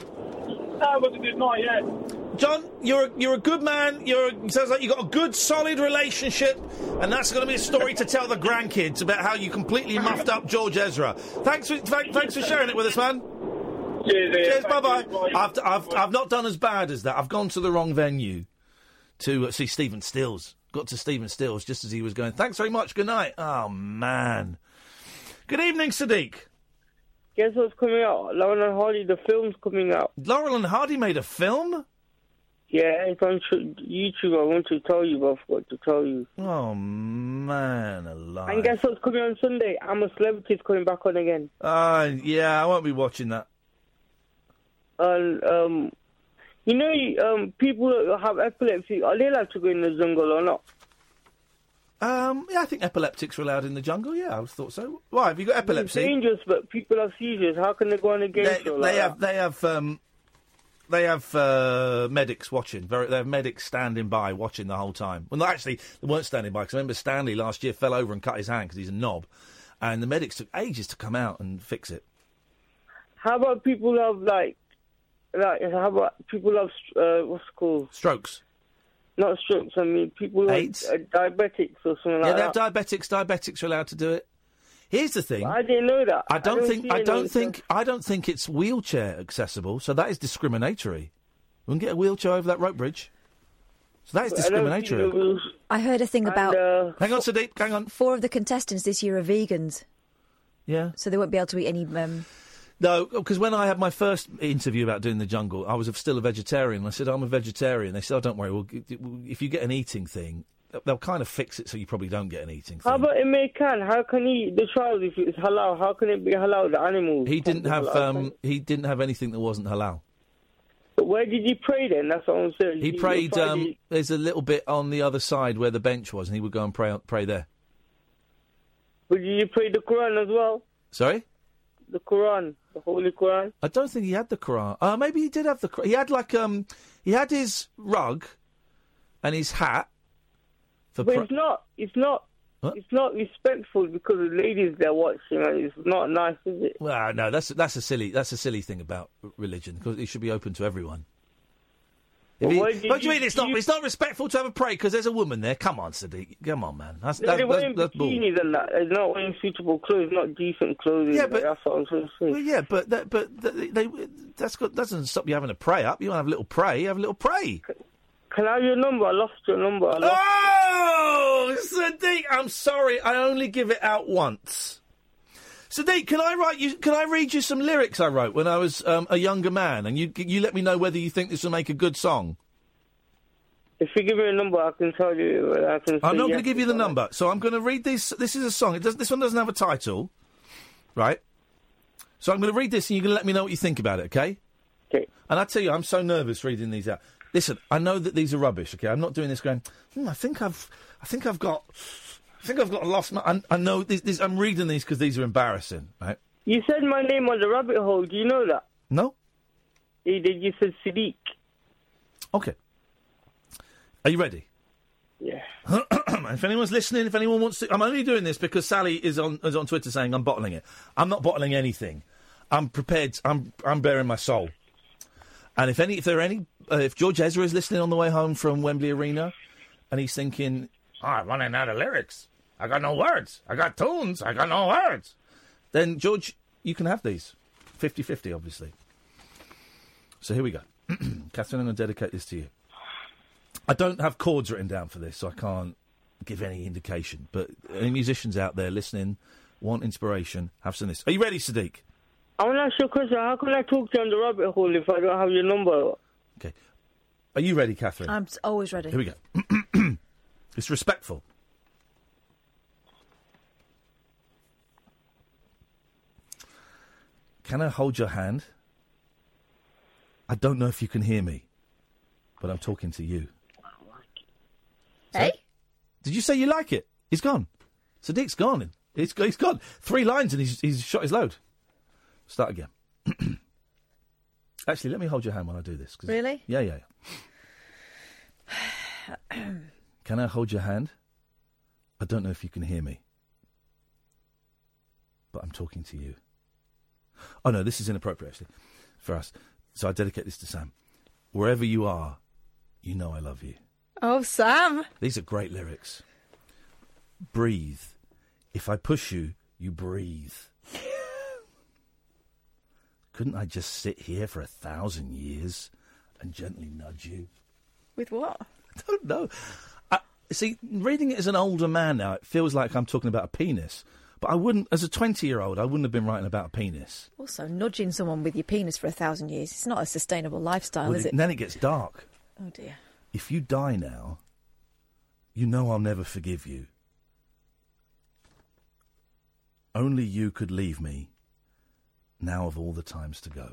That was a good night, yeah. John, you're a, you're a good man. You're a, sounds like you got a good, solid relationship, and that's going to be a story to tell the grandkids about how you completely muffed up George Ezra. Thanks for thank, thanks for sharing it with us, man. Cheers, Iain. Cheers. Bye bye. I've, I've I've not done as bad as that. I've gone to the wrong venue to uh, see Stephen Stills. Got to Stephen Stills just as he was going. Thanks very much. Good night. Oh man. Good evening, Sadiq. Guess what's coming out? Laurel and Hardy, the film's coming out. Laurel and Hardy made a film. Yeah, it's on YouTube. I want to tell you, but I forgot to tell you. Oh man, alive. And guess what's coming on Sunday? I'm a Celebrity coming back on again. Uh, yeah, I won't be watching that. And um, you know, um, people that have epilepsy are they allowed to go in the jungle or not? Um, yeah, I think epileptics are allowed in the jungle. Yeah, I would thought so. Why? Have you got It's epilepsy? dangerous, but people have seizures. How can they go on a game They, show they like have. They have. Um, they have uh, medics watching. Very, they have medics standing by, watching the whole time. Well, actually, they weren't standing by because I remember Stanley last year fell over and cut his hand because he's a knob, and the medics took ages to come out and fix it. How about people who have like, like how about people have uh, what's it called? Strokes. Not strokes. I mean people are uh, diabetics or something yeah, like that. Yeah, they have diabetics. Diabetics are allowed to do it. Here's the thing. I didn't know that. I don't, think. I don't of think. I don't think it's wheelchair accessible. So that is discriminatory. We can get a wheelchair over that rope bridge. So that is But I discriminatory. I heard a thing about. hang on, Sadiq. Hang on. Four of the contestants this year are vegans, Yeah. so they won't be able to eat any. Um, No, because when I had my first interview about doing the jungle, I was still a vegetarian. I said I'm a vegetarian. They said, "Oh, don't worry. We'll, if you get an eating thing, they'll kind of fix it so you probably don't get an eating thing." How about American? How can he eat the child if it's halal? How can it be halal? The animals. He didn't have um, he didn't have anything that wasn't halal. But where did he pray then? That's what I'm saying. He prayed. Um, there's a little bit on the other side where the bench was, and he would go and pray pray there. But did you pray the Quran as well? Sorry, The Quran, the Holy Quran. I don't think he had the Quran. Uh, maybe he did have the. He had like um, he had his rug, and his hat. For But pr- it's not. It's not. It's not respectful because of the ladies they're watching. And it's not nice, is it? Well, ah, no, that's that's a silly that's a silly thing about religion because it should be open to everyone. Well, he- what do you you- mean it's not? you- It's not respectful to have a pray because there's a woman there. Come on, Sadiq. Come on, man. That's They're that's, wearing that's, that's bull. bikinis and that. They're not wearing suitable clothes, not decent clothing. Yeah, but- that's what I'm trying to say. Well, yeah, but that, but they, they that's got doesn't stop you having a pray up. You want to have a little pray, have a little pray. Can I have your number? I lost your number. I lost Oh, Sadiq, I'm sorry. I only give it out once. Sadiq, can I write you? Can I read you some lyrics I wrote when I was um, a younger man, and you you let me know whether you think this will make a good song. If you give me a number, I can tell you. I can. I'm not going to give you the number, so I'm going to read this. This is a song. It does, this one doesn't have a title, right? So I'm going to read this, and you're going to let me know what you think about it, okay? Okay. And I tell you, I'm so nervous reading these out. Listen, I know that these are rubbish. Okay, I'm not doing this going. Hmm, I think I've, I think I've got, I think I've got a lost. My, I, I know this, this. I'm reading these because these are embarrassing, right? You said my name on the rabbit hole. Do you know that? No. You did. You said Sadiq. Okay. Are you ready? Yeah. if anyone's listening, if anyone wants to, I'm only doing this because Sally is on is on Twitter saying I'm bottling it. I'm not bottling anything. I'm prepared. I'm I'm bearing my soul. And if any, if there are any, uh, if George Ezra is listening on the way home from Wembley Arena, and he's thinking, oh, I'm running out of lyrics. I got no words. I got tunes. I got no words. Then George, you can have these, 50-50, obviously. So here we go, Catherine. I'm going to dedicate this to you. I don't have chords written down for this, so I can't give any indication. But any musicians out there listening want inspiration, have some of this. Are you ready, Sadiq? I want to ask you a question. How can I talk on the rabbit hole if I don't have your number? Are you ready, Catherine? I'm s- always ready. Here we go. it's respectful. Can I hold your hand? I don't know if you can hear me, but I'm talking to you. Hey? Did you say you like it? He's gone. Sadiq's gone. He's, he's gone. Three lines and he's, he's shot his load. Start again. Actually, let me hold your hand while I do this. 'cause- Really? Yeah, yeah, yeah. Can I hold your hand? I don't know if you can hear me, but I'm talking to you. Oh no, this is inappropriate actually for us. So I dedicate this to Sam. Wherever you are, you know I love you. Oh, Sam. These are great lyrics. Breathe. If I push you, you breathe. Couldn't I just sit here for a thousand years and gently nudge you? With what? I don't know. I, see, reading it as an older man now, it feels like I'm talking about a penis. But I wouldn't, as a 20 year old, I wouldn't have been writing about a penis. Also, nudging someone with your penis for a thousand years, it's not a sustainable lifestyle, Well, is it- it? And then it gets dark. Oh, dear. If you die now, you know I'll never forgive you. Only you could leave me, now of all the times to go.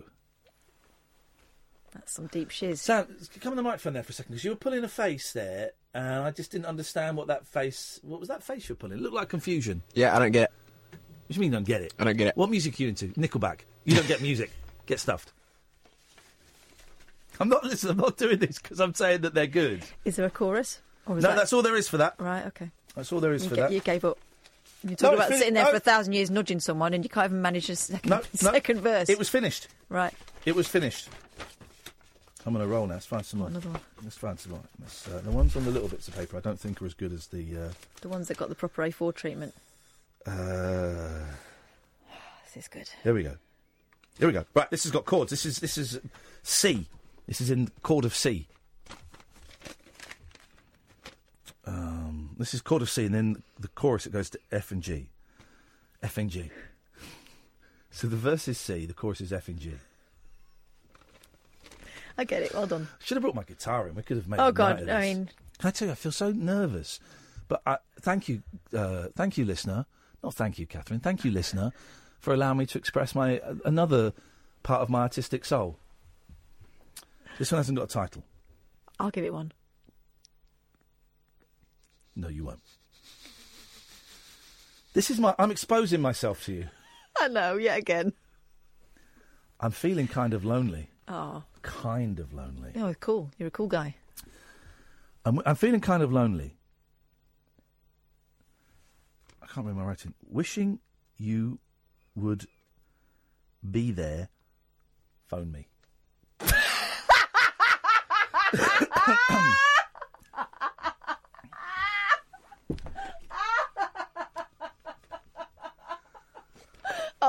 That's some deep shiz. Sam, come on the microphone there for a second, because you were pulling a face there, and I just didn't understand what that face. What was that face you were pulling? It looked like confusion. Yeah, I don't get it. What do you mean you don't get it? I don't get it. What music are you into? Nickelback. You don't get music. Get stuffed. I'm not listening. I'm not doing this because I'm saying that they're good. Is there a chorus? Or is No, that- that's all there is for that. Right. Okay. That's all there is You, for ga- that. you gave up. You're No, talking it's about sitting there no. for a thousand years nudging someone, and you can't even manage a second, No, no. second verse. It was finished. Right. It was finished. I'm on a roll now. Let's find some more. Another one. Let's find some more. Let's, uh, the ones on the little bits of paper I don't think are as good as the. The ones that got the proper A4 treatment. Uh, uh, This is good. Here we go. Here we go. Right, this has got chords. This is this is C. This is in chord of C. this is chord of C, and then the chorus it goes to F and G. F and G. So the verse is C, the chorus is F and G. I get it. Well done. Should have brought my guitar in. We could have made. Oh, God, I mean- can I tell you, I feel so nervous. But I, thank you, uh, thank you, listener. Not thank you, Catherine. Thank you, listener, for allowing me to express my uh, another part of my artistic soul. This one hasn't got a title. I'll give it one. No, you won't. This is my. I'm exposing myself to you. I know. Yet again. I'm feeling kind of lonely. Oh. Kind of lonely. Oh, cool. You're a cool guy. I'm, I'm feeling kind of lonely. I can't remember my writing. Wishing you would be there. Phone me.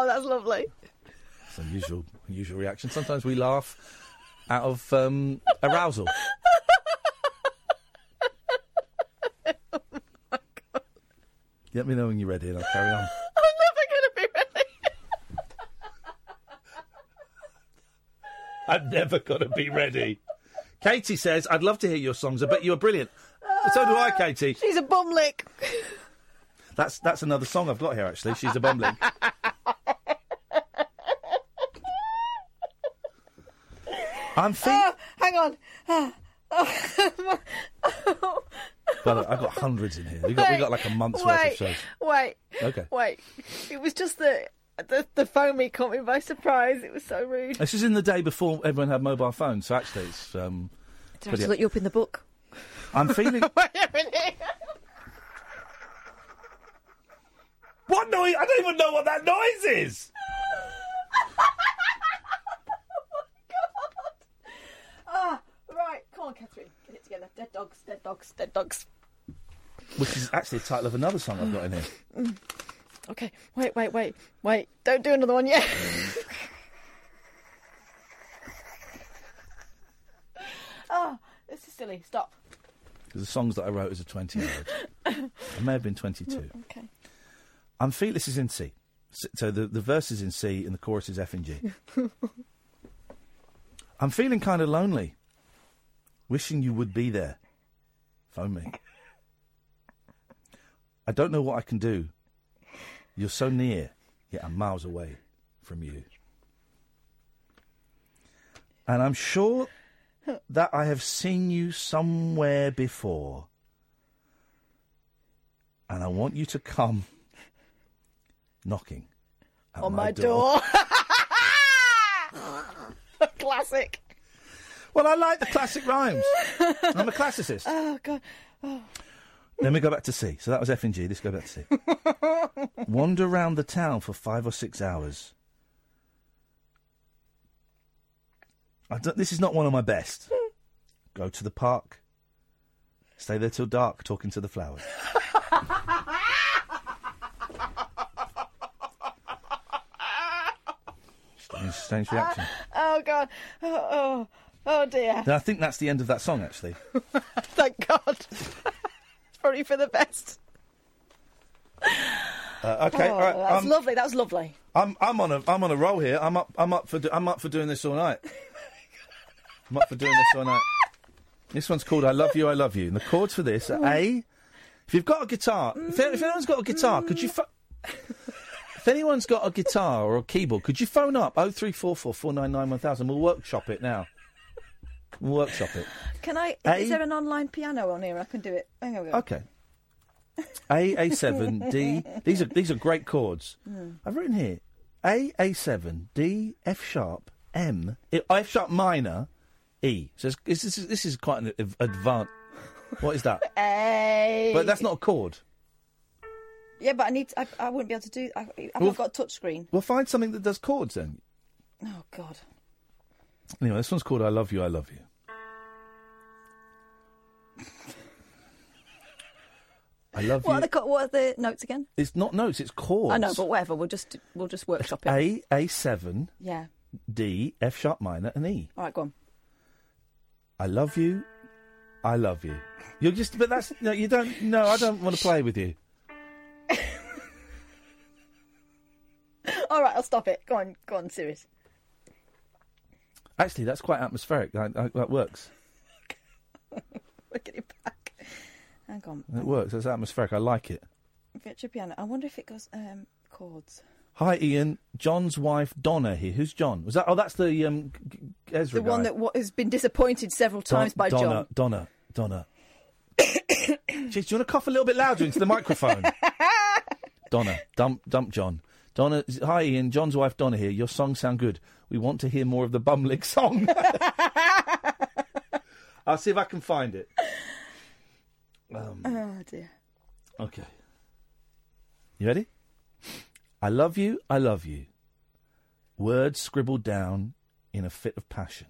Oh, that's lovely. It's unusual, unusual reaction. Sometimes we laugh out of um, arousal. Let me know when you're ready, and I'll carry on. I'm never going to be ready. I'm never going to be ready. Katie says, I'd love to hear your songs. I bet you're brilliant. So do I, Katie. She's a bum lick. That's that's another song I've got here, actually. She's a bumbling. I'm feeling. Oh, hang on. Ah. By the I've got hundreds in here. We got we got like a month's wait, worth of shows. Wait. Okay. Wait. It was just the the, the phone me caught me by surprise. It was so rude. This is in the day before everyone had mobile phones, so actually it's. Um, Do I have to look you up in the book? I'm feeling. What noise? I don't even know what that noise is. Ah, right. Come on, Catherine. Get it together. Dead dogs, dead dogs, dead dogs. Which is actually the title of another song I've got in here. Mm. Okay. Wait, wait, wait, wait. Don't do another one yet. oh, this is silly. Stop. Because the songs that I wrote as a 20 year old. I may have been 22. Okay. I'm feeling this is in C. So the, the verse is in C and the chorus is F and G. I'm feeling kind of lonely. Wishing you would be there. Phone me. I don't know what I can do. You're so near, yet I'm miles away from you. And I'm sure that I have seen you somewhere before. And I want you to come knocking On my door. Classic. Well, I like the classic rhymes. I'm a classicist. Oh God. Oh. Then we go back to C. So that was F and G. Let's go back to C. Wander around the town for five or six hours. I don't, this is not one of my best. Go to the park. Stay there till dark, talking to the flowers. Strange, strange reaction. Oh God. Oh, oh, oh dear. Then I think that's the end of that song, actually. Thank God. it's probably for the best. Uh, okay, Oh, all right. That's um, lovely. That was lovely. I'm I'm on a I'm on a roll here. I'm up I'm up for do, I'm up for doing this all night. I'm up for doing this all night. This one's called "I Love You, I Love You," and the chords for this are A. If you've got a guitar, if, if anyone's got a guitar, could you? If anyone's got a guitar or a keyboard, could you phone up oh three four four four nine nine one thousand? We'll workshop it now. Workshop it. Can I? A- Is there an online piano on here? I can do it. Hang on. Okay. A A seven D. These are these are great chords. Mm. I've written here A A seven D F sharp M F sharp minor E. So it's, this, is, this is quite an advanced. What is that? A. But that's not a chord. Yeah, but I need. To, I, I wouldn't be able to do. I, I've Well, not got a touch screen. Well, find something that does chords then. Oh God. Anyway, this one's called "I Love You, I Love You." I love What you. are the what are the notes again? It's not notes; it's chords. I know, but whatever. We'll just we'll just workshop it. A A seven, Yeah. D, F sharp minor, and E. All right, go on. I love you. I love you. You're just, but that's no. You don't. No, I don't want to play with you. All right, I'll stop it. Go on, go on, serious. Actually, that's quite atmospheric. I, I, that works. Look at it back. Hang on. It works. It's atmospheric. I like it. Virtual piano. I wonder if it goes um, chords. Hi, Iain. John's wife Donna here. Who's John? Was that? Oh, that's the um, Ezra The one that has been disappointed several Don- times by Donna, John. Donna. Donna. Jeez, do you want to cough a little bit louder into the microphone? Donna, dump, dump John. Donna, hi Iain. John's wife Donna here. Your songs sound good. We want to hear more of the Bumlick song. I'll see if I can find it. Um, Oh dear. Okay. You ready? I love you, I love you. Words scribbled down in a fit of passion.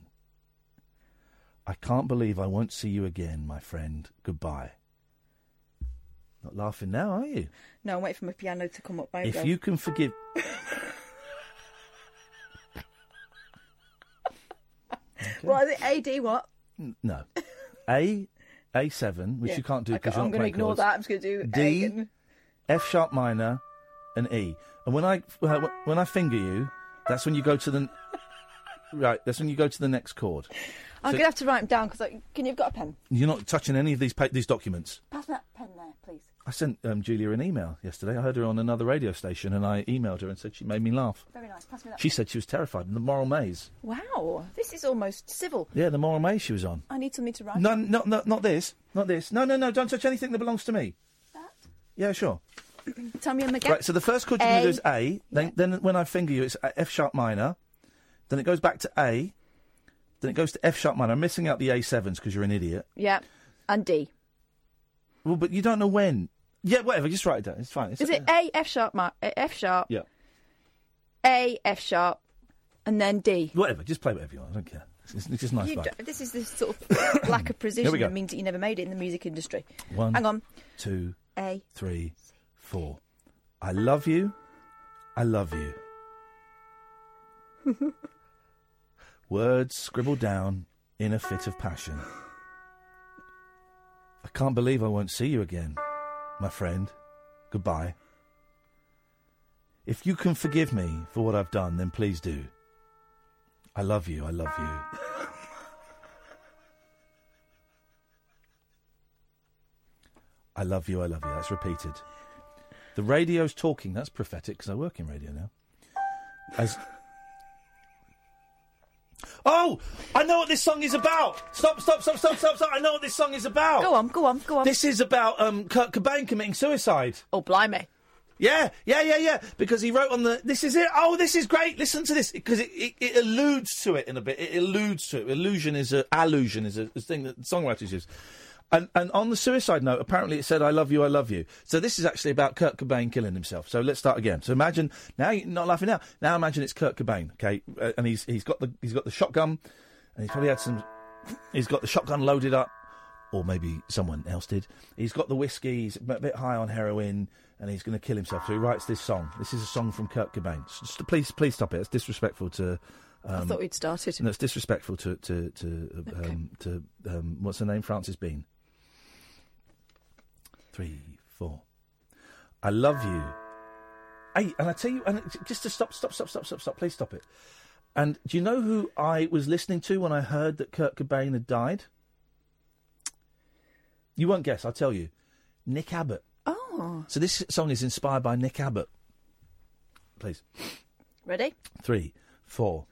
I can't believe I won't see you again, my friend. Goodbye. Not laughing now, are you? No, I'm waiting for my piano to come up. If go. you can forgive. What is it? AD what? N- No. A, A7, which Yeah. you can't do because you're I'm not gonna ignore chords. that. I'm just gonna do A D, and- F sharp minor, and E. And when I uh, when I finger you, that's when you go to the right. That's when you go to the next chord. I'm So- gonna have to write them down because can you've got a pen? You're not touching any of these pa- these documents. Pass me that pen there, please. I sent um, Julia an email yesterday. I heard her on another radio station, and I emailed her and said she made me laugh. Very nice. Pass me that. She said she was terrified. in The moral maze. Wow, this is almost civil. Yeah, the moral maze she was on. I need something to write. No, no, no, not this. Not this. No, no, no. Don't touch anything that belongs to me. That? Yeah, sure. Tell me on the gap. Right. So the first chord you can do is A. Then, then when I finger you, it's F sharp minor. Then it goes back to A. Then it goes to F sharp minor. I'm missing out the A sevens because you're an idiot. Yeah, and D. Well, but you don't know when. Yeah, whatever. Just write it down. It's fine. It's, Is it A F sharp ma- uh, F sharp Yeah. A F sharp and then D? Whatever. Just play whatever you want. I don't care. It's, it's just nice. You vibe. don't- this is this sort of lack of precision that means that you never made it in the music industry. One, Hang on. two, A. three, four. I love you. I love you. Words scribbled down in a fit of passion. Can't believe I won't see you again, my friend. Goodbye. If you can forgive me for what I've done, then please do. I love you. I love you. I love you. I love you. That's repeated. The radio's talking. That's prophetic because I work in radio now. As Oh, I know what this song is about. Stop, stop, stop, stop, stop, stop. I know what this song is about. Go on, go on, go on. This is about um, Kurt Cobain committing suicide. Oh, blimey. Yeah, yeah, yeah, yeah. Because he wrote on the. This is it. Oh, this is great. Listen to this because it, it, it alludes to it in a bit. It alludes to it. Illusion is a allusion is a, a thing that songwriters use. And and on the suicide note, apparently it said "I love you, I love you." So this is actually about Kurt Cobain killing himself. So let's start again. So imagine now you're not laughing now. Now imagine it's Kurt Cobain, okay, uh, and he's he's got the he's got the shotgun, and he's probably had some. He's got the shotgun loaded up, or maybe someone else did. He's got the whiskey. He's a bit high on heroin, and he's going to kill himself. So he writes this song. This is a song from Kurt Cobain. S- please, please stop it. It's disrespectful to. I Um, thought we'd started. no, it's disrespectful to to to um, to um, what's her name, Frances Bean. Three, four. I love you. Hey, and I tell you, and just to stop, stop, stop, stop, stop, stop. Please stop it. And do you know who I was listening to when I heard that Kurt Cobain had died? You won't guess. I'll tell you. Nick Abbott. Oh. So this song is inspired by Nick Abbott. Please. Ready? Three, four.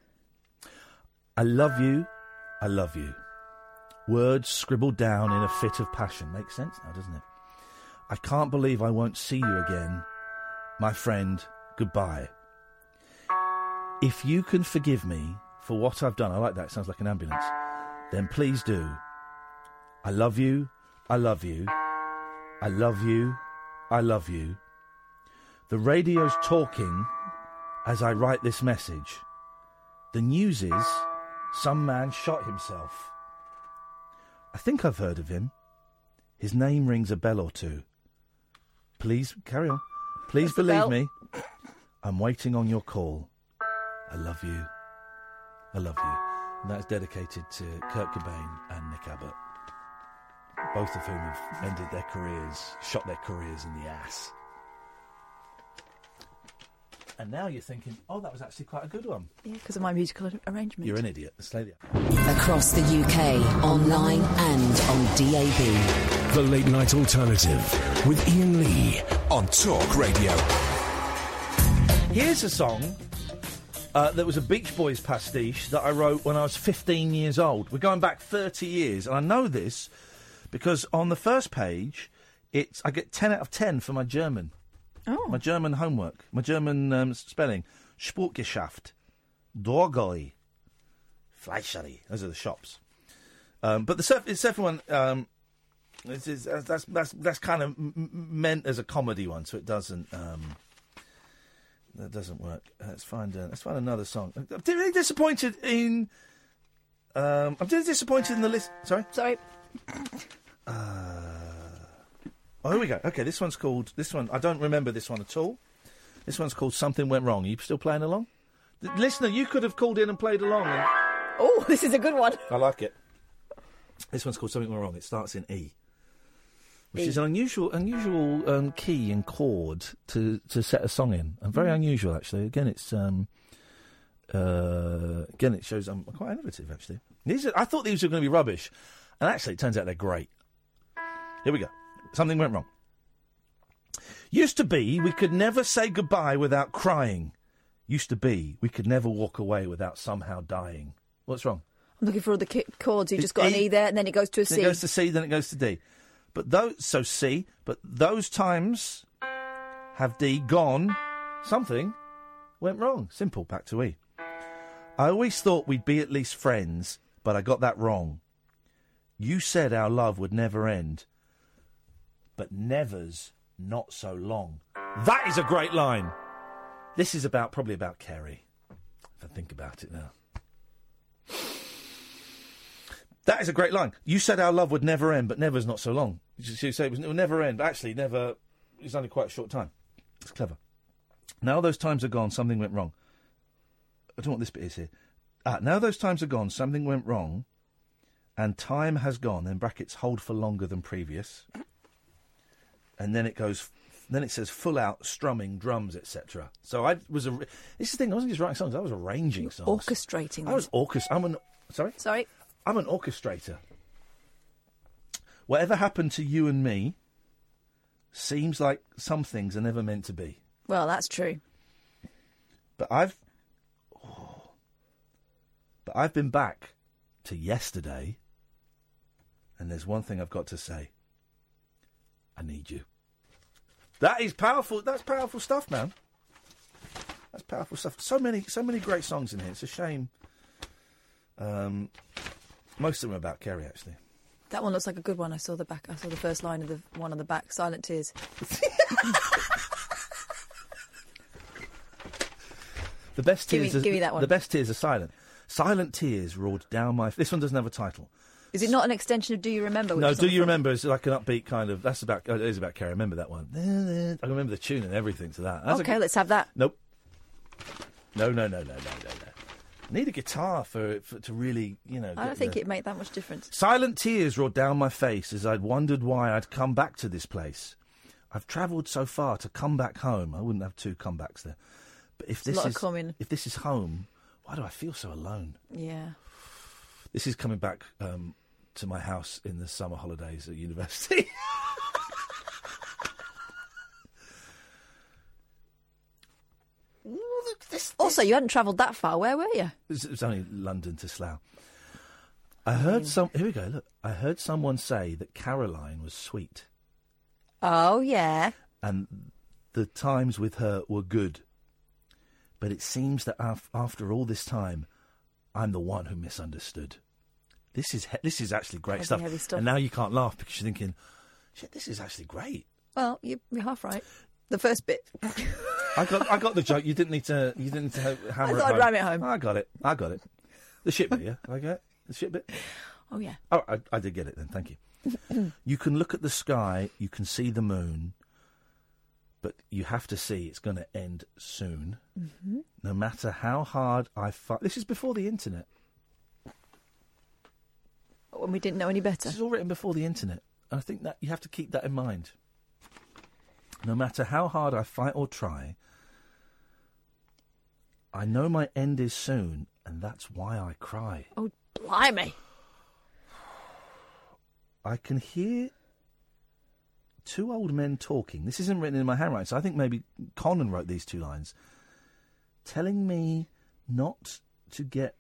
I love you, I love you. Words scribbled down in a fit of passion. Makes sense now, doesn't it? I can't believe I won't see you again. My friend, goodbye. If you can forgive me for what I've done, I like that, sounds like an ambulance. then please do. I love you, I love you, I love you, I love you. The radio's talking as I write this message. The news is some man shot himself. I think I've heard of him. His name rings a bell or two. Please carry on. Please What's the believe me. I'm waiting on your call. I love you. I love you. And that's dedicated to Kurt Cobain and Nick Abbott, both of whom have ended their careers, shot their careers in the ass. And now you're thinking, oh, that was actually quite a good one. Yeah, because of my musical arrangement. You're an idiot. Slay the Across the UK, online and on DAB. The Late Night Alternative with Iain Lee on Talk Radio. Here's a song uh, that was a Beach Boys pastiche that I wrote when I was 15 years old. We're going back 30 years, and I know this because on the first page, it's I get 10 out of 10 for my German. Oh. My German homework, my German um, spelling. Sportgeschäft, Dorgoi, Fleischerei. Those are the shops. Um, but the Surf, the second one, um, this is, that's, that's, that's, that's kind of m- m- meant as a comedy one, so it doesn't. Um, that doesn't work. Let's find uh, let's find another song. I'm really disappointed in. Um, I'm really disappointed in the list. Sorry, sorry. Uh, oh, here we go. Okay, this one's called. This one I don't remember this one at all. This one's called "Something Went Wrong." Are you still playing along? The, listener, you could have called in and played along. And... Oh, this is a good one. I like it. This one's called "Something Went Wrong." It starts in E, which E. is an unusual, unusual um, key and chord to to set a song in, and very Mm. unusual actually. Again, it's um, uh, again it shows I'm quite innovative actually. These are, I thought these were going to be rubbish, and actually it turns out they're great. Here we go. Something went wrong. Used to be we could never say goodbye without crying. Used to be we could never walk away without somehow dying. What's wrong? I'm looking for all the ki- chords. You It's just got an E. E there, and then it goes to a Then C. it goes to C, then it goes to D. But those, so C, but those times have D gone, something went wrong. Simple, back to E. I always thought we'd be at least friends, but I got that wrong. You said our love would never end, but never's not so long. That is a great line. This is about, probably about Kerry, if I think about it now. That is a great line. You said our love would never end, but never's not so long. You say it, would never end, actually, never. It's only quite a short time. It's clever. Now those times are gone. Something went wrong. I don't know what this bit is here. Ah, now those times are gone. Something went wrong, and time has gone. In brackets, hold for longer than previous. And then it goes. Then it says full out strumming, drums, etc. So I was a. This is the thing. I wasn't just writing songs. I was arranging songs. Orchestrating. I was orchest. I'm an. Sorry. Sorry. I'm an orchestrator. Whatever happened to you and me seems like some things are never meant to be. Well, that's true. But I've. oh. but I've been back to yesterday, and there's one thing I've got to say. I need you. That is powerful. That's powerful stuff, man. That's powerful stuff. So many, so many great songs in here. It's a shame. Um, most of them are about Kerry, actually. That one looks like a good one. I saw the back. I saw the first line of the one on the back. Silent tears. The best Give me- tears. are, give me that one. The best tears are silent. Silent tears roared down my. This one doesn't have a title. Is it not an extension of Do You Remember? which no, do you remember? It's like an upbeat kind of. That's about. oh, It is about Kerry. I remember that one. I remember the tune and everything to that. That's Okay, good- let's have that. Nope. No, no, no, no, no, no, no. Need a guitar for, for to really, you know. I don't think the- it'd make that much difference. Silent tears roared down my face as I'd wondered why I'd come back to this place. I've travelled so far to come back home. I wouldn't have two comebacks there. But if a this is if this is home, why do I feel so alone? Yeah. This is coming back um, to my house in the summer holidays at university. Also, you hadn't travelled that far. Where were you? It was, only London to Slough. I heard some. Here we go. Look, I heard someone say that Caroline was sweet, Oh yeah. and the times with her were good. But it seems that af- after all this time, I'm the one who misunderstood. This is he- this is actually great stuff. stuff. And now you can't laugh because you're thinking, shit, this is actually great. Well, you, you're half right. The first bit. I got I got the joke. You didn't need to you didn't need to hammer I thought it I'd home. ram it home. I got it. I got it. The shit bit, yeah. I get it. the shit bit. Oh, yeah. Oh, I, I did get it then. Thank you. you can look at the sky. You can see the moon, but you have to see it's going to end soon. Mhm. No matter how hard I fight. This is before the internet. When we didn't know any better. This is all written before the internet. I think that you have to keep that in mind. No matter how hard I fight or try, I know my end is soon, and that's why I cry. Oh, blimey. I can hear two old men talking. This isn't written in my handwriting, so I think maybe Conan wrote these two lines, telling me not to get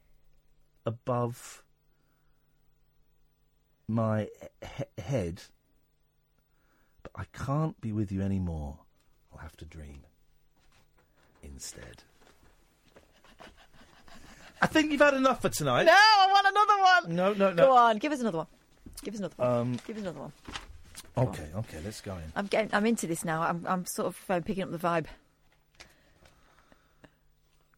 above my he- head, but I can't be with you anymore. I'll have to dream instead. I think you've had enough for tonight. No, I want another one. No, no, no. Go on, give us another one. Give us another one. Um, give us another one. Okay, okay, let's go in. I'm getting. I'm into this now. I'm. I'm sort of uh, picking up the vibe.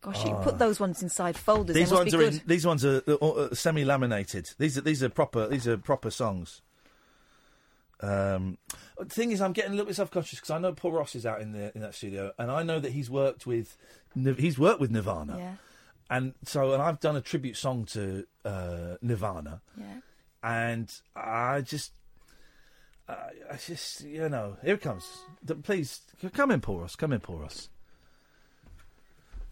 Gosh, you Ah. put those ones inside folders. These they must ones be are good. in, these ones are uh, uh, semi-laminated. These are these are proper these are proper songs. Um, the thing is, I'm getting a little bit self-conscious because I know Paul Ross is out in the in that studio, and I know that he's worked with Nir- he's worked with Nirvana, Yeah. and so and I've done a tribute song to uh, Nirvana, Yeah. and I just. I I just, you know, here it comes. Please, come in, Paul Ross. Come in, Paul Ross.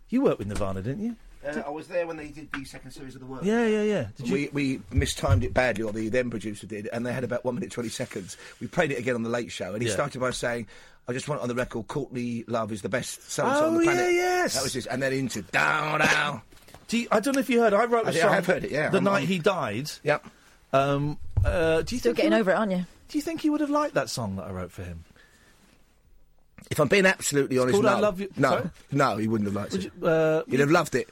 You worked with Nirvana, didn't you? Uh, I was there when they did the second series of the work. Yeah, yeah, yeah. Did you- we, we mistimed it badly, or the then producer did, and they had about one minute twenty seconds. We played it again on the Late Show, and he Yeah. started by saying, "I just want it on the record, Courtney Love is the best so and so on Oh, yeah, yes. that was this, and then into down down. Do you, I don't know if you heard. I wrote a I song. I have heard it, yeah. The I'm- night I'm- he died. Yep. Um, uh, do you Still think getting he over it, aren't you? Do you think he would have liked that song that I wrote for him? If I'm being absolutely It's honest, called no, I Love You- no, Sorry? no, he wouldn't have liked Would it. you- uh, He'd have loved it.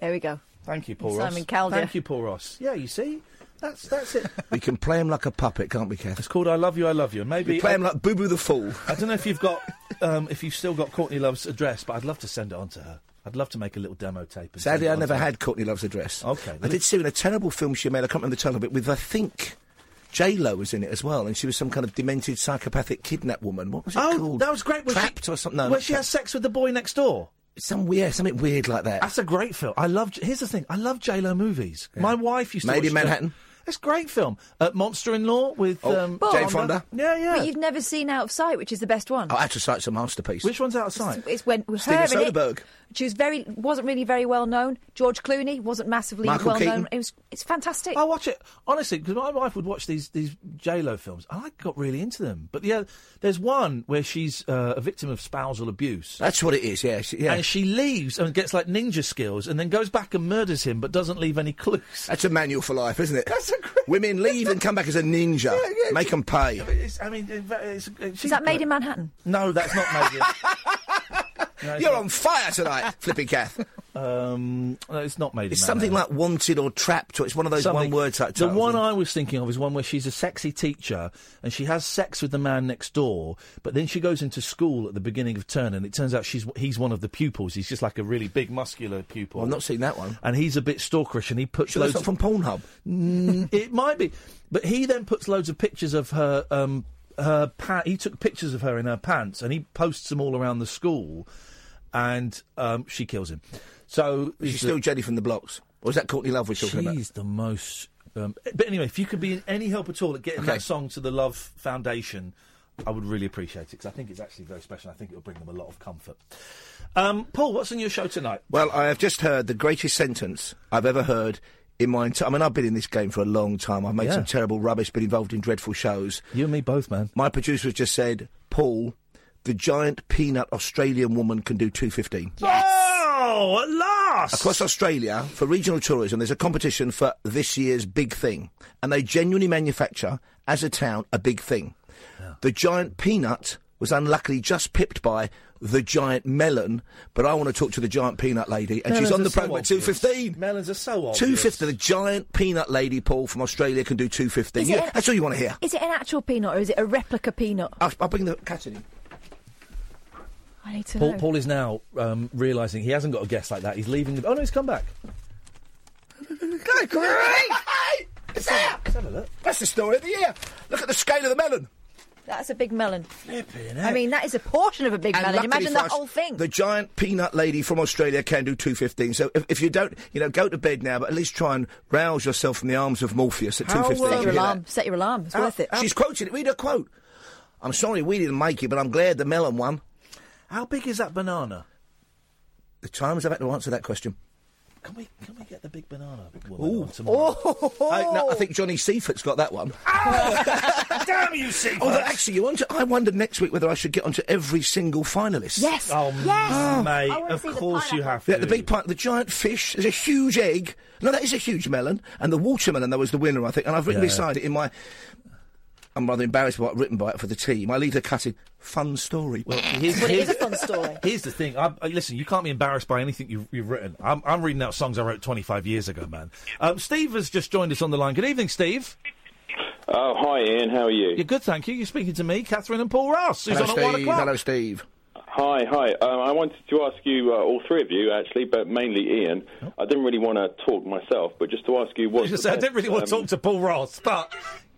There we go. Thank you, Paul Simon Ross. Calder. Thank you, Paul Ross. Yeah, you see, that's that's it. We can play him like a puppet, can't we, Kev? It's called I Love You, I Love You. And Maybe We play him like Boo Boo the Fool. I don't know if you've got um, if you've still got Courtney Love's address, but I'd love to send it on to her. I'd love to make a little demo tape. And Sadly, I never had Courtney Love's address. Okay, I did see in a terrible film she made. I can't remember the title of it. With I think J Lo was in it as well, and she was some kind of demented psychopathic kidnap woman. What was it Oh, called? that was great. Was Trapped or something. No, Where not she has sex with the boy next door. Some weird, something weird like that. That's a great film. I love. Here's the thing. I love J Lo movies. My wife used to Made watch in the- Manhattan? It's a great film. Uh, Monster in Law with Oh, um, Jane Fonda? Yeah, yeah. But you've never seen Out of Sight, which is the best one. Oh, Out of Sight's a masterpiece. Which one's out of sight? It's when with Steven her in it. Soderbergh. She was very wasn't really very well known. George Clooney wasn't massively Michael well Keaton. known. It was it's fantastic. I watch it honestly because my wife would watch these these J Lo films, and I got really into them. But yeah, there's one where she's uh, a victim of spousal abuse. That's what it is. Yeah, she, yeah. And she leaves and gets like ninja skills, and then goes back and murders him, but doesn't leave any clues. That's a manual for life, isn't it? That's a great. Women leave and come back as a ninja. Make them pay. It's, I mean, it's, it's, is that made in Manhattan? No, that's not made in. No, You're on fire tonight, Flippy Kath. Um, no, it's not made in. It's something like wanted or trapped, or it's one of those Something- one word type The titles, one isn't it? I was thinking of is one where she's a sexy teacher and she has sex with the man next door, but then she goes into school at the beginning of term and it turns out she's he's one of the pupils. He's just like a really big muscular pupil. Well, I've not seen that one. And he's a bit stalkerish and he puts Sure, that's loads not from Pornhub. Mm, it might be, but he then puts loads of pictures of her. Um, her pa- he took pictures of her in her pants and he posts them all around the school, and um, she kills him. So She's it's still Jenny from the blocks. Or is that Courtney Love we're talking about? She's the most. Um, but anyway, if you could be in any help at all at getting Okay. that song to the Love Foundation, I would really appreciate it because I think it's actually very special. I think it will bring them a lot of comfort. Um, Paul, what's on your show tonight? Well, I have just heard the greatest sentence I've ever heard in my entire. I mean, I've been in this game for a long time. I've made Yeah. some terrible rubbish, been involved in dreadful shows. You and me both, man. My producer has just said, Paul, the giant peanut Australian woman can do 215. Oh, at last! Across Australia, for regional tourism, there's a competition for this year's big thing. And they genuinely manufacture, as a town, a big thing. The giant peanut was unluckily just pipped by the giant melon, but I want to talk to the giant peanut lady, and she's on are the so programme at 2.15. Melons are so obvious. 2.50, the giant peanut lady, Paul, from Australia, can do 2.15. Yeah, it- that's all you want to hear. Is it an actual peanut or is it a replica peanut? I'll, I'll bring the cat in. I need to Paul, know. Paul is now um, realising he hasn't got a guest like that. He's leaving the. Oh no, he's come back. It's there! Let's have a look. That's the story of the year. Look at the scale of the melon. That's a big melon. Flipping I mean, that is a portion of a big And melon. luckily Imagine for the us, whole thing. The giant peanut lady from Australia can do 2.15. So if, if you don't, you know, go to bed now, but at least try and rouse yourself from the arms of Morpheus at How, 2.15. uh, Set your alarm. Set your alarm. It's worth it. She's quoted it. Read her quote. I'm sorry we didn't make it, but I'm glad the melon won. How big is that banana? The times I've had to answer that question. Can we can we get the big banana woman Ooh. on tomorrow? Oh. I, no, I think Johnny Seafort's got that one. Ah! Damn you, Seaford! Although, actually, you want to, I wondered next week whether I should get onto every single finalist. Yes. Oh, Yes. mate, of course you have to. Yeah, the big part, the giant fish, there's a huge egg. No, that is a huge melon. And the watermelon, that was the winner, I think. And I've written Yeah. beside it in my. I'm rather embarrassed by what I've written by it for the team. I leave the cutting. Fun story. Well, here's, Well, here's- is a fun story. Here's the thing. I, I, listen, you can't be embarrassed by anything you've, you've written. I'm, I'm reading out songs I wrote 25 years ago, man. Um, Steve has just joined us on the line. Good evening, Steve. Oh, hi, Iain. How are you? You're good, thank you. You're speaking to me, Catherine, and Paul Ross, who's Hello, on at one Steve. o'clock. Hello, Steve. Hi, hi. Um, I wanted to ask you, uh, all three of you, actually, but mainly Iain. I didn't really want to talk myself, but just to ask you what. was gonna say, I didn't really want to talk to Paul Ross, but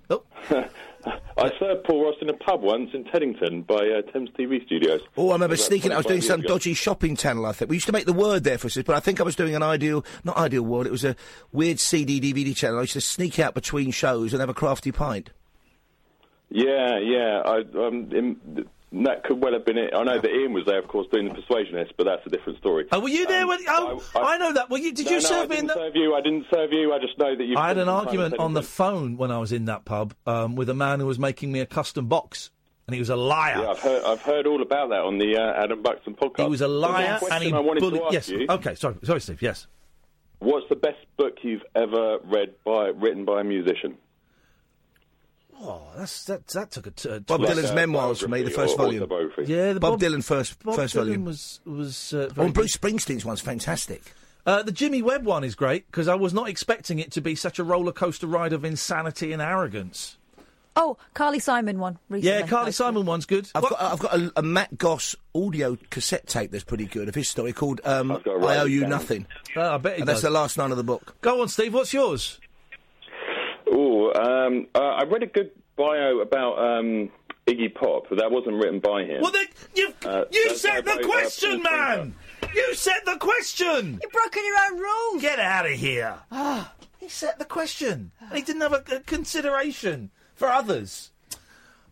I served Paul Ross in a pub once in Teddington by uh, Thames TV Studios. Oh, I remember sneaking. I was doing some ago. dodgy shopping channel. I think we used to make the word there for us, but I think I was doing an ideal, not ideal world. It was a weird CD DVD channel. I used to sneak out between shows and have a crafty pint. Yeah, yeah. I, um, in, that could well have been it. I know that Iain was there, of course, doing the persuasionist, but that's a different story. Oh, were you there Um, when? Oh, I, know that. Well, you, did no, you no, serve I me in the? serve you. I didn't serve you. I just know that you. I had an spent some time in argument on the phone when I was in that pub um, with a man who was making me a custom box, and he was a liar. Yeah, I've heard, I've heard all about that on the uh, Adam Buxton podcast. He was a liar, and he I wanted bullied. to ask yes. you, Okay. Sorry. Sorry, Steve. Yes. What's the best book you've ever read by written by a musician? Oh, that's that. That took a t- a Bob twist. Dylan's memoirs for me, the first volume. Yeah, the Bob, Bob- Dylan first Bob first Dylan volume was was. Uh, Oh, and Bruce Springsteen's one's fantastic. Uh, the Jimmy Webb one is great because I was not expecting it to be such a roller coaster ride of insanity and arrogance. Oh, Carly Simon one recently. Yeah, Carly Simon one's good. I've got, I've got a, a Matt Goss audio cassette tape that's pretty good of his story called um, I've got to write I Owe You down. Nothing. Uh, I bet he and that's the last line of the book. Go on, Steve. What's yours? Oh, um, uh, I read a good bio about um, Iggy Pop, but that wasn't written by him. Well, then you Uh, you set the by, uh, question, Paul man. You set the question. You've broken your own rules. Get out of here. Ah, he set the question, and he didn't have a, a consideration for others.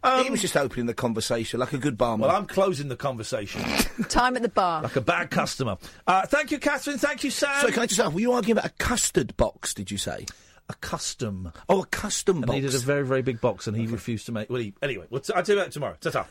Um, he was just opening the conversation like a good barman. Well, I'm closing the conversation Time at the bar. like a bad customer. Uh, thank you, Catherine. Thank you, Sam. so can I just ask, were you arguing about a custard box, did you say? A custom. Oh, a custom I box. needed a very, very big box, and he refused to make. Well, he, anyway, we'll t- I'll tell you about it tomorrow. Ta-ta.